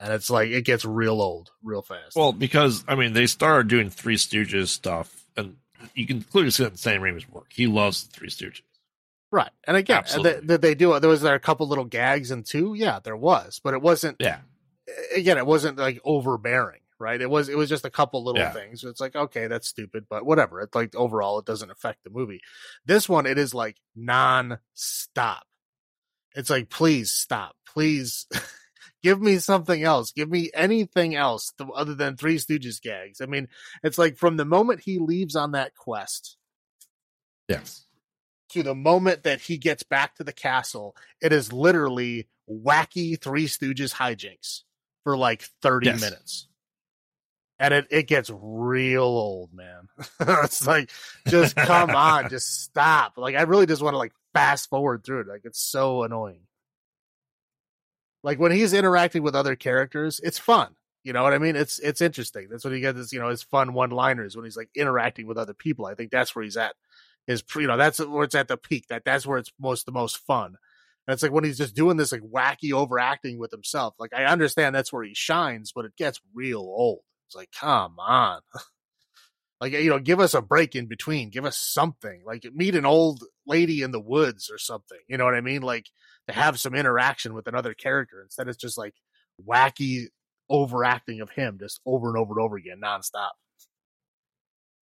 And it's like it gets real old real fast. Well, because I mean they started doing Three Stooges stuff, and you can clearly see that in Sam Raimi's work. He loves the Three Stooges. Right. And again, they, they, they, do there was there a couple little gags in two? Yeah, there was, but it wasn't Yeah. Again, it wasn't like overbearing, right? It was it was just a couple little yeah. things. It's like, okay, that's stupid, but whatever. It's like overall it doesn't affect the movie. This one it is like non-stop it's like, please stop. Please give me something else. Give me anything else other than Three Stooges gags. I mean, it's like from the moment he leaves on that quest. Yes. To the moment that he gets back to the castle, it is literally wacky Three Stooges hijinks for like 30 yes. minutes. And it, it gets real old, man. it's like, just come on, just stop. Like, I really just want to like fast forward through it. Like it's so annoying. Like when he's interacting with other characters, it's fun. You know what I mean? It's it's interesting. That's when he gets his, you know, his fun one liners when he's like interacting with other people. I think that's where he's at. His you know, that's where it's at the peak. That that's where it's most the most fun. And it's like when he's just doing this like wacky overacting with himself. Like I understand that's where he shines, but it gets real old. It's like, come on. Like, you know, give us a break in between. Give us something. Like, meet an old lady in the woods or something. You know what I mean? Like, to have some interaction with another character instead of just like wacky overacting of him just over and over and over again nonstop.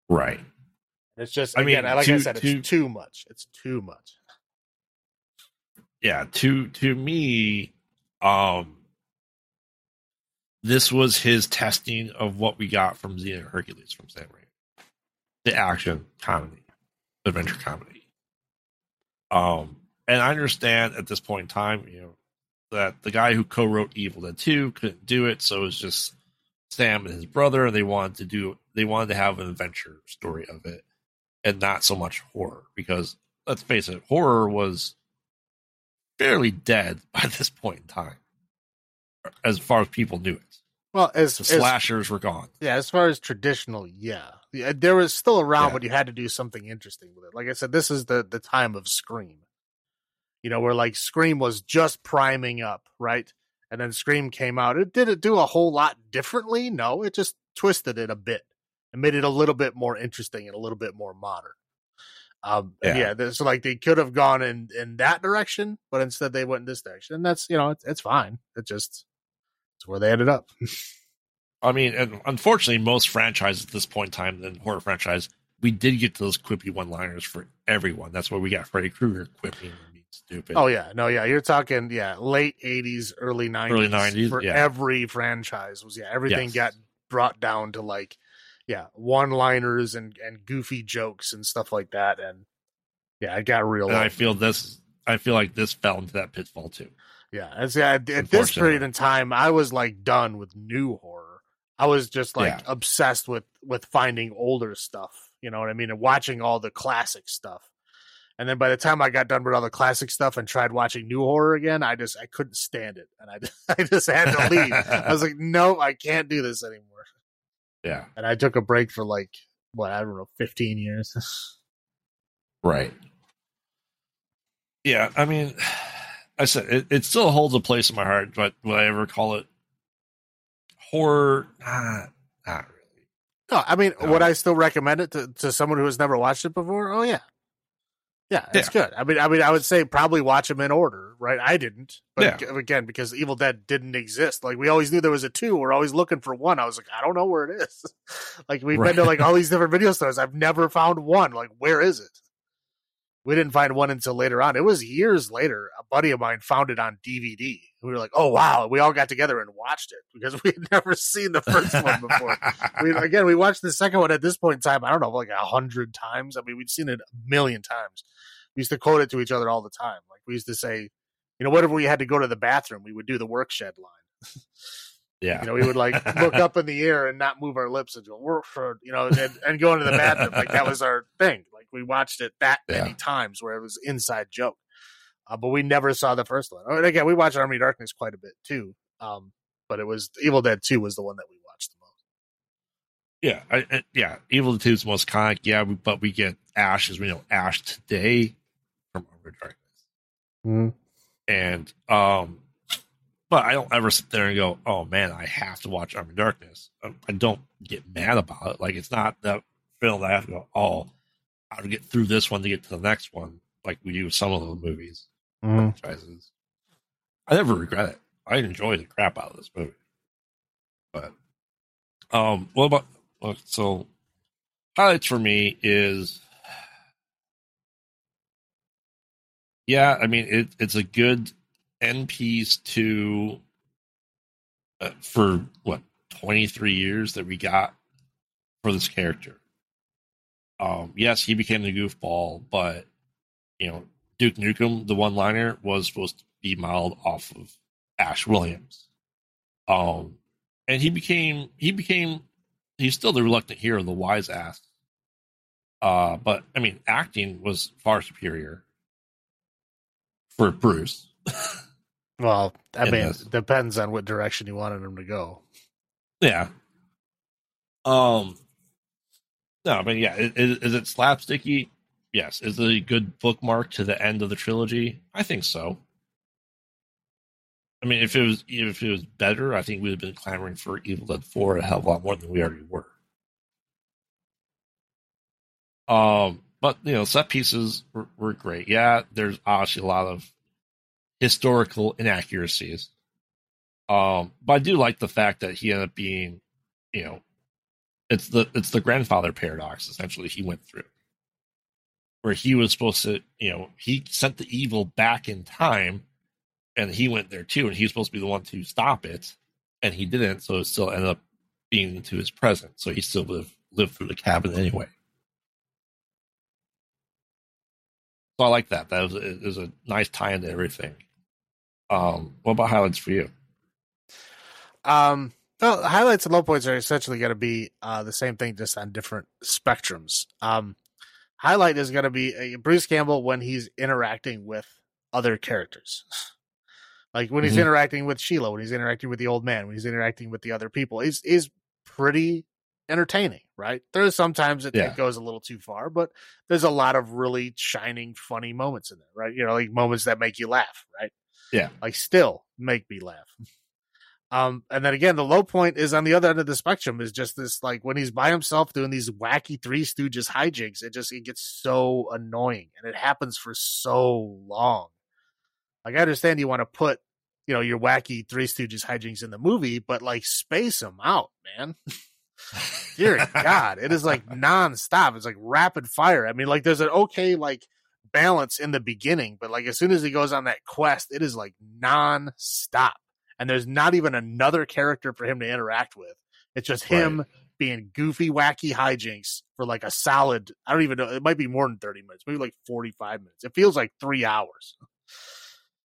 Right. It's just I mean, again, like I too- said, it's too- too much. It's too much. Yeah, to to me, um this was his testing of what we got from Xena and Hercules from Sam Raimi. The action comedy, adventure comedy. Um, and I understand at this point in time, you know, that the guy who co-wrote Evil Dead 2 couldn't do it, so it was just Sam and his brother. They wanted to do they wanted to have an adventure story of it and not so much horror because let's face it, horror was fairly dead by this point in time, as far as people knew it. Well, as, The as slashers were gone. yeah, as far as traditional, yeah, yeah there was still around, Yeah. but you had to do something interesting with it. Like I said, this is the the time of Scream. You know, where like Scream was just priming up, right? And then Scream came out. It did it do a whole lot differently? No, it just twisted it a bit and made it a little bit more interesting and a little bit more modern. Um, Yeah. yeah, so like they could have gone in in that direction, but instead they went in this direction, and that's you know it's, it's fine. It just it's where they ended up. I mean, and unfortunately, most franchises at this point in time, in horror franchise, we did get those quippy one-liners for everyone. That's why we got Freddy Krueger quipping and stupid. Oh yeah, no, yeah, you're talking yeah, late '80s, early '90s, Early 90s, for yeah. every franchise was yeah, everything Yes. got brought down to like yeah, one-liners and and goofy jokes and stuff like that, and yeah, it got real. and I feel this. I feel like this fell into that pitfall too. yeah, it's, yeah, at, at this period in time, I was like done with new horror. I was just like Yeah. obsessed with with finding older stuff. You know what I mean, and watching all the classic stuff. And then by the time I got done with all the classic stuff and tried watching new horror again, I just I couldn't stand it, and I just, I just had to leave. I was like, no, I can't do this anymore. Yeah, And I took a break for like what I don't know, fifteen years. right. Yeah, I mean, I said it, it still holds a place in my heart, but would I ever call it horror? Nah, not really. no, I mean, No. would I still recommend it to, to someone who has never watched it before? Oh yeah, yeah, it's good. I mean, I mean, I would say probably watch them in order, right? I didn't, but Yeah. again, because Evil Dead didn't exist. Like we always knew there was a two. We're always looking for one. I was like, I don't know where it is. like we've been to like all these different video stores. I've never found one. Like where is it? We didn't find one until later on. It was years later. A buddy of mine found it on DVD. We were like, "Oh wow!" We all got together and watched it because we had never seen the first one before. we again we watched the second one at this point in time. I don't know, like a hundred times. I mean, we'd seen it a million times. We used to quote it to each other all the time. Like we used to say, you know, whenever we had to go to the bathroom, we would do the work shed line. yeah, You know, we would like look up in the air and not move our lips and go work for you know, and, and go into the bathroom. Like that was our thing. Like we watched it that many times where it was inside joke. Uh, but we never saw the first one. And again, we watched Army of Darkness quite a bit too. Um, but it was Evil Dead Two was the one that we watched the most. yeah, I, I, yeah. Evil Dead Two is most iconic. Yeah, we, but we get Ash as we know Ash today from Army of Darkness. and um but i don't ever sit there and go oh man i have to watch Army of Darkness. I don't get mad about it. Like it's not that film that i have to go oh i have to get through this one to get to the next one like we do with some of the movies franchises. I never regret it. I enjoy the crap out of this movie. But um what about well, so highlights for me is yeah, I mean it, it's a good piece to uh, for what twenty three years that we got for this character. Um, yes, he became the goofball, but you know Duke Nukem, the one liner, was supposed to be modeled off of Ash Williams. Um, and he became he became he's still the reluctant hero, the wise ass. Uh, but I mean, acting was far superior for Bruce. Well, I mean, is. it depends on what direction you wanted him to go. yeah. Um. No, I mean, yeah. Is, is it slapsticky? Yes. Is it a good bookmark to the end of the trilogy? I think so. I mean, if it was if it was better, I think we'd have been clamoring for Evil Dead Four a hell of a lot more than we already were. Um, but you know, set pieces were, were great. Yeah, there's obviously a lot of historical inaccuracies. Um, but I do like the fact that he ended up being, you know, it's the it's the grandfather paradox essentially he went through. Where he was supposed to you know he sent the evil back in time and he went there too and he was supposed to be the one to stop it and he didn't so it still ended up being into his present so he still lived lived through the cabin anyway. So i like that. That was, it was a nice tie into everything um what about highlights for you Um, well, highlights and low points are essentially going to be uh, the same thing, just on different spectrums. Um, highlight is going to be uh, Bruce Campbell when he's interacting with other characters, like when he's Mhm. interacting with Sheila, when he's interacting with the old man, when he's interacting with the other people. He's is pretty entertaining, right? There's sometimes it, Yeah. it goes a little too far, but there's a lot of really shining, funny moments in there, right? You know, like moments that make you laugh, right? Yeah. like still make me laugh. Um, and then again, the low point is on the other end of the spectrum is just this like when he's by himself doing these wacky Three Stooges hijinks, it just it gets so annoying and it happens for so long. Like I understand you want to put, you know, your wacky Three Stooges hijinks in the movie, but like space them out, man. Dear God, it is like nonstop. It's like rapid fire. I mean, like there's an okay like balance in the beginning, but like as soon as he goes on that quest, it is like nonstop. And there's not even another character for him to interact with. It's just him being goofy, wacky hijinks for like a solid, I don't even know, it might be more than 30 minutes, maybe like 45 minutes. It feels like three hours.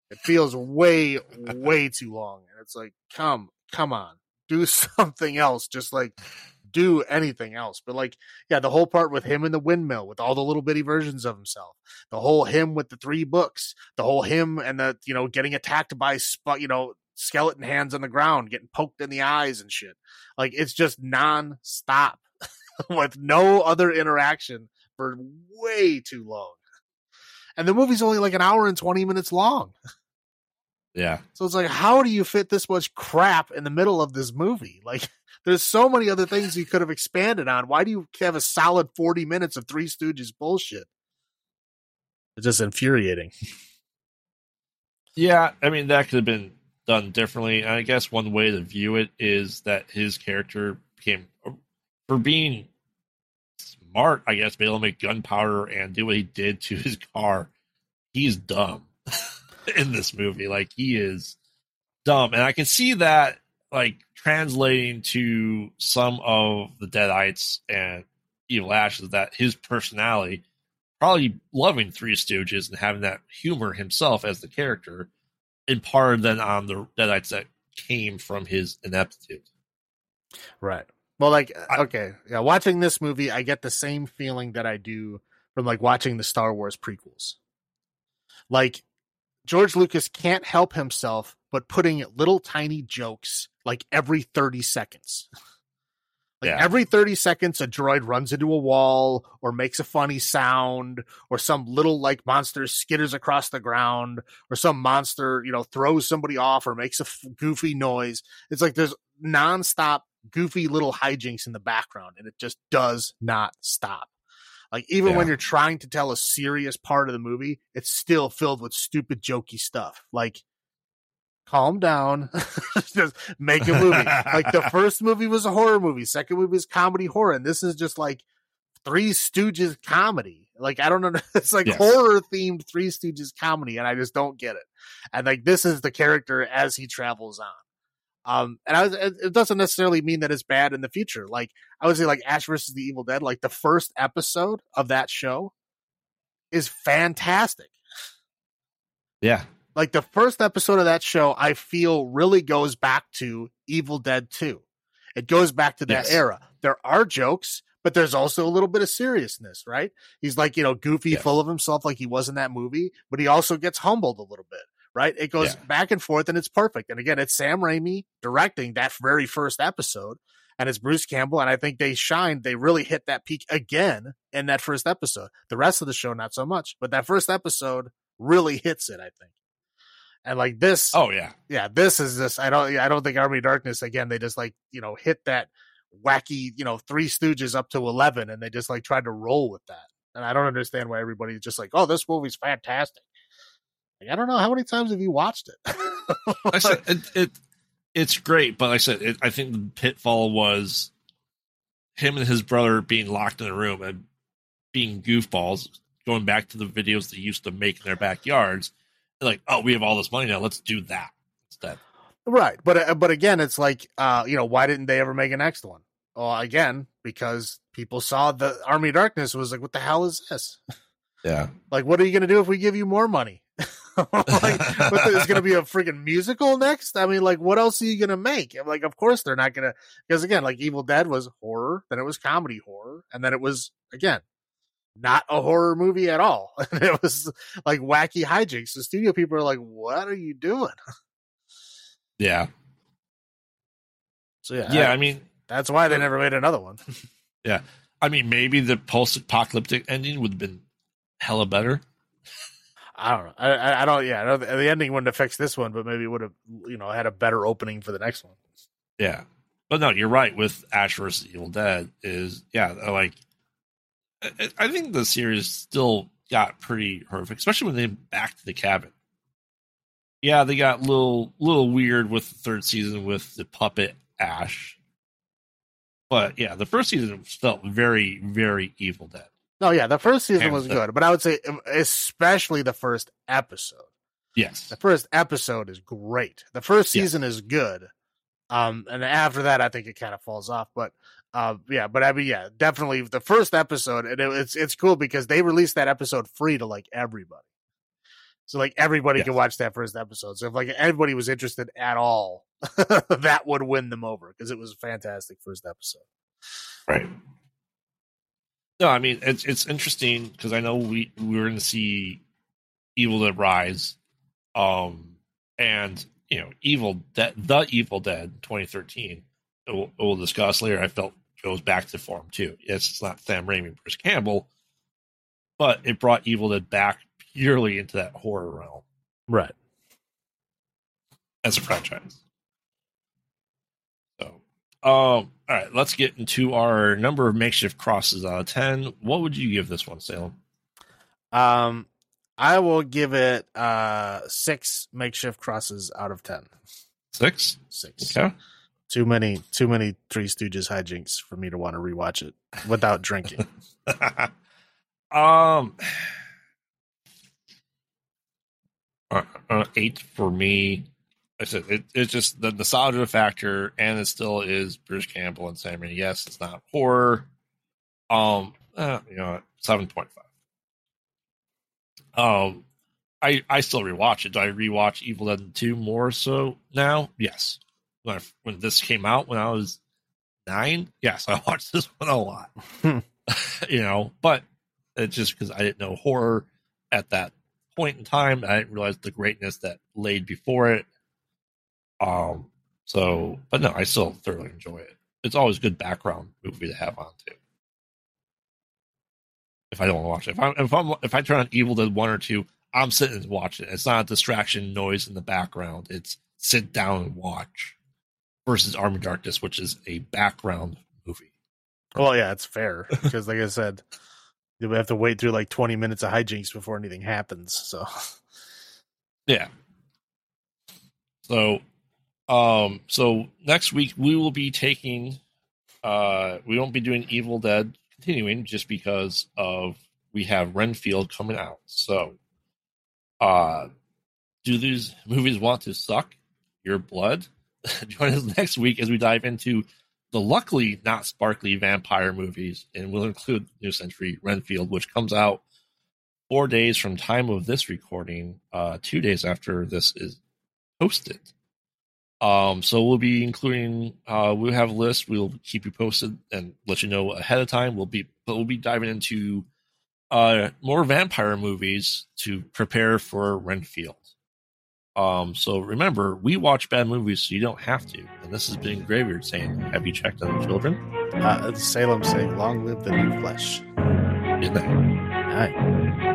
It feels way, way too long. And it's like, come, come on, do something else. Just like do anything else. But like, yeah, the whole part with him in the windmill with all the little bitty versions of himself, the whole him with the three books, the whole him and the, you know, getting attacked by, sp- you know, skeleton hands on the ground, getting poked in the eyes and shit. Like, it's just non stop with no other interaction for way too long. And the movie's only like an hour and 20 minutes long. yeah So it's like, how do you fit this much crap in the middle of this movie? Like, there's so many other things you could have expanded on. Why do you have a solid 40 minutes of Three Stooges bullshit? It's just infuriating. Yeah, I mean that could have been done differently. And I guess one way to view it is that his character became for being smart, I guess, be able to make gunpowder and do what he did to his car. He's dumb in this movie. Like he is dumb. And I can see that like translating to some of the Deadites and Evil Ashes that his personality probably loving Three Stooges and having that humor himself as the character, imparted then on the Deadites that came from his ineptitude. Right. Well, like, uh, I- okay. Yeah. Watching this movie, I get the same feeling that I do from like watching the Star Wars prequels. Like, George Lucas can't help himself but putting little tiny jokes like every 30 seconds. Like Yeah. every 30 seconds, a droid runs into a wall or makes a funny sound, or some little like monster skitters across the ground, or some monster, you know, throws somebody off or makes a f- goofy noise. It's like there's nonstop goofy little hijinks in the background, and it just does not stop. Like even when you're trying to tell a serious part of the movie, it's still filled with stupid jokey stuff. Like calm down. just make a movie. like the first movie was a horror movie, second movie is comedy horror, and this is just like Three Stooges comedy. Like I don't know, it's like Yes. horror themed Three Stooges comedy, and I just don't get it. And like this is the character as he travels on. Um, and I was, it it doesn't necessarily mean that it's bad in the future. Like I would say, like Ash versus the Evil Dead, like the first episode of that show is fantastic Yeah. Like the first episode of that show i feel really goes back to evil dead 2 it goes back to that Yes. era there are jokes but there's also a little bit of seriousness right he's like you know goofy Yes. full of himself like he was in that movie but he also gets humbled a little bit right it goes Yeah. back and forth and it's perfect and again it's sam raimi directing that very first episode and it's Bruce Campbell, and I think they shined. They really hit that peak again in that first episode. The rest of the show, not so much, but that first episode really hits it. I think, and like this, Oh yeah. yeah, this is this. I don't, I don't think Army Darkness again. They just like you know hit that wacky, you know, Three Stooges up to eleven, and they just like tried to roll with that. And I don't understand why everybody's just like, oh, this movie's fantastic. Like, I don't know how many times have you watched it. I said it, it it's great, but like I said it, I think the pitfall was him and his brother being locked in a room and being goofballs, going back to the videos they used to make in their backyards. Like, oh, we have all this money now. Let's do that instead. Right, but uh, but again, it's like uh, you know, why didn't they ever make a next one? Well, again, because people saw the Army of Darkness was like, what the hell is this? Yeah. Like, what are you going to do if we give you more money? like, there's going to be a freaking musical next. I mean, like, what else are you going to make? Like, of course they're not going to, because again, like Evil Dead was horror, then it was comedy horror, and then it was again not a horror movie at all. And it was like wacky hijinks. The studio people are like, "What are you doing?" Yeah. So yeah, Yeah. I- I mean, that's why they never made another one. yeah. I mean, maybe the post apocalyptic ending would have been hella better. I don't know. I, I, don't. Yeah, I don't, the ending wouldn't have fixed this one, but maybe would have, you know, had a better opening for the next one. Yeah. But no, you're right with Ash versus Evil Dead is yeah, like I- think the series still got pretty horrific, especially when they back to the cabin. Yeah, they got a little little weird with the third season with the puppet Ash. But yeah, the first season felt very, very Evil Dead. No, yeah, the first season was good, but I would say especially the first episode. Yes. The first episode is great. The first Yeah. season is good. Um, and after that, I think it kind of falls off. But, uh, yeah, but I mean, yeah, definitely the first episode, and it, it's it's cool because they released that episode free to like everybody. So like everybody Yes. can watch that first episode. So if like anybody was interested at all, that would win them over because it was a fantastic first episode. Right. No, I mean it's it's interesting because I know we we're going to see Evil Dead Rise, um, and you know Evil Dead, the Evil Dead 2013. We'll, we'll discuss later. I felt goes back to form too. Yes, it's not Sam Raimi, and Bruce Campbell, but it brought Evil Dead back purely into that horror realm Right. as a franchise. So, um, all right, let's get into our number of makeshift crosses out of ten. What would you give this one, Salem? Um, I will give it uh six makeshift crosses out of ten. Six. Six. Okay. Too many, too many Three Stooges hijinks for me to want to rewatch it without drinking. um, uh, uh, eight for me. I said it, it's just the nostalgia factor, and it still is Bruce Campbell and Sam. Yes, it's not horror. Um, uh, you know, seven point five. Um, I I still rewatch it. Do I rewatch Evil Dead Two more so now? Yes. When I, when this came out when I was nine, yes, I watched this one a lot. you know, but it's just because I didn't know horror at that point in time. I didn't realize the greatness that laid before it. Um. So, but no, I still thoroughly enjoy it. It's always a good background movie to have on too. If I don't want to watch it, if I'm if I'm if I turn on Evil Dead one or two, I'm sitting and watching it. It's not a distraction noise in the background. It's sit down and watch. Versus Army Darkness, which is a background movie. well, yeah, it's fair because, like I said, we have to wait through like twenty minutes of hijinks before anything happens. So, Yeah. So, um, so next week we will be taking, uh, we won't be doing Evil Dead continuing just because of we have Renfield coming out. So, uh, do these movies want to suck your blood? Join us next week as we dive into the luckily not sparkly vampire movies, and we'll include New Century Renfield, which comes out four days from time of this recording, uh, two days after this is posted. Um, so we'll be including, uh, we'll have a list. We'll keep you posted and let you know ahead of time. We'll be, but we'll be diving into, uh, more vampire movies to prepare for Renfield. Um, so remember, we watch bad movies so you don't have to. And this has been Graveyard saying, have you checked on the children? uh, Salem saying, "Long live the new flesh." Good night. All right.